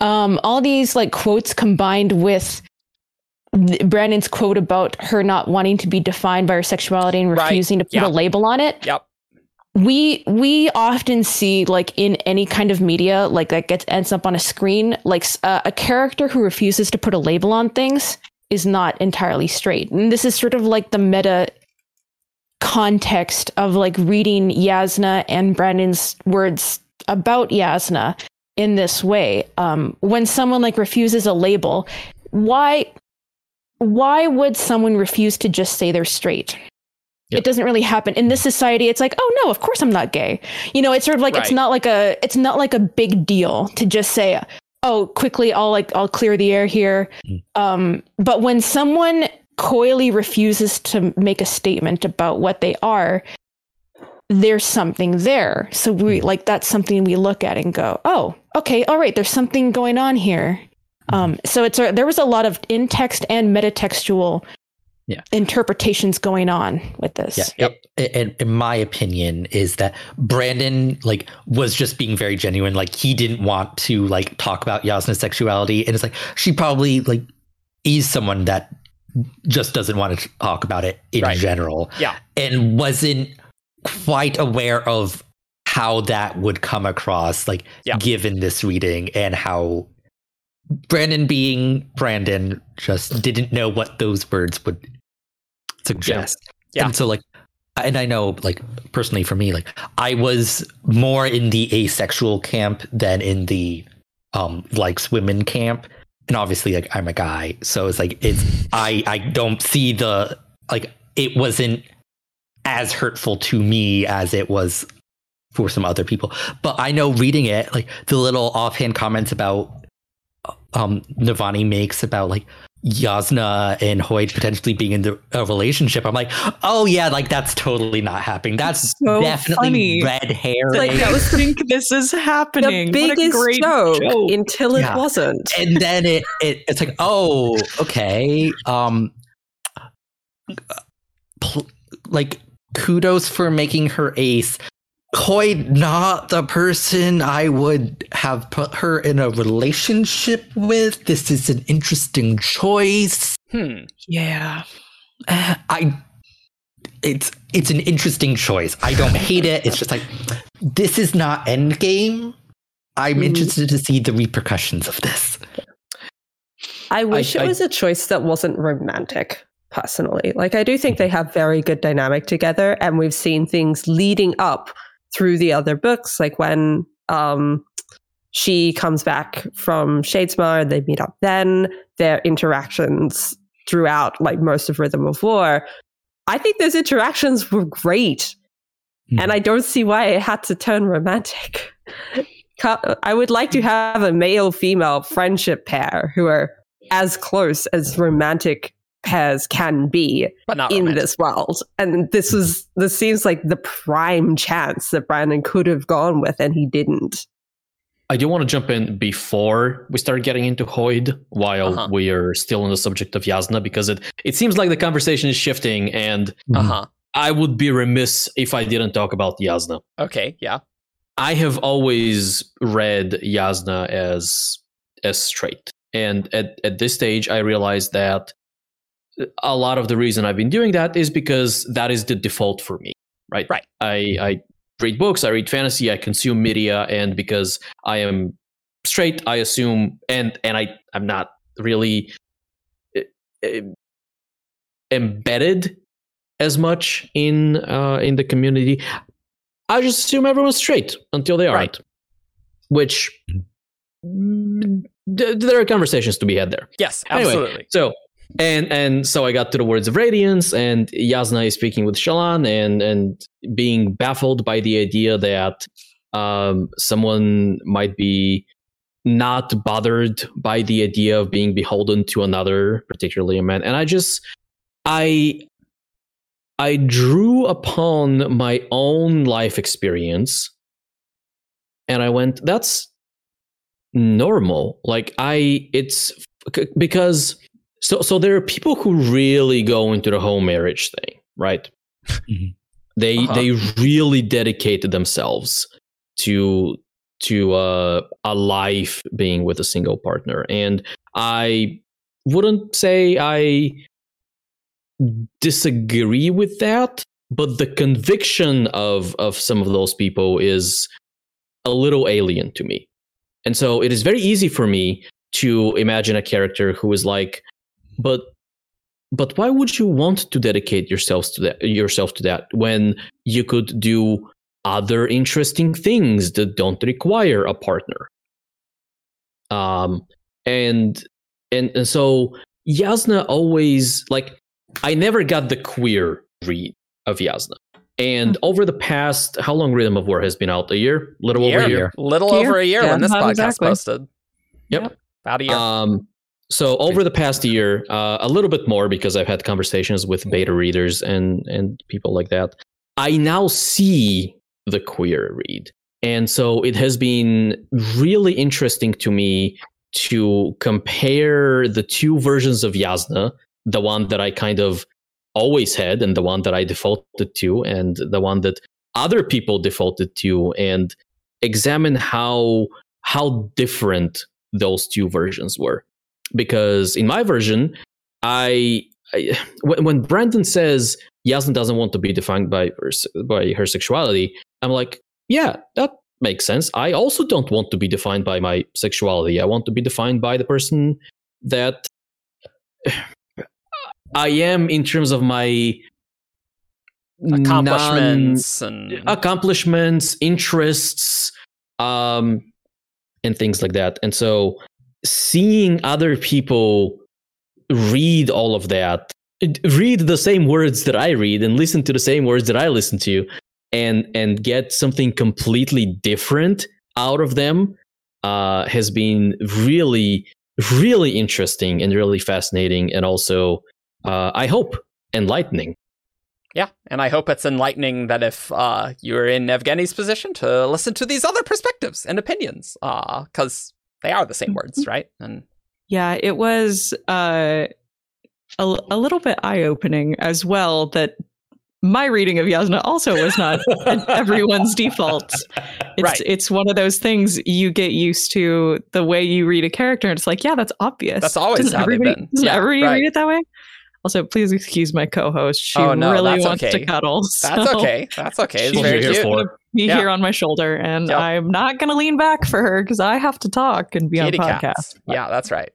Um, all these like quotes combined with Brandon's quote about her not wanting to be defined by her sexuality and Right. refusing to put Yeah. a label on it. Yep. we we often see like in any kind of media like that gets ends up on a screen like uh, a character who refuses to put a label on things is not entirely straight and this is sort of like the meta context of like reading Jasnah and Brandon's words about Jasnah in this way. Um when someone like refuses a label why why would someone refuse to just say they're straight? Yep. it doesn't really happen. In this society it's like oh no of course i'm not gay. You know it's sort of like it's not like a it's not like a big deal to just say oh quickly i'll like i'll clear the air here. Mm. um but when someone coyly refuses to make a statement about what they are there's something there so we like that's something we look at and go oh okay all right there's something going on here um so it's a, there was a lot of in text and metatextual Yeah. interpretations going on with this Yeah. It, and in my opinion is that Brandon like was just being very genuine. Like he didn't want to like talk about Jasnah's sexuality, and it's like she probably like is someone that just doesn't want to talk about it in Right. general, Yeah. and wasn't quite aware of how that would come across, like Yeah. given this reading and how. Brandon being Brandon just didn't know what those words would suggest. Yeah. And so like and I know like personally for me, like I was more in the asexual camp than in the um likes women camp. And obviously like I'm a guy. So it's like it's I I don't see the like it wasn't as hurtful to me as it was for some other people. But I know reading it, like the little offhand comments about um Navani makes about like Jasnah and Hoid potentially being in the, a relationship. I'm like, oh yeah, like that's totally not happening. That's So definitely funny. red hair. Like, that was <laughs> the- think this is happening. The What a biggest great joke, joke. until it Yeah. wasn't. and then it, it it's like, oh, okay. Um pl- like kudos for making her ace. Hoid not the person I would have put her in a relationship with. This is an interesting choice. Hmm. Yeah. Uh, I it's it's an interesting choice. I don't hate it. It's just like this is not endgame. I'm Mm. interested to see the repercussions of this. I wish I- it was a choice that wasn't romantic, personally. Like, I do think they have very good dynamic together, and we've seen things leading up through the other books, like when um, she comes back from Shadesmar and they meet up then, their interactions throughout, like, most of Rhythm of War. I think those interactions were great, and I don't see why it had to turn romantic. <laughs> I would like to have a male female friendship pair who are as close as romantic pairs can be But not in romantic. this world. And this was this seems like the prime chance that Brandon could have gone with and he didn't. I do want to jump in before we start getting into Hoid while Uh-huh. we are still on the subject of Jasnah because it, it seems like the conversation is shifting and Uh huh. I would be remiss if I didn't talk about Jasnah. Okay. Yeah. I have always read Jasnah as as straight. And at, at this stage I realized that a lot of the reason I've been doing that is because that is the default for me. right? Right. I I read books, I read fantasy, I consume media, and because I am straight, I assume, and and I I'm not really uh, uh, embedded as much in uh, in the community. I just assume everyone's straight until they aren't, which mm, th- there are conversations to be had there. Yes, Anyway, absolutely. So and and so I got to the words of radiance, and Jasnah is speaking with Shallan, and and being baffled by the idea that um, someone might be not bothered by the idea of being beholden to another, particularly a man. And I just I I drew upon my own life experience, and I went, that's normal. Like I, it's because so so there are people who really go into the whole marriage thing, right? Mhm. They Uh-huh. they really dedicated themselves to to uh, a life being with a single partner, and I wouldn't say I disagree with that, but the conviction of of some of those people is a little alien to me. And so it is very easy for me to imagine a character who is like, but but why would you want to dedicate yourselves to that yourself to that when you could do other interesting things that don't require a partner? Um and and, and so Jasnah always like I never got the queer read of Jasnah. And over the past, how long Rhythm of War has been out? A year? Little over a year. Little Year. over a year Yeah, when this podcast exactly. posted. Yep. About a year. Um, so over the past year, uh, a little bit more because I've had conversations with beta readers and and people like that. I now see the queer read, and so it has been really interesting to me to compare the two versions of Jasnah, the one that I kind of always had, and the one that I defaulted to, and the one that other people defaulted to, and examine how how different those two versions were because in my version i, I when, when brandon says Jasnah doesn't want to be defined by her, by her sexuality i'm like yeah that makes sense i also don't want to be defined by my sexuality i want to be defined by the person that i am in terms of my non- Accomplishments and accomplishments, interests, um, and things like that. And so seeing other people read all of that, read the same words that I read and listen to the same words that I listen to and and get something completely different out of them uh, has been really really interesting and really fascinating and also uh, I hope enlightening. Yeah, and I hope it's enlightening that if uh, you're in Evgeny's position to listen to these other perspectives and opinions, because they are the same words, right? And Yeah, it was uh, a, a little bit eye opening as well that my reading of Jasnah also was not <laughs> everyone's default. It's Right. it's one of those things you get used to the way you read a character. And it's like, yeah, that's obvious. That's always doesn't how they've everybody, been. Doesn't Yeah, everybody right. read it that way? Also, please excuse my co-host. She Oh, no, really wants okay. to cuddle. that's okay. That's okay. It's She's very here cute. for. Be Yeah. here on my shoulder, and Yep. I'm not going to lean back for her because I have to talk and be Kitty on podcast. Yeah, that's right.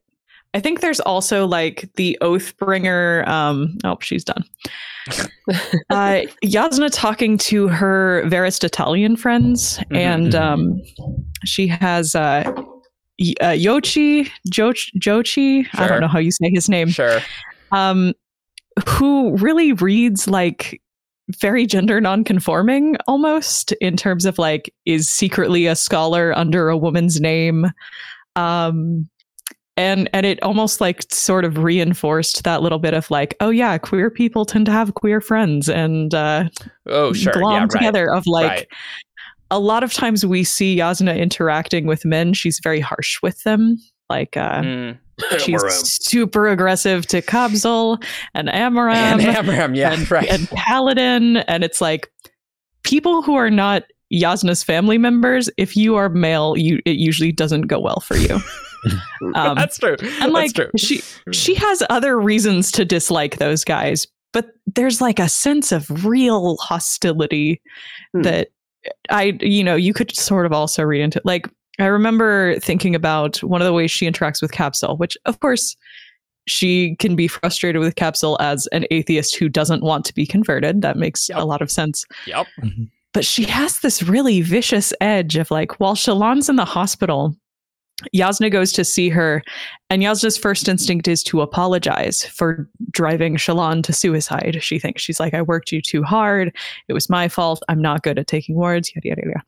I think there's also like the Oathbringer. Um, oh, she's done. <laughs> uh, Jasnah talking to her Veristitalian friends, Mhm, and mhm. um, she has uh, uh, Yochi, Joch, Jochi. I don't know how you say his name. Sure. Um, who really reads like very gender nonconforming almost in terms of like is secretly a scholar under a woman's name. Um, and and it almost like sort of reinforced that little bit of like oh yeah queer people tend to have queer friends and uh Oh, sure. glom yeah, right. together of like right. a lot of times we see Jasnah interacting with men she's very harsh with them like uh Mm. <laughs> she's super aggressive to Kabsal and Amaram and Amram, yeah, and, right. and Kaladin and it's like people who are not Jasnah's family members if you are male you it usually doesn't go well for you <laughs> um that's true. and that's like true. she she has other reasons to dislike those guys but there's like a sense of real hostility Hmm. that I, you know, you could sort of also read into. Like, I remember thinking about one of the ways she interacts with Kabsal, which, of course, she can be frustrated with Kabsal as an atheist who doesn't want to be converted. That makes Yep. a lot of sense. Yep. Mm-hmm. But she has this really vicious edge of like, while Shallan's in the hospital, Jasnah goes to see her, and Jasnah's first instinct is to apologize for driving Shallan to suicide. She thinks she's like, I worked you too hard. It was my fault. I'm not good at taking words, yada, yada, yada.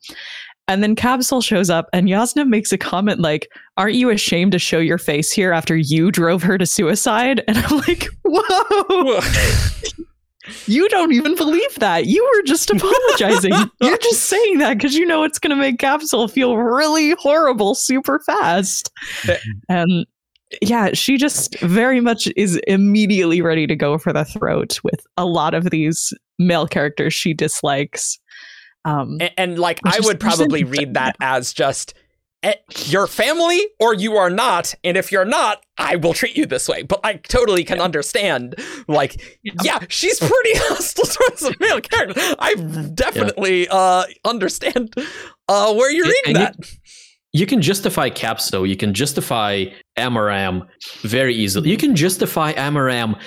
And then Kabsal shows up, and Jasnah makes a comment like, Aren't you ashamed to show your face here after you drove her to suicide? And I'm like, <laughs> Whoa, <laughs> you don't even believe that. You were just <laughs> apologizing. You're just saying that because you know it's going to make Kabsal feel really horrible super fast. Eh. And yeah, she just very much is immediately ready to go for the throat with a lot of these male characters she dislikes. Um, and, and, like I would probably read that as just eh, your family or you are not and if you're not i will treat you this way. But i totally can understand like yeah, she's pretty <laughs> hostile towards the male character. I definitely uh understand uh where you're And- reading and that. You can justify Kabsal. You can justify Amaram very easily. You can justify Amaram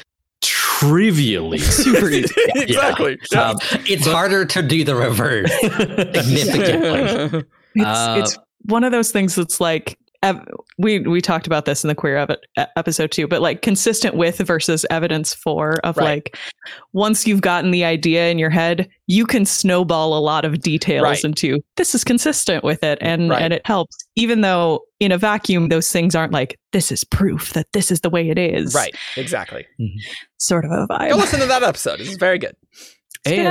trivially. <laughs> super easy. <laughs> exactly Yeah. Um, it's harder to do the reverse <laughs> significantly. It's, Uh, it's one of those things that's like ev- we we talked about this in the queer ev- episode too, but like consistent with versus evidence for of Right. like once you've gotten the idea in your head, you can snowball a lot of details Right. into this is consistent with it and Right. and it helps even though in a vacuum those things aren't like this is proof that this is the way it is. right exactly mm-hmm. Sort of a vibe. go listen to that episode this is very good It's a good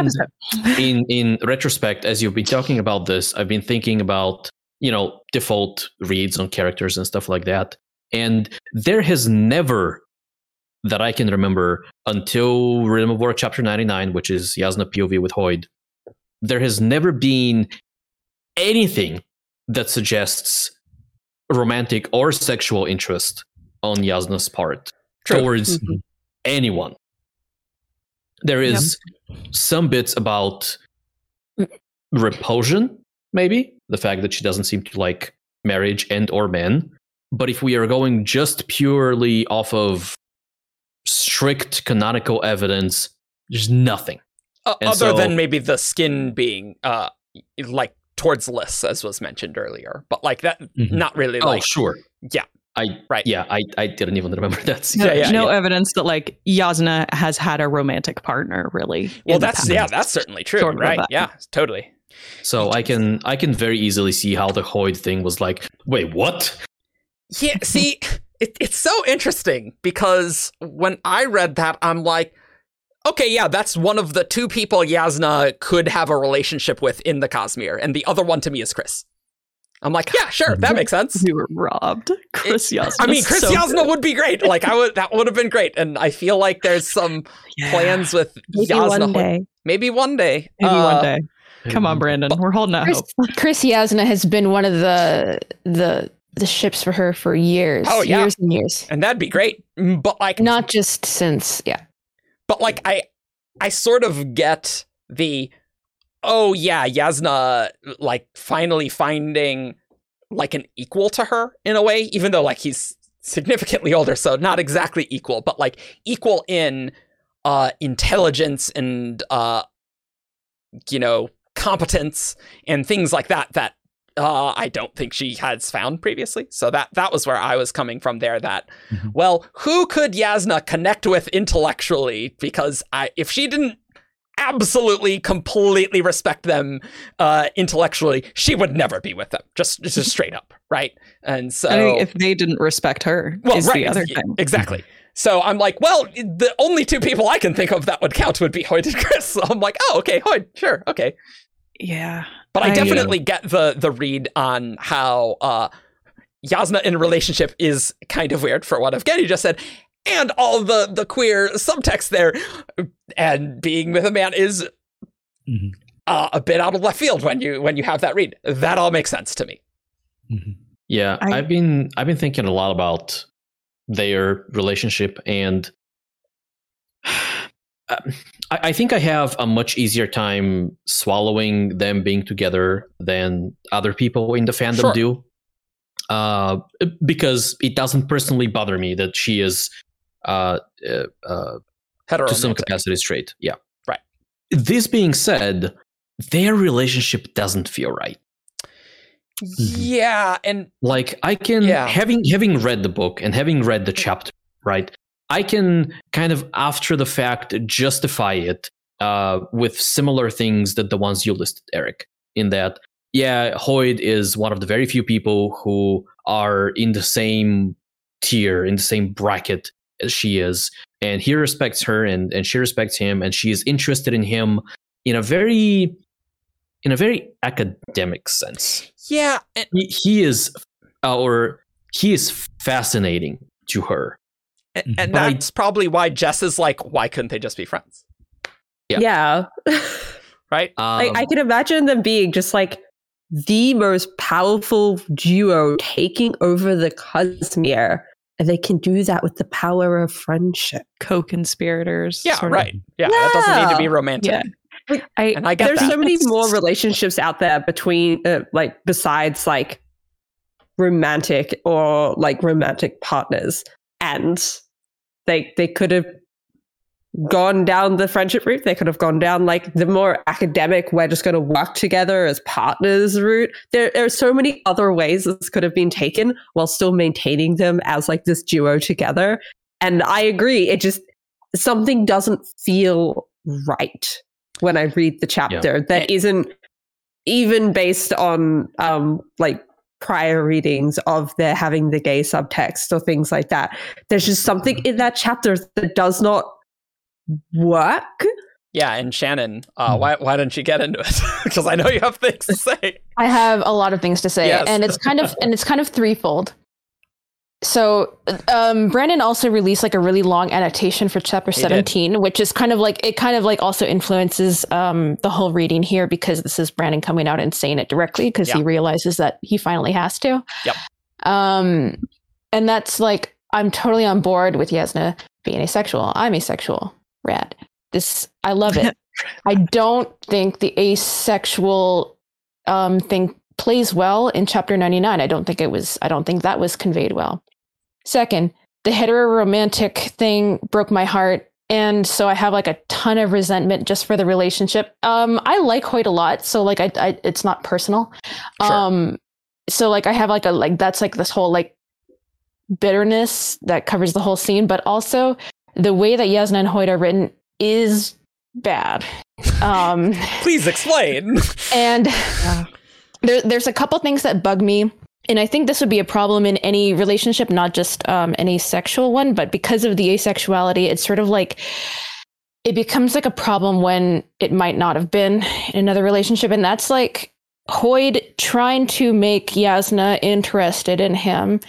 and in in retrospect, as you've been talking about this, I've been thinking about you know default reads on characters and stuff like that, and there has never that I can remember until Rhythm of War Chapter ninety nine, which is Jasnah POV with Hoid. There has never been anything that suggests romantic or sexual interest on Jasnah's part True. towards Mhm. anyone. There is some bits about repulsion, maybe the fact that she doesn't seem to like marriage and or men. But if we are going just purely off of strict canonical evidence, there's nothing. Uh, other so- than maybe the skin being uh like towards Liss as was mentioned earlier but like that Mhm. not really Oh, like sure. Yeah. I Right. Yeah, I, I didn't even remember <laughs> that. No, Yeah, yeah, no evidence that like Jasnah has had a romantic partner really. well that's yeah that's certainly true Sort of right yeah totally So I can I can very easily see how the Hoid thing was like, wait, what? Yeah, <laughs> see, it, it's so interesting because when I read that, I'm like, okay, yeah, that's one of the two people Jasnah could have a relationship with in the Cosmere, and the other one to me is Khriss. I'm like, yeah, sure, that makes sense. You were robbed. Khriss Jasnah. I mean, Khriss so Jasnah good. would be great. Like, I would, that would have been great. And I feel like there's some Yeah. plans with Maybe Jasnah. one day. Maybe one day. Maybe Uh, one day. Come on, Brandon. We're holding out Khriss, hope. Khriss Jasnah has been one of the the the ships for her for years. Oh, yeah. years and years. And that'd be great. Mm, But like, Not just since, yeah. but like I I sort of get the oh yeah, Jasnah like finally finding like an equal to her in a way, even though like he's significantly older, so not exactly equal, but like equal in uh intelligence and uh you know competence and things like that that uh, I don't think she has found previously. So that that was where I was coming from there. That Mhm. well, who could Jasnah connect with intellectually? Because I, if she didn't absolutely completely respect them uh, intellectually, she would never be with them. Just just <laughs> straight up, right? And so I think if they didn't respect her, well, is right, the other thing. exactly. So I'm like, well, the only two people I can think of that would count would be Hoid and Khriss. <laughs> So I'm like, oh, okay, Hoid, sure, okay. Yeah. But I, I- definitely get the the read on how uh, Jasnah in a relationship is kind of weird for what Evgeny just said, and all the the queer subtext there, and being with a man is Mhm. uh, a bit out of left field when you when you have that read. That all makes sense to me. Mhm. Yeah, I- I've been I've been thinking a lot about their relationship and <sighs> uh, I, I think I have a much easier time swallowing them being together than other people in the fandom Sure. do. Uh, because it doesn't personally bother me that she is uh, uh, uh, to some capacity straight. Yeah. Right. This being said, their relationship doesn't feel right. Yeah, and Like I can Yeah. having having read the book and having read the chapter, right? I can kind of after the fact justify it uh, with similar things that the ones you listed, Eric. In that, yeah, Hoid is one of the very few people who are in the same tier, in the same bracket as she is, and he respects her, and and she respects him, and she is interested in him in a very, in a very academic sense yeah, and, he, he is uh, or he is fascinating to her and, and But I- that's probably why Jess is like, why couldn't they just be friends? Yeah. Yeah. <laughs> Right? I, Um, I can imagine them being just like the most powerful duo taking over the Cosmere. And they can do that with the power of friendship. Co-conspirators. Yeah, sort of. right. Yeah, that doesn't need to be romantic. Yeah. I, And I get There's that. so many more relationships out there between, uh, like, besides like romantic or like romantic partners. And they they could have gone down the friendship route. They could have gone down like the more academic, we're just going to work together as partners route. There, there are so many other ways this could have been taken while still maintaining them as like this duo together. And I agree. It just, something doesn't feel right when I read the chapter that isn't even based on um like prior readings of their having the gay subtext or things like that. There's just something in that chapter that does not work. Yeah, and Shannon, uh, Hmm. why why don't you get into it? <laughs> Because I know you have things to say. I have a lot of things to say, Yes. and it's kind of and it's kind of threefold. So, um, Brandon also released like a really long adaptation for chapter He did. seventeen, which is kind of like it kind of like also influences um, the whole reading here because this is Brandon coming out and saying it directly because he realizes that he finally has to. Yep. Um, and that's like I'm totally on board with Jasnah being asexual. I'm asexual. Rad. This I love it. <laughs> I don't think the asexual um, thing plays well in chapter 99. I don't think it was, I don't think that was conveyed well. Second, the heteroromantic thing broke my heart. And so I have like a ton of resentment just for the relationship. Um, I like Hoid a lot. So like, I, I it's not personal. Sure. Um, so like I have like a, like, that's like this whole like bitterness that covers the whole scene, but also the way that Jasnah and Hoid are written is bad. Um, <laughs> Please explain. and there, there's a couple things that bug me. And I think this would be a problem in any relationship, not just um, an asexual one, but because of the asexuality, it's sort of like it becomes like a problem when it might not have been in another relationship. And that's like Hoid trying to make Jasnah interested in him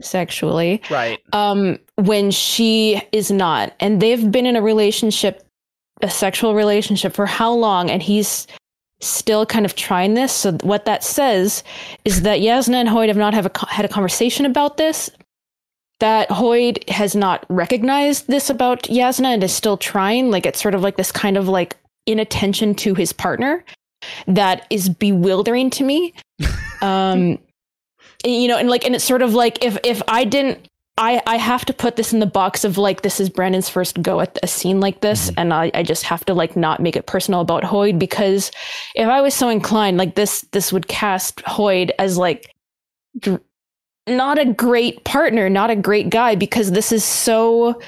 sexually right. um, when she is not. And they've been in a relationship, a sexual relationship for how long? And he's still kind of trying this. So what that says is that Jasnah and Hoid have not have a, had a conversation about this. That Hoid has not recognized this about Jasnah and is still trying. Like it's sort of like this kind of like inattention to his partner that is bewildering to me. <laughs> Um, you know, and like, and it's sort of like if if I didn't I, I have to put this in the box of like this is Brandon's first go at a scene like this, mm-hmm. and I, I just have to like not make it personal about Hoid because if I was so inclined, like this this would cast Hoid as like dr- not a great partner, not a great guy because this is so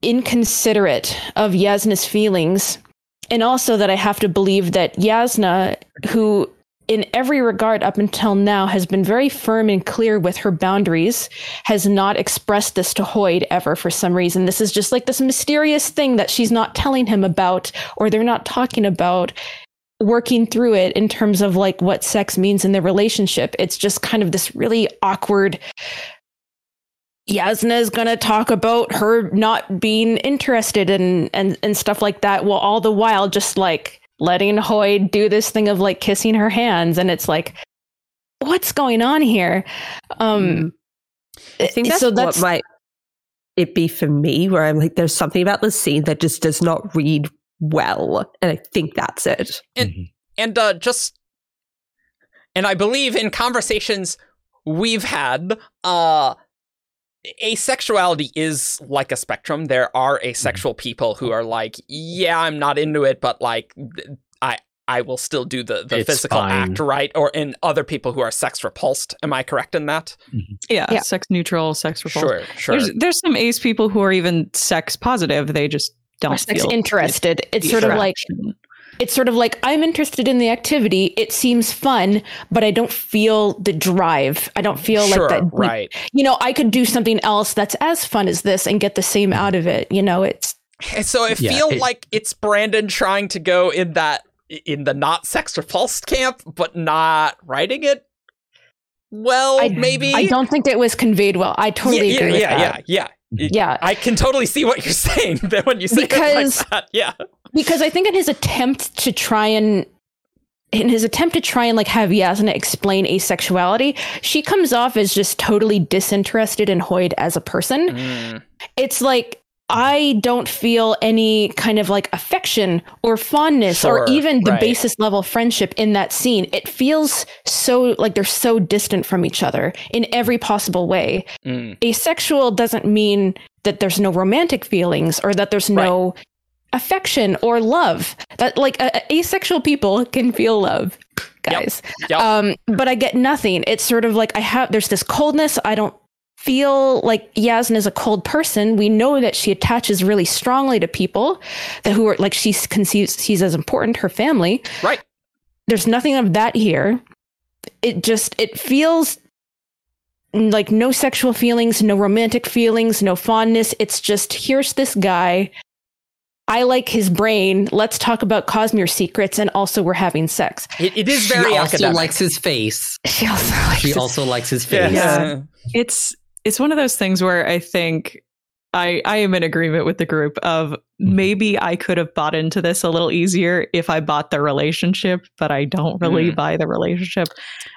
inconsiderate of Jasnah's feelings, and also that I have to believe that Jasnah, who in every regard up until now has been very firm and clear with her boundaries has not expressed this to Hoid ever for some reason. This is just like this mysterious thing that she's not telling him about or they're not talking about working through it in terms of like what sex means in their relationship. It's just kind of this really awkward Jasnah is going to talk about her not being interested in and and stuff like that while all the while just like letting Hoid do this thing of like kissing her hands and it's like what's going on here um I think that's, so what might it be for me where I'm like, there's something about this scene that just does not read well. And I think that's it. And- Mhm. and uh, just and I believe in conversations we've had, uh, asexuality is like a spectrum. There are hmm. asexual people who are like, yeah, I'm not into it, but like, I I will still do the the It's physical fine. act, right? Or in other people who are sex repulsed. Am I correct in that? Mm-hmm. Yeah, Yeah. sex neutral, sex repulsed. Sure, sure. There's there's some ace people who are even sex positive. They just don't Or sex feel interested. It's the sort of like attraction. <laughs> it's sort of like I'm interested in the activity. It seems fun, but I don't feel the drive. I don't feel sure, like that. deep- right. You know, I could do something else that's as fun as this and get the same out of it. You know, it's And So I Yeah, feel it- like it's Brandon trying to go in that in the not sex repulsed camp, but not writing it well. I- maybe I don't think it was conveyed well. I totally yeah, agree yeah, with yeah, that. yeah, yeah. Yeah. I can totally see what you're <laughs> saying that when you say Because- like that. Yeah. because I think in his attempt to try and in his attempt to try and like have Jasnah explain asexuality, she comes off as just totally disinterested in Hoid as a person. Mm, It's like I don't feel any kind of like affection or fondness or even the right. basis level friendship in that scene. It feels so like they're so distant from each other in every possible way. mm. Asexual doesn't mean that there's no romantic feelings or that there's no affection or love. That like uh, asexual people can feel love, guys. Yep. Um, but I get nothing. It's sort of like I have there's this coldness. I don't feel like Jasnah is a cold person. We know that she attaches really strongly to people that who are like she conceives sees as important her family. Right. There's nothing of that here. It just it feels like no sexual feelings, no romantic feelings, no fondness. It's just here's this guy. I like his brain. Let's talk about Cosmere secrets, and also we're having sex. It, it is she very also academic. likes his face. She also likes She his- also likes his Yeah. face. Yeah. it's it's one of those things where I think I I am in agreement with the group of maybe I could have bought into this a little easier if I bought the relationship, but I don't really Mm. buy the relationship.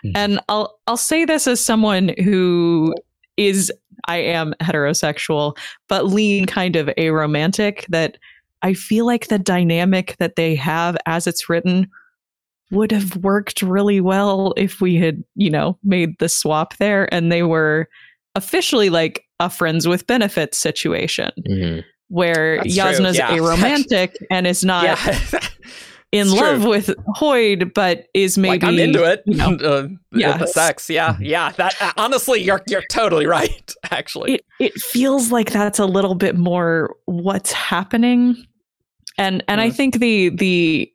Mm. And I'll I'll say this as someone who is I am heterosexual, but lean kind of a romantic that I feel like the dynamic that they have as it's written would have worked really well if we had, you know, made the swap there and they were officially like a friends with benefits situation Mhm. where That's true, Jasnah's yeah. a romantic <laughs> and is not yeah. <laughs> in it's true. love with Hoid, but is maybe like I'm into it. you know, <laughs> uh, Yeah. the sex. Yeah, yeah. That uh, honestly, you're you're totally right. Actually, it it feels like that's a little bit more what's happening and and i Mm. think the the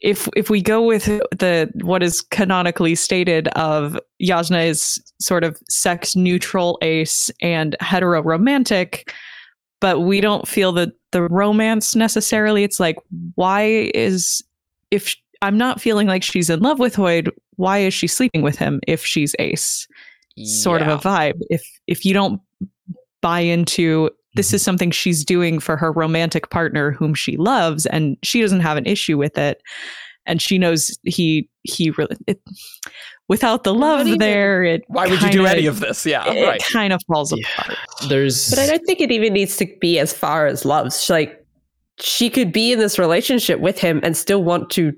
if if we go with the what is canonically stated of Jasnah is sort of sex neutral ace and hetero romantic but we don't feel that the romance necessarily it's like why is if i'm not feeling like she's in love with Hoid why is she sleeping with him if she's ace sort Yeah. of a vibe. If if you don't buy into this mm-hmm. is something she's doing for her romantic partner whom she loves and she doesn't have an issue with it and she knows he he really it, without the love even- there it Why would you do any of this? Yeah, it right. kind of falls Yeah. apart There's But I don't think it even needs to be as far as love. She, like she could be in this relationship with him and still want to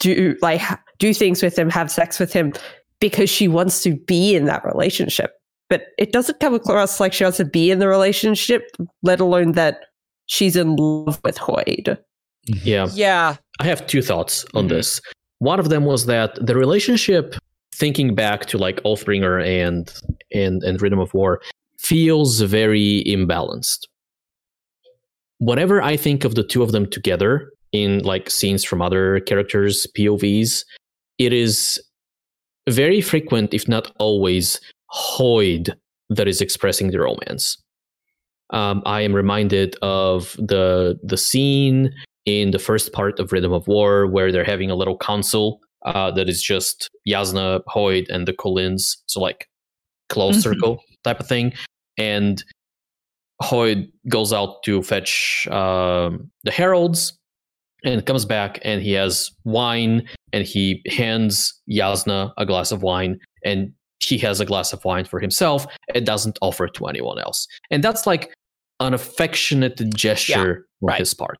do like do things with him, have sex with him because she wants to be in that relationship. But it doesn't come across like she wants to be in the relationship, let alone that she's in love with Hoid. yeah. Yeah, I have two thoughts on Mhm. this. One of them was that the relationship, thinking back to like Oathbringer and and and Rhythm of War, feels very imbalanced. Whenever I think of the two of them together in like scenes from other characters' POVs, it is very frequent, if not always, Hoid that is expressing the romance. Um, I am reminded of the the scene in the first part of Rhythm of War, where they're having a little council uh, that is just Jasnah, Hoid, and the Kholins, so like close Mhm. circle type of thing. And Hoid goes out to fetch um, the heralds and comes back, and he has wine, and he hands Jasnah a glass of wine, and he has a glass of wine for himself and doesn't offer it to anyone else. And that's like an affectionate gesture on right. his part.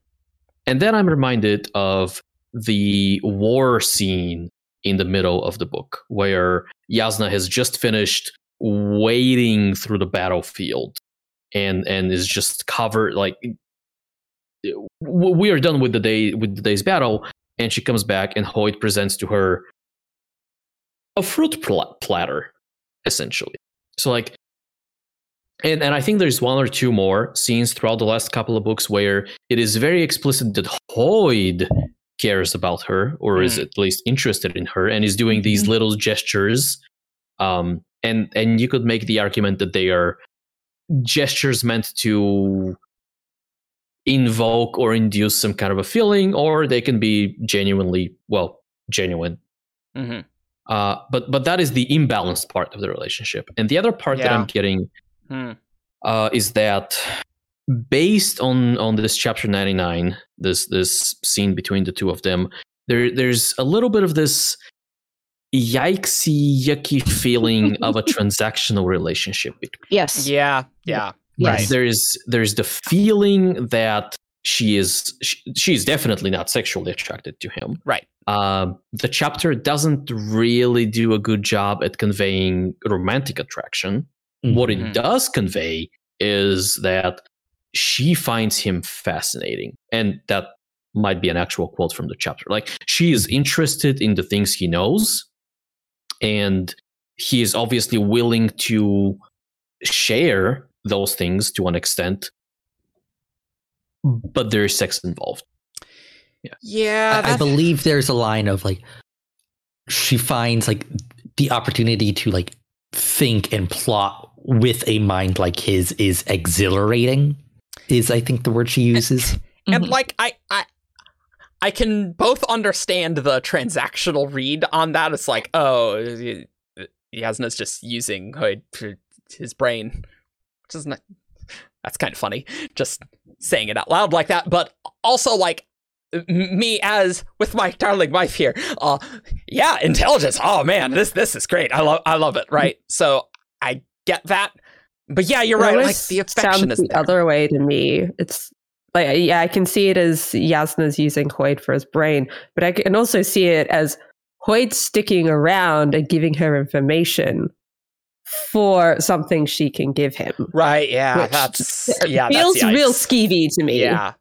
And then I'm reminded of the war scene in the middle of the book where Jasnah has just finished wading through the battlefield and and is just covered like we are done with the day with the day's battle and she comes back and Hoid presents to her a fruit pl- platter essentially. So like and and I think there's one or two more scenes throughout the last couple of books where it is very explicit that Hoid cares about her or is Mm. at least interested in her and is doing these Mhm. little gestures. Um and and you could make the argument that they are gestures meant to invoke or induce some kind of a feeling or they can be genuinely well genuine. Hmm uh, but but that is the imbalanced part of the relationship. And the other part that i'm getting Hmm. uh, is that based on on this chapter 99 this this scene between the two of them there there's a little bit of this yikesy yucky feeling <laughs> of a transactional relationship between Yes. Yeah, yeah. Yes. Right. there's there's the feeling that she is she, she's definitely not sexually attracted to him Right. um, the chapter doesn't really do a good job at conveying romantic attraction what Mhm. it does convey is that she finds him fascinating and that might be an actual quote from the chapter. Like she is interested in the things he knows and he is obviously willing to share those things to an extent but there is sex involved. Yeah, I, I believe there's a line of like she finds like the opportunity to like think and plot with a mind like his is exhilarating is i think the word she uses. <laughs> And Mhm. like I, I i can both understand the transactional read on that. It's like oh jasnah's just using his brain which is not that's kind of funny just saying it out loud like that. But also like me as with my darling wife here uh yeah intelligence. Oh man this this is great. I love i love it right? <laughs> So i get that but yeah you're It right like the affection is the there. other way to me. It's like yeah, I can see it as Jasnah's using Hoid for his brain, but I can also see it as Hoid sticking around and giving her information for something she can give him. right yeah that's yeah that's feels real skeevy to me. yeah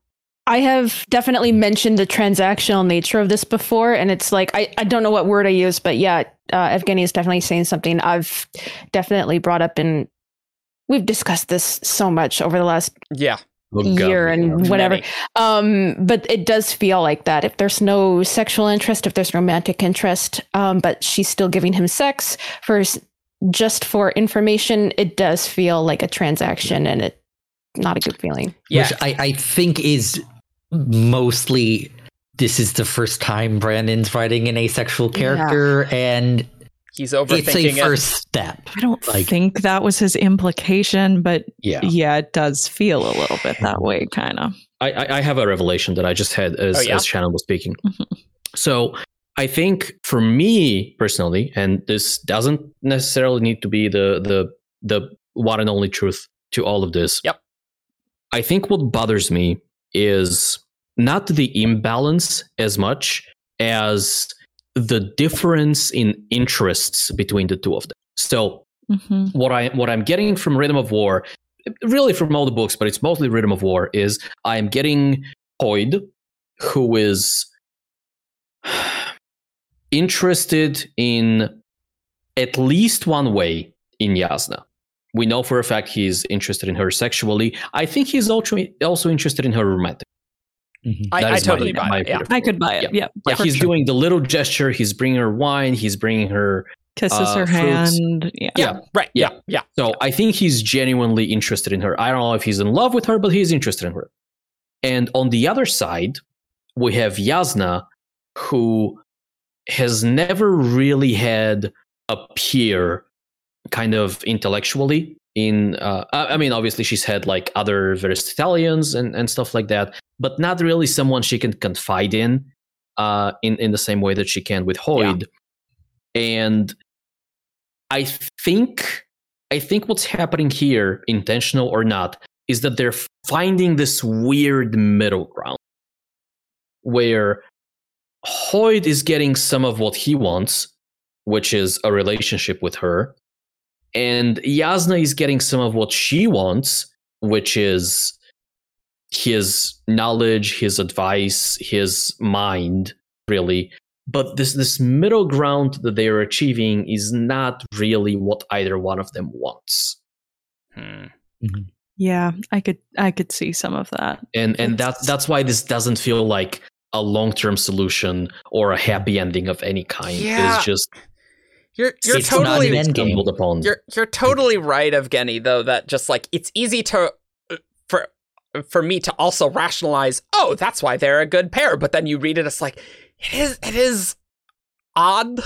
I have definitely mentioned the transactional nature of this before, and it's like I, I don't know what word I use, but yeah, uh, Evgeny is definitely saying something I've definitely brought up, and we've discussed this so much over the last yeah Oh, year God. and whatever. Um, but it does feel like that. If there's no sexual interest, if there's romantic interest, um, but she's still giving him sex for just for information, it does feel like a transaction, and it not a good feeling. yeah which I, I think is mostly this is the first time Brandon's writing an asexual Yeah. character, and he's overthinking it's a overthinking it first step. I don't Like- think that was his implication, but Yeah. yeah, it does feel a little bit that way, kind of. I, I I have a revelation that I just had as Oh, yeah? as Shannon was speaking. <laughs> Mhm. So I think for me personally, and this doesn't necessarily need to be the the the one and only truth to all of this. Yep. I think what bothers me is not the imbalance as much as the difference in interests between the two of them. So hmm what I what I'm getting from Rhythm of War, really from all the books, but it's mostly Rhythm of War, is I'm getting Hoid, who is <sighs> interested in at least one way in Jasnah. We know for a fact he's interested in her sexually. I think he's also also interested in her romantic. Mhm. I, I is my- totally buy my it yeah. I could buy it. Yeah, Like he's sure. doing the little gesture. He's bringing her wine. He's bringing her kisses uh, her fruits. hand. Yeah. yeah. right yeah yeah So I think he's genuinely interested in her. I don't know if he's in love with her, but he's interested in her. And on the other side, we have Jasnah, who has never really had a peer kind of intellectually in uh, I mean obviously she's had like other Veristitalians and, and stuff like that, but not really someone she can confide in uh in, in the same way that she can with Hoid. And I think I think what's happening here, intentional or not, is that they're finding this weird middle ground where Hoid is getting some of what he wants, which is a relationship with her, and Jasnah is getting some of what she wants, which is his knowledge, his advice, his mind, really. But this this middle ground that they are achieving is not really what either one of them wants. Hmm. Yeah, I could I could see some of that. And and that that's why this doesn't feel like a long-term solution or a happy ending of any kind. Yeah. It's just You're you're It's not totally an end game. stumbled upon. You're you're totally right, Evgeny, though, that just like it's easy to uh, for for me to also rationalize, oh, that's why they're a good pair. But then you read it, it's like it is it is odd,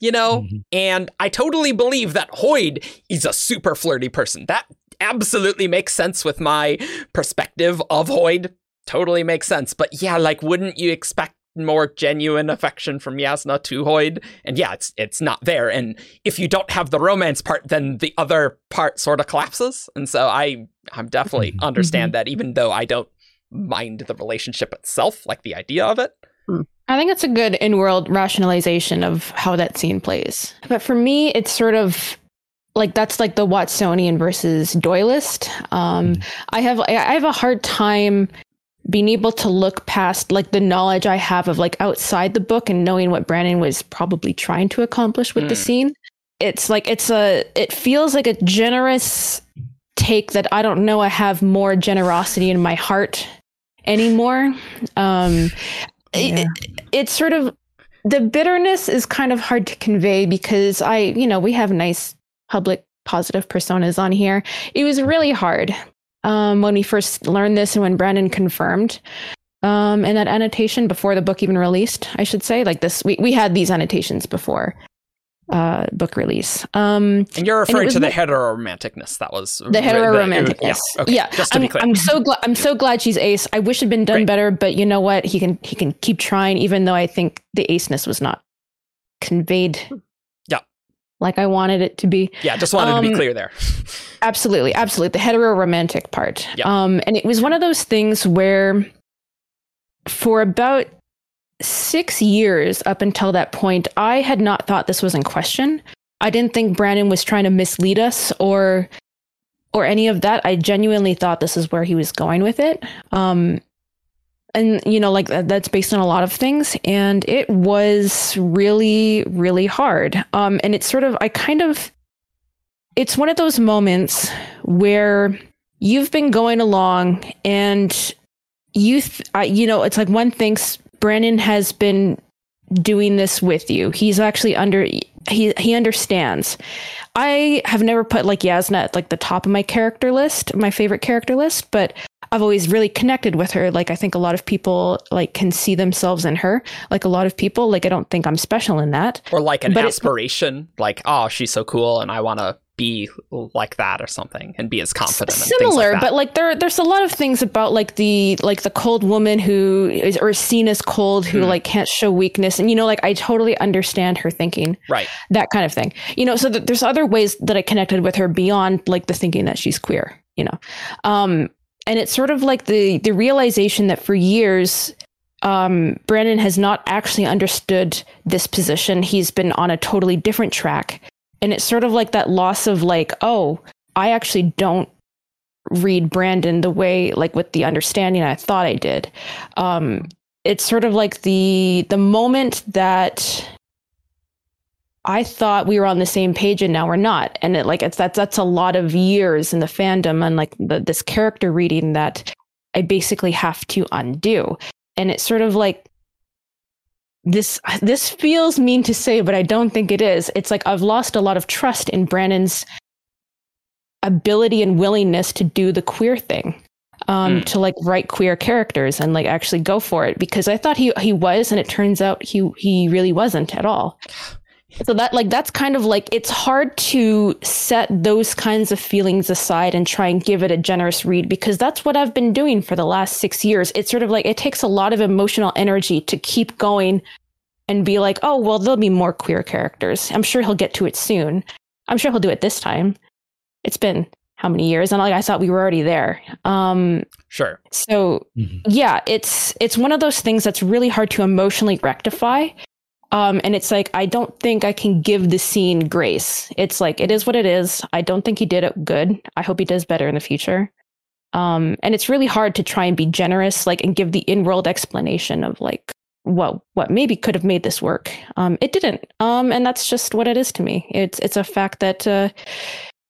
you know? Mhm. And I totally believe that Hoid is a super flirty person. That absolutely makes sense with my perspective of Hoid. Totally makes sense. But yeah, like wouldn't you expect more genuine affection from Jasnah to Hoid? And yeah, it's it's not there. And if you don't have the romance part, then the other part sort of collapses. And so I I'm definitely Mhm. understand that even though I don't mind the relationship itself, like the idea of it. I think it's a good in world rationalization of how that scene plays. But for me, it's sort of like that's like the Watsonian versus Doylist. Um, I have I I have a hard time being able to look past like the knowledge I have of like outside the book and knowing what Brandon was probably trying to accomplish with the Mm. scene. It's like it's a it feels like a generous take that I don't know I have more generosity in my heart anymore. Um it- Yeah. it's sort of the bitterness is kind of hard to convey because I, you know, we have nice public positive personas on here. It was really hard um, when we first learned this and when Brandon confirmed um, in that annotation before the book even released, I should say. Like this, we, we had these annotations before uh, book release. Um, And you're referring was to the heteroromanticness that was the heteroromanticness. Yeah, okay. yeah. Just to I'm, be clear. I'm so glad. I'm so glad she's ace. I wish it'd been done Right. better, but you know what? He can he can keep trying, even though I think the aceness was not conveyed. Like I wanted it to be. yeah, just wanted to be um, clear there. <laughs> Absolutely, absolutely. The hetero romantic part. Yeah. Um, and it was one of those things where, for about six years up until that point, I had not thought this was in question. I didn't think Brandon was trying to mislead us or or any of that. I genuinely thought this is where he was going with it. Um, and you know, like that's based on a lot of things, and it was really, really hard. Um, and it's sort of, I kind of, it's one of those moments where you've been going along and you, th- uh, you know, it's like one thinks Brandon has been doing this with you. He's actually under, he he understands. I have never put like Jasnah at like the top of my character list, my favorite character list, but I've always really connected with her. Like I think a lot of people like can see themselves in her. Like a lot of people, like I don't think I'm special in that. Or like an but aspiration, like, oh, she's so cool and I want to be like that or something and be as confident. and Similar, like but like there there's a lot of things about like the like the cold woman who is or is seen as cold who Hmm. like can't show weakness. And you know, like I totally understand her thinking. right. that kind of thing you know so th- there's other ways that i connected with her beyond like the thinking that she's queer you know um and it's sort of like the the realization that for years um brandon has not actually understood this position he's been on a totally different track and it's sort of like that loss of like oh i actually don't read brandon the way like with the understanding i thought i did um it's sort of like the the moment that I thought we were on the same page and now we're not. And it like it's that's that's a lot of years in the fandom and like the, this character reading that I basically have to undo. And it's sort of like this this feels mean to say, but I don't think it is. It's like I've lost a lot of trust in Brandon's ability and willingness to do the queer thing. Um, Mm. to like write queer characters and like actually go for it because I thought he he was and it turns out he he really wasn't at all so that like that's kind of like it's hard to set those kinds of feelings aside and try and give it a generous read because that's what I've been doing for the last 6 years. It's sort of like it takes a lot of emotional energy to keep going and be like, "Oh, well there'll be more queer characters. I'm sure he'll get to it soon. I'm sure he'll do it this time." It's been how many years, and like I thought we were already there. Um, Sure. so Mhm. yeah, it's it's one of those things that's really hard to emotionally rectify. Um, and it's like I don't think I can give the scene grace. It's like it is what it is. I don't think he did it good. I hope he does better in the future. Um, and it's really hard to try and be generous, like and give the in-world explanation of like what what maybe could have made this work. Um, it didn't. Um, and that's just what it is to me. It's it's a fact that uh,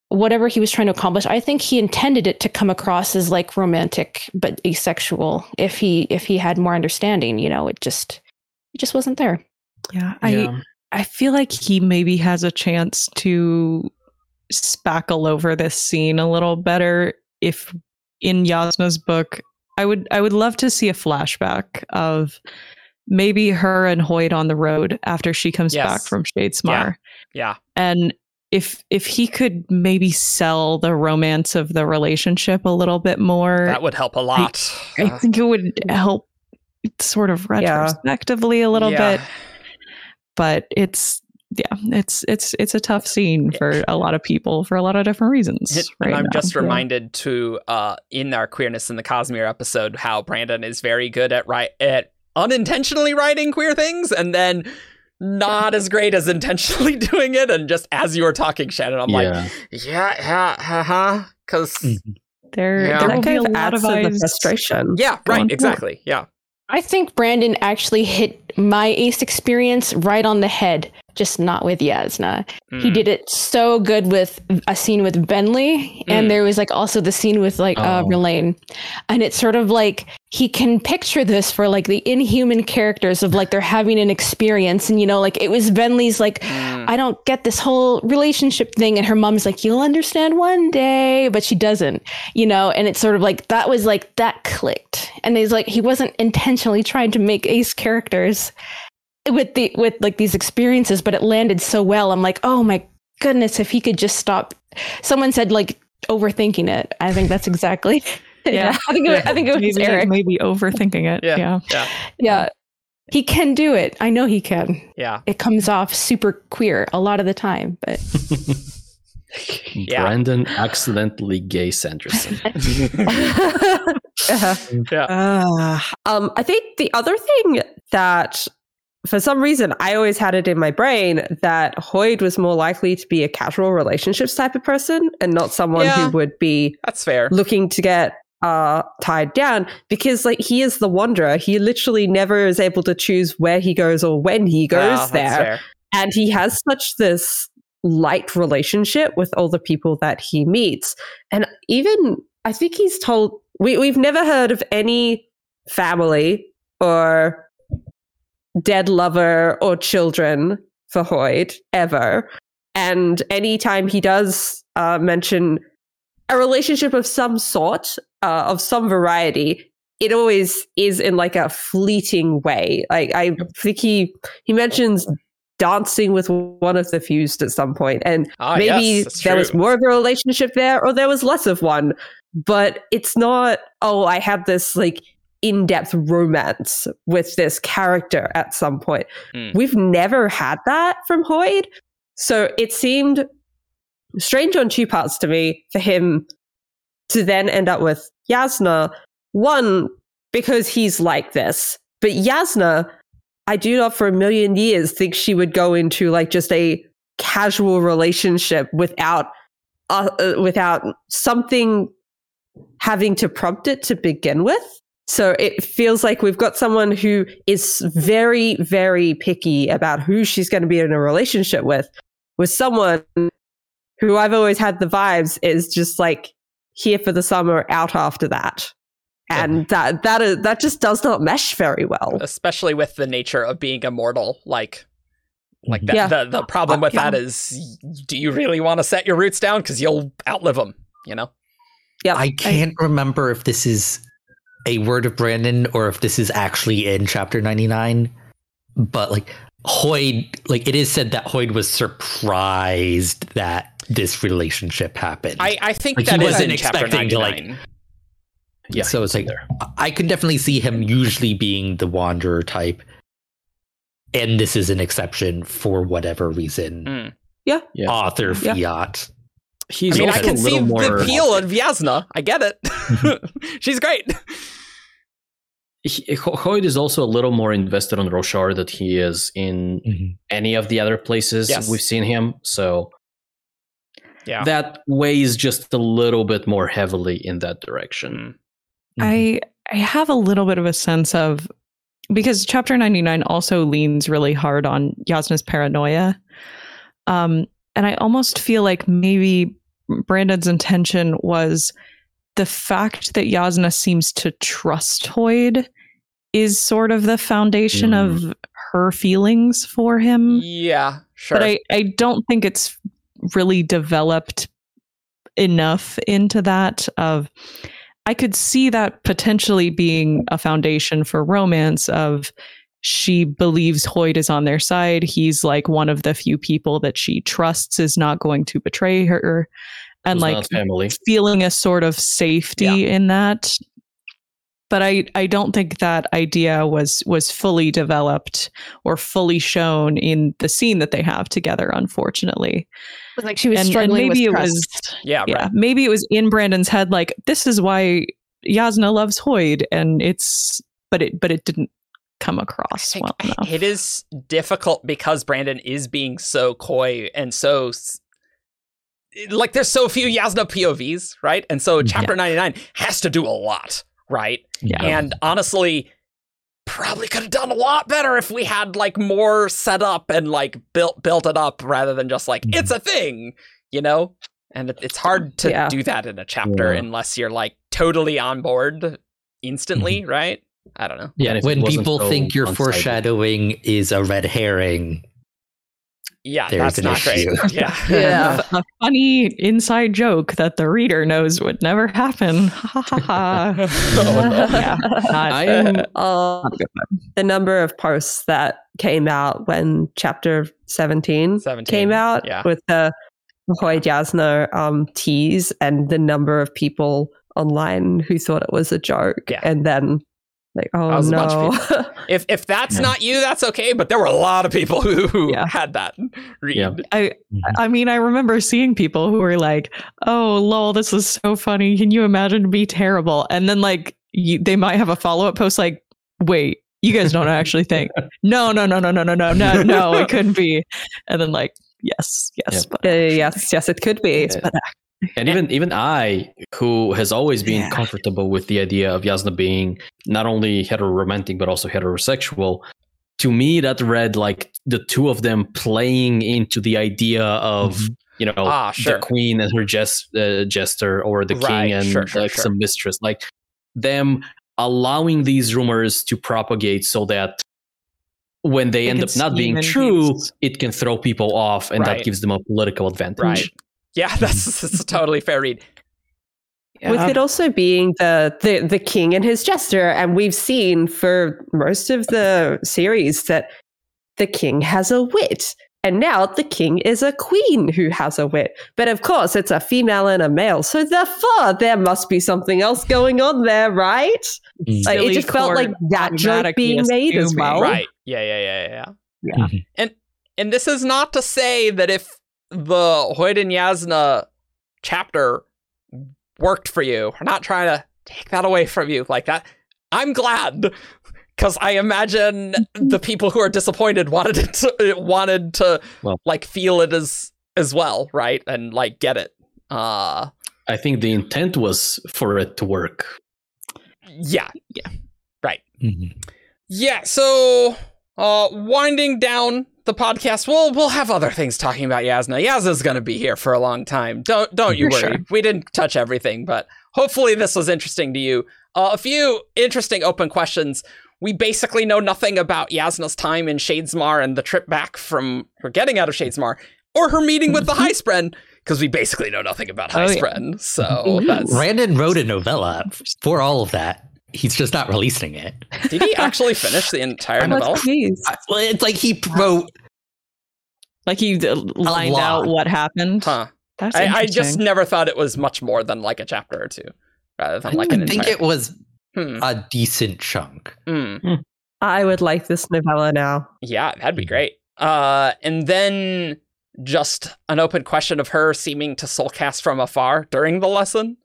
whatever he was trying to accomplish i think he intended it to come across as like romantic but asexual if he if he had more understanding you know it just it just wasn't there Yeah, I I feel like he maybe has a chance to spackle over this scene a little better if in Jasnah's book. I would I would love to see a flashback of maybe her and Hoid on the road after she comes Yes. back from Shadesmar. Yeah. And if if he could maybe sell the romance of the relationship a little bit more, That would help a lot. I Uh, think it would help sort of Yeah. retrospectively a little yeah. bit but it's yeah it's it's it's a tough scene for a lot of people for a lot of different reasons And right I'm now. just Yeah. reminded to uh in our queerness in the Cosmere episode how Brandon is very good at right at unintentionally writing queer things and then not as great as intentionally <laughs> doing it and just as you were talking Shannon I'm like yeah. yeah yeah uh-huh cuz Mhm. there Yeah. there That will be a kind of lot adds of to the frustration. yeah right exactly yeah i think brandon actually hit my ace experience right on the head just not with jasnah he Mm. did it so good with a scene with venli Mm. and there was like also the scene with like uh Oh. Rlain. and it's sort of like he can picture this for like the inhuman characters of like they're having an experience and you know like it was venli's like Mm. I don't get this whole relationship thing. And her mom's like, you'll understand one day, but she doesn't, you know? And it's sort of like, that was like, that clicked. And he's like, he wasn't intentionally trying to make ace characters with the, with like these experiences, but it landed so well. I'm like, oh my goodness, if he could just stop. Someone said like overthinking it. I think that's exactly. <laughs> Yeah. I think it, I think it was maybe, Eric. maybe overthinking it Yeah. yeah yeah Yeah. He can do it. I know he can. yeah It comes off super queer a lot of the time, but <laughs> Yeah. Brandon accidentally gay Sanderson. Uh-huh. <laughs> yeah uh, Um, I think the other thing that, for some reason, I always had it in my brain that Hoid was more likely to be a casual relationships type of person and not someone Yeah. who would be that's fair looking to get uh tied down because like he is the wanderer he literally never is able to choose where he goes or when he goes Ah, that's there fair. and he has such this light relationship with all the people that he meets and even i think he's told we, we've never heard of any family or dead lover or children for Hoid ever. And anytime he does uh, mention a relationship of some sort uh, of some variety it always is in like a fleeting way. Like i think he he mentions dancing with one of the fused at some point and Ah, maybe yes, there was more of a relationship there or there was less of one. But it's not oh i have this like in-depth romance with this character at some point. Hmm. we've never had that from hoid so it seemed strange on two parts to me for him to then end up with jasnah. One because he's like this. But jasnah i do not for a million years think she would go into like just a casual relationship without uh, uh, without something having to prompt it to begin with so it feels like we've got someone who is very very picky about who she's going to be in a relationship with with someone who I've always had the vibes is just like here for the summer, out after that. And that that is that just does not mesh very well. especially with the nature of being immortal like like that Yeah. the, the problem with that is do you really want to set your roots down because you'll outlive them you know Yeah. I can't remember if this is a word of Brandon or if this is actually in chapter 99. But like Hoid, like it is said that Hoid was surprised that this relationship happened. i i think Like, he wasn't in chapter expecting to, like, Yeah, so it's like there. I can definitely see him usually being the wanderer type. And this is an exception for whatever reason. Mm. Yeah. Author Yeah. fiat. He's I mean, I can a see more. the appeal of Jasnah. I get it. <laughs> <laughs> She's great. he, Hoid is also a little more invested on Roshar that he is in Mhm. any of the other places Yes. we've seen him. So Yeah. that weighs just a little bit more heavily in that direction. Mm. I I have a little bit of a sense of because chapter 99 also leans really hard on Jasnah's paranoia. Um and I almost feel like maybe Brandon's intention was the fact that Jasnah seems to trust Hoid is sort of the foundation of mm. her feelings for him Yeah, sure. but I, I don't think it's really developed enough into that of i could see that potentially being a foundation for romance of she believes hoid is on their side he's like one of the few people that she trusts is not going to betray her and like family. feeling a sort of safety in that but i i don't think that idea was was fully developed or fully shown in the scene that they have together unfortunately It was like she was and, and struggling maybe with it trust. was yeah, yeah right. maybe it was in brandon's head like this is why jasnah loves hoid and it's but it but it didn't come across well enough it is difficult because Brandon is being so coy and so like there's so few Jasnah POVs, right? And so chapter 99 has to do a lot, right? yeah And honestly, probably could have done a lot better if we had like more set up and like built built it up rather than just like it's a thing, you know? And it, it's hard to Yeah. do that in a chapter Yeah. unless you're like totally on board instantly, mm-hmm. right? I don't know. Yeah, and if it when people so think your one-sided. foreshadowing is a red herring, Yeah, There's that's an not great. issue. <laughs> Yeah. <laughs> Yeah. a funny inside joke that the reader knows would never happen <laughs> Ha, ha, ha, ha. yeah not, I am Uh, not a good one. the number of posts that came out when chapter 17, 17, came out yeah. with the Hoy Jasno um, tease and the number of people online who thought it was a joke. Yeah. And then, like, oh was no. <laughs> If if that's Yeah. not you, that's okay. But there were a lot of people who, who Yeah. had that read. Yeah. I I mean I remember seeing people who were like, "Oh, lol, this is so funny. Can you imagine to be terrible?" And then like you, they might have a follow up post like, "Wait, you guys don't actually think? <laughs> No, no, no, no, no, no, no, no, no, it couldn't be." And then like, yes, yes, but Uh, yes, yes, it could be. but And even even I, who has always been Yeah. comfortable with the idea of Jasnah being not only heteroromantic but also heterosexual, to me that read like the two of them playing into the idea of Mhm. you know Ah, sure. the queen and her jest, uh, jester or the Right, king and sure, sure, like sure. some mistress, like them allowing these rumors to propagate so that when they, They end up not being true, use- it can throw people off, and Right. that gives them a political advantage. Right. Yeah, <laughs> that's, that's a totally fair read. With it also being the, the the king and his jester, and we've seen for most of the series that the king has a wit, and now the king is a queen who has a wit. But of course, it's a female and a male, so therefore there must be something else going on there, right? Mm. Like, it just felt like that joke being made as well. Right. Yeah, yeah, yeah, yeah, yeah. Yeah. Mhm. And and this is not to say that if the Hoyden Jasnah chapter worked for you, we're not trying to take that away from you like that. I'm glad because I imagine the <laughs> people who are disappointed wanted it to, wanted to Well- like feel it as as well, right? And like get it. Uh I think the intent was for it to work. yeah, yeah. Mhm. Yeah, so uh winding down the podcast, we'll we'll have other things talking about Jasnah. Jasnah's gonna be here for a long time. Don't don't you For worry. sure. We didn't touch everything, but hopefully this was interesting to you. Uh, a few interesting open questions. We basically know nothing about Jasnah's time in Shadesmar and the trip back from her getting out of Shadesmar or her meeting with the Highspren, because we basically know nothing about Oh, yeah. Highspren. So that's Brandon wrote a novella for all of that. He's just not releasing it. did he actually <laughs> finish the entire I'm. Well, it's like he wrote. like you uh, lined out what happened. Huh. That's I, I just never thought it was much more than like a chapter or two, rather than I like don't an think entire. it was Hmm, a decent chunk. hmm. I would like this novella now. Yeah, that'd be great. Uh, and then just an open question of her seeming to soulcast from afar during the lesson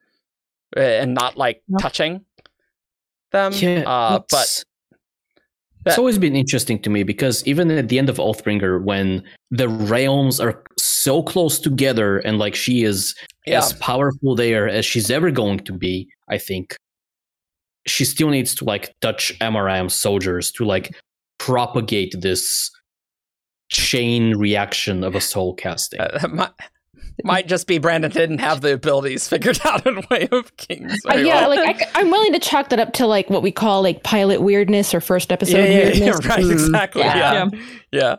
uh, and not like Yeah. touching them. Yeah, uh, but it's- that- it's always been interesting to me because even at the end of Oathbringer, when the realms are so close together and like she is yeah, as powerful there as she's ever going to be, I think she still needs to like touch MRM soldiers to like propagate this chain reaction of a soul casting. uh, <laughs> that might, might just be Brandon didn't have the abilities figured <laughs> out in Way of Kings. Uh, yeah, well. like I, am willing to chalk that up to like what we call like pilot weirdness or first episode yeah, yeah, yeah, weirdness. <laughs> right, Mm. exactly. Yeah. Yeah, yeah.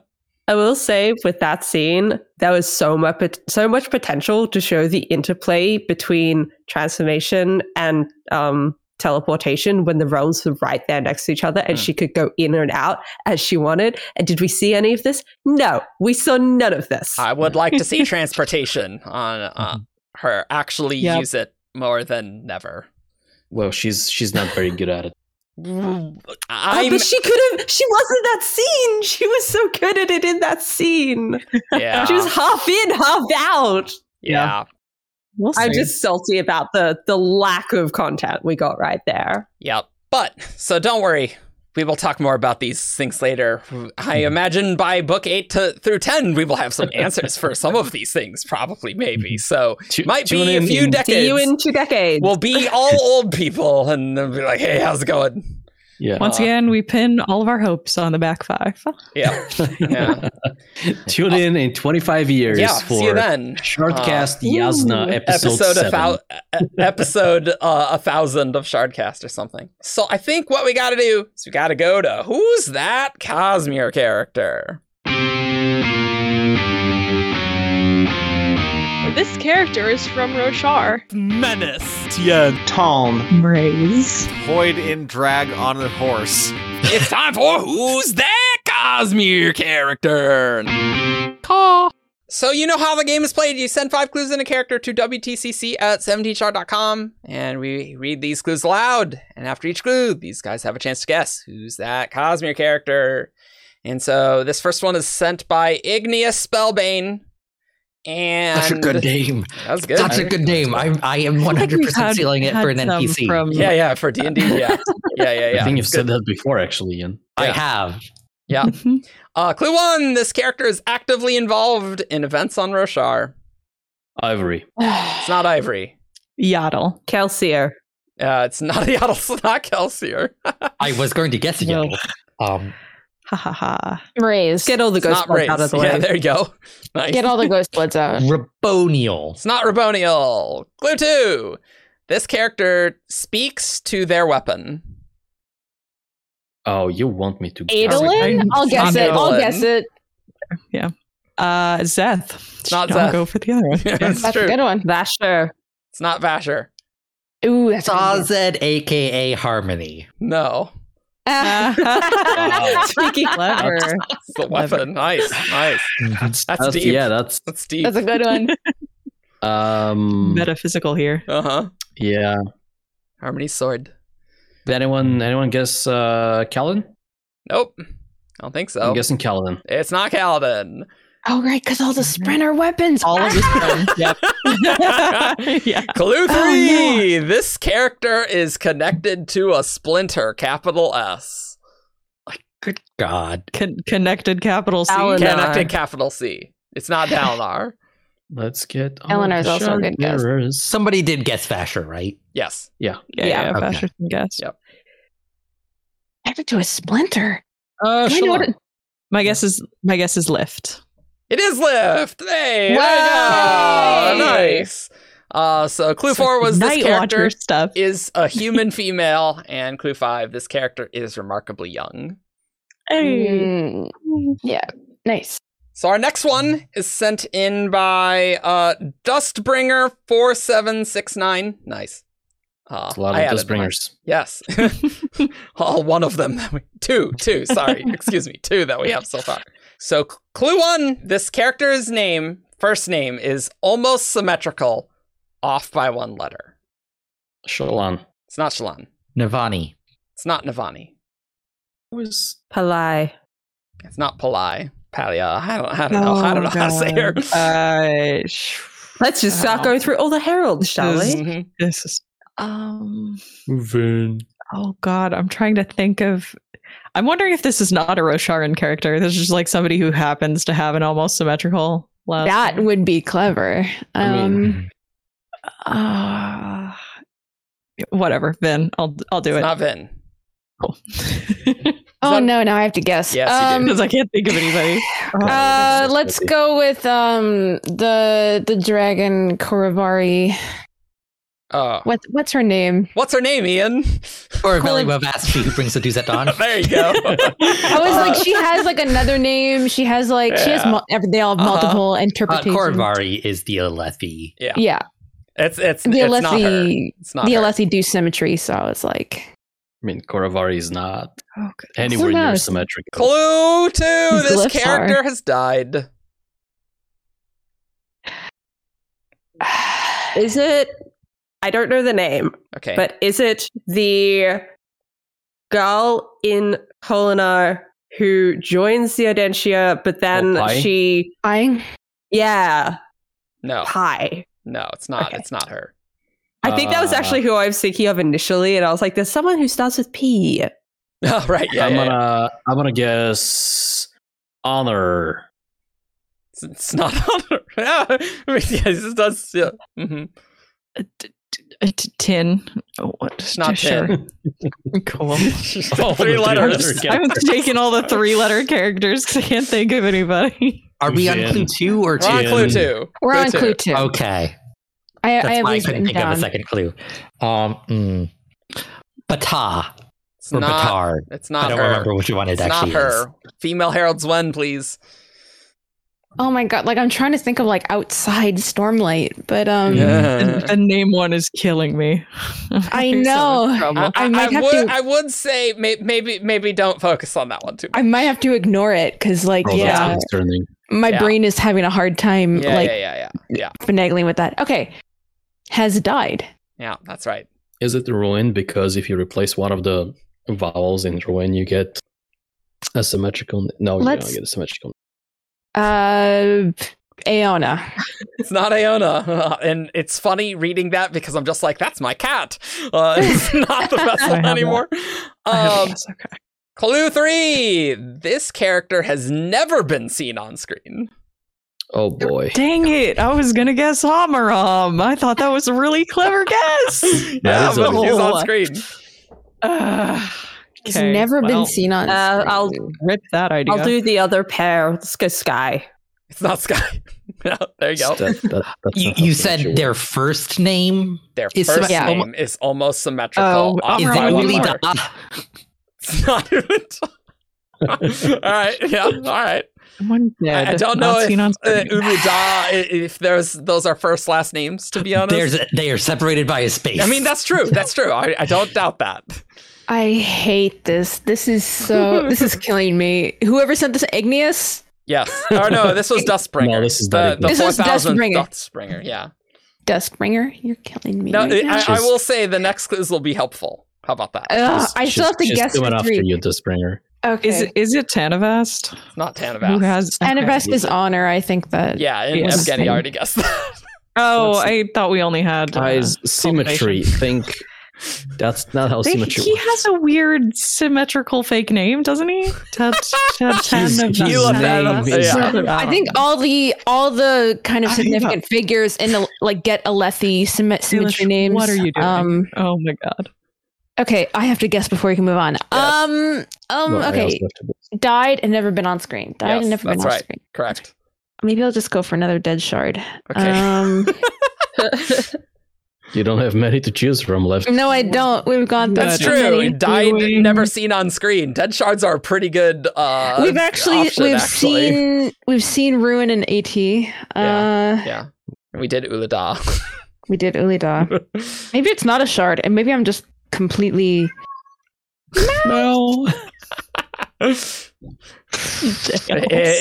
I will say with that scene, there was so much so much potential to show the interplay between transformation and um, teleportation when the realms were right there next to each other and Hmm. she could go in and out as she wanted. And did we see any of this? No, we saw none of this. I would like to see <laughs> transportation on uh, her actually Yep. use it more than never. Well, she's she's not very good at it. <laughs> Oh, I'm but she could have. She wasn't that scene. She was so good at it in that scene. yeah, She was half in, half out. yeah, We'll I'm just salty about the the lack of content we got right there. Yep. But so don't worry. We will talk more about these things later. I imagine by book eight to through ten, we will have some <laughs> answers for some of these things. Probably, maybe. Mhm. So Tu- might be a few in- decades. See you in two decades. we'll be all <laughs> old people, and they'll be like, "Hey, how's it going?" Yeah. Once again, we pin all of our hopes on the back five. <laughs> Yeah, yeah, <laughs> Tune in in 25 years yeah. for See you then. Shardcast Uh, Jasnah episode, episode a seven. thou- e- episode uh, a thousand of Shardcast or something. So I think what we got to do is we got to go to who's that Cosmere character? This character is from Roshar. Menace. Tien. Tom. Raise. Void in drag on a horse. it's time for who's that Cosmere character? Caw. So you know how the game is played. You send five clues in a character to WTCC at 17thshard.com, and we read these clues aloud. And after each clue, these guys have a chance to guess who's that Cosmere character. And so this first one is sent by Igneous Spellbane. And Such a good name. That's good. Such a good name. I'm I am 100% sealing it for an NPC. From, Yeah, yeah, for D and D. Yeah, <laughs> yeah, yeah, yeah. I think you've It's said that before, actually, Ian. I Yeah. have. Yeah. Uh, clue one: This character is actively involved in events on Roshar. Ivory. <sighs> It's not Ivory. Yaddle. Kelsier. Uh, it's not <laughs> Yaddle. It's not Kelsier. I was going to guess it. No. Um, Ha ha ha. Raise. Get all the It's ghost not blood out of the Yeah, way. there you go. <laughs> Nice. Get all the ghost bloods out. Raboniel. It's not Raboniel. Clue two: This character speaks to their weapon. Oh, you want me to guess? Adolin? I'll guess not it. I'll guess it. Yeah. Uh, Szeth. It's not Don't Szeth. go for the other one. Yeah, <laughs> Yeah. That's true. a good one. Vasher. It's not Vasher. Ooh, that's a good Sazed, aka Harmony. No, <laughs> one. Speaking <laughs> clever. it's the weapon. Nice, nice. <laughs> That's That's- deep. yeah, that's That's deep. That's a good one. um Metaphysical here. Uh huh. yeah. Harmony sword. Did anyone anyone guess uh Kaladin? Nope. I don't think so. I'm guessing Kaladin. It's not Kaladin. Oh, right, because all the sprinter weapons. All of his <laughs> friends. Yep. <laughs> yeah. Clue Oh, three. This character is connected to a splinter, capital S. Good God. Con- connected capital C. Alan- Connected, capital C. It's not <laughs> Dalinar. Let's get all Eleanor's also a good guess. Somebody did guess Vasher, right? yes. Yeah, Yeah, yeah. okay. Vasher can guess. Yep. Connected to a splinter. Uh, Do I know what it- My guess is my guess is lift. It is lift. Hey. Wow. there you go. Nice. Uh, so clue four was this character stuff. is a <laughs> human female, and clue five, this character is remarkably young. Mm, yeah, nice. So our next one is sent in by uh Dustbringer four seven six nine. Nice. Uh, It's a lot of added those bringers. Yes. <laughs> <laughs> All one of them. that we- Two, two. Sorry, excuse me, two that we have so far. So c- clue one: this character's name, first name, is almost symmetrical, off by one letter. Shallan. It's not Shallan. Navani. It's not Navani. It Was Palai. It's not Palai. Palia. I don't, I don't know. I don't know how to say her. Uh, sh- Let's just start Oh. going through all the heralds, shall This- we? This is um. Vin. Oh God, I'm trying to think of. I'm wondering if this is not a Rosharan character. This is just like somebody who happens to have an almost symmetrical last. That name. would be clever. I Um, mean, Uh, <sighs> whatever, Vin. I'll I'll do It's it. not Vin. Cool. <laughs> oh that- no, now I have to guess. Yes, you do. um, Because I can't think of anybody. <sighs> Uh, let's go with um the the dragon Korovari. Oh. What what's her name? What's her name, Ian? Or Colin- Valley Vavastri who brings the dues at dawn. there you go. I was like, she has like another name. She has like she has mul- they all have Uh-huh. multiple Uh, interpretations. Korvari is the Alethi. yeah. Yeah, It's it's the it's not her. Alethi It's not the her. Alethi do symmetry. So I was like, I mean, Koravari is not Oh, anywhere near knows? symmetrical. Clue two. This character are. has died. <sighs> Is it? I don't know the name, Okay. but is it the girl in Kholinar who joins the ardentia, but then Oh, Pai? she, I yeah, no, Pai. no, it's not. Okay. It's not her. I think that was Uh, actually who I was thinking of initially, and I was like, "There's someone who starts with P." <laughs> Oh, right. Yeah. I'm yeah, yeah. gonna I'm gonna guess honor. It's, it's not <laughs> on her. <laughs> yeah, this does. Yeah. hmm T- t- uh, t- tin. Oh, what? Not sure. tin. <laughs> Cool. <laughs> Oh, three the letters. three-letter I'm taking all the three-letter characters because <laughs> I can't think of anybody. Are we on clue two or We're on two? clue two. we're on clue two. Okay, I, that's I have why I couldn't written think of a second clue. Um, mm, Battah It's or not. Battar. It's I don't her. remember which one it it's not actually is. her. Female heralds one, please. Oh my god! Like I'm trying to think of like outside Stormlight, but um, the, the name one is killing me. <laughs> I I'm so know. I, I, I might I have would. to- I would say may, maybe maybe don't focus on that one too. I might have to ignore it because like Oh, yeah, my Yeah. brain is having a hard time Yeah, like yeah, yeah, yeah, yeah, finagling with that. Okay, has died. yeah. That's right. Is it the ruin? Because if you replace one of the vowels in ruin, you get a symmetrical. No, you Let's- don't get a symmetrical. Uh, Aona. It's not Iona, <laughs> and it's funny reading that because I'm just like, that's my cat. Uh, <laughs> it's not the I vessel anymore. I have a Um, guess, okay. clue three: This character has never been seen on screen. Oh boy. Dang it! I was gonna guess Amaram. I thought that was a really clever guess. <laughs> yeah, is a- but he's on screen. <sighs> Uh, It's okay, never well, been seen on. Uh, screen. I'll Rip that idea. I'll do the other pair. Let's go Skai. It's not Skai. <laughs> no, there you go. That- that- that's You, not you symmetry said their first name Their Is first yeah. name is almost symmetrical. Oh, is Amra it really number. Da? <laughs> It's not even. <laughs> all right. Yeah. All right. Someone dead. I, I don't know if seen uh, screen. Uli Da, i- if there's those are first last names. To be honest, There's they are separated by a space. I mean that's true. That's true. I, I don't doubt that. I hate this. This is so. <laughs> this is killing me. Whoever sent this, Igneous. Yes. Or no, this was <laughs> Dustbringer. No, this is the not the This four was thousand Dustbringer. Dustbringer. Yeah. Dustbringer, you're killing me. No, right I. I will say the next clues will be helpful. How about that? Ugh, She's- I still she's- have to she's guess coming for after three. you, the Springer. Okay. Is it is it Tanavast? It's not Who Tanavast. has Annabest is honor. I think that. Yeah, and Yes. Evgeny already guessed that. Oh, I thought we only had uh, Guys, symmetry. cultivation. Think that's not how They- symmetry he works. has a weird symmetrical fake name, doesn't he? Tat- tat- <laughs> His- Tanavast. You love that, Tanavast. yeah. I think all the all the kind of significant figures in the like get Alethi symmet- symmetry Eilish, names. What are you doing? Um, oh my god. okay, I have to guess before we can move on. Um, um, Well, okay, died and never been on screen. Died Yes, and never been on right. screen. Correct. Maybe I'll just go for another dead shard. Okay. Um, <laughs> <laughs> You don't have many to choose from left. no, I don't. We've got through That's true. many. Died, Doing- never seen on screen. Dead shards are a pretty good. Uh, we've actually option, we've actually. seen we've seen ruin and at. Uh, Yeah, we did Uli Da. <laughs> we did Uli Da. Maybe it's not a shard, and maybe I'm just completely. No. <laughs> <laughs> Eh,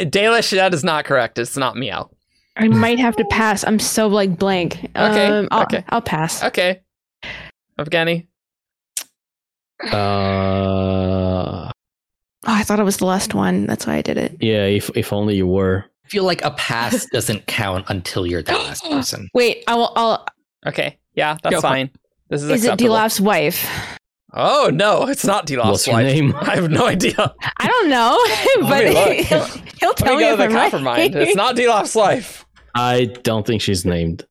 Dalish, that is not correct. It's not meow. I might have to pass. I'm so like blank. Okay, Um, I'll, okay. I'll pass. Okay. Afghani. Uh, Oh, I thought it was the last one. That's why I did it. Yeah, if if only you were. I feel like a pass <laughs> doesn't count until you're the last person. <gasps> Wait, I will. I'll, Okay, yeah, that's Go for fine. This is, is it acceptable. Dilaf's wife? Oh no, it's not Dilaf's What's your name? <laughs> I have no idea. I don't know, <laughs> but <laughs> he'll, he'll tell me me go if to the I'm right. It's not Dilaf's wife. I don't think she's named.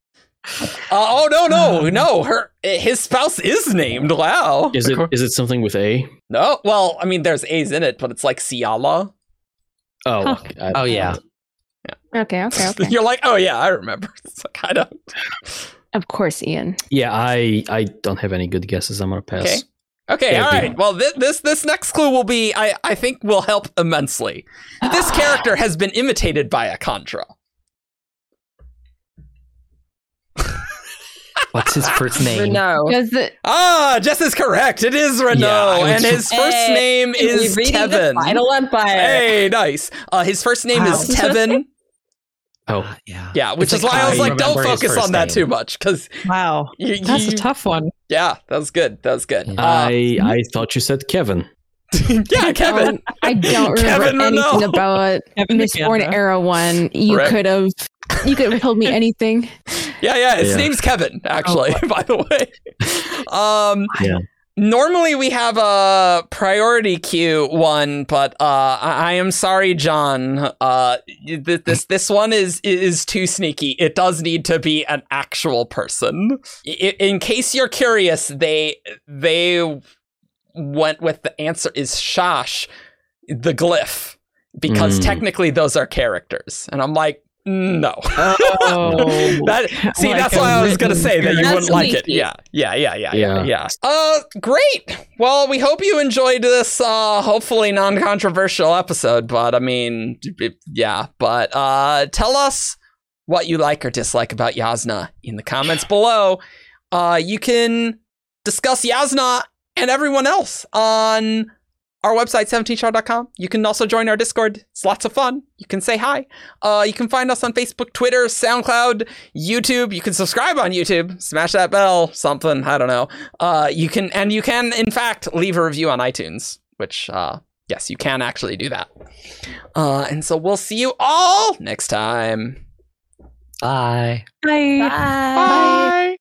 Uh, oh no, no, no. Her his spouse is named. Wow. Is it is it something with A? No. Well, I mean, there's A's in it, but it's like Ciala. Oh, Huh. I- Oh yeah. Okay, okay, okay. You're like, oh yeah, I remember. It's like, I don't. of course, Ian. Yeah, I I don't have any good guesses. I'm gonna pass. Okay. Okay, Yeah, all be- right. Well, this, this this next clue will be, I I think, will help immensely. This character has been imitated by a kandra. <laughs> What's his first name? No. Does the Ah, Jess is correct. It is Renoux, I was and his first Hey, name is Kevin. Final Empire. Hey, nice. Uh, his first name Wow. is Tevin. <laughs> Oh, yeah. Yeah, which It's is like why I was like, don't focus first on that too much, because Wow. That's a tough one. Yeah, that was good. That was good. Yeah. Uh, I <laughs> I thought you said Kevin. yeah, Kevin. I don't <laughs> remember Kevin anything Renoux. about <laughs> Kevin Mistborn McKenna. era one. You Right. could have. You could have told me anything. Yeah, yeah. His Yeah. name's Kevin, actually, by the way. Um, Yeah. Normally we have a priority queue one, but uh, I, I am sorry, John. Uh, th- this this one is is too sneaky. It does need to be an actual person. I- in case you're curious, they they went with the answer is Shash, the glyph, because Mm. technically those are characters, and I'm like, no. Oh. <laughs> that see, Like that's why I was gonna say that you wouldn't like it. Yeah, yeah, yeah, yeah, yeah, Yeah. yeah. Uh, great. Well, we hope you enjoyed this. Uh, hopefully non-controversial episode. But I mean, yeah. But uh, tell us what you like or dislike about Jasnah in the comments below. Uh, you can discuss Jasnah and everyone else on our website 17thshard.com. You can also join our Discord. It's lots of fun. You can say hi. Uh, you can find us on Facebook, Twitter, SoundCloud, YouTube. You can subscribe on YouTube. Smash that bell, something. I don't know. Uh, you can, and you can, in fact, leave a review on iTunes, which, uh, yes, you can actually do that. Uh, and so we'll see you all next time. Bye. Bye. Bye.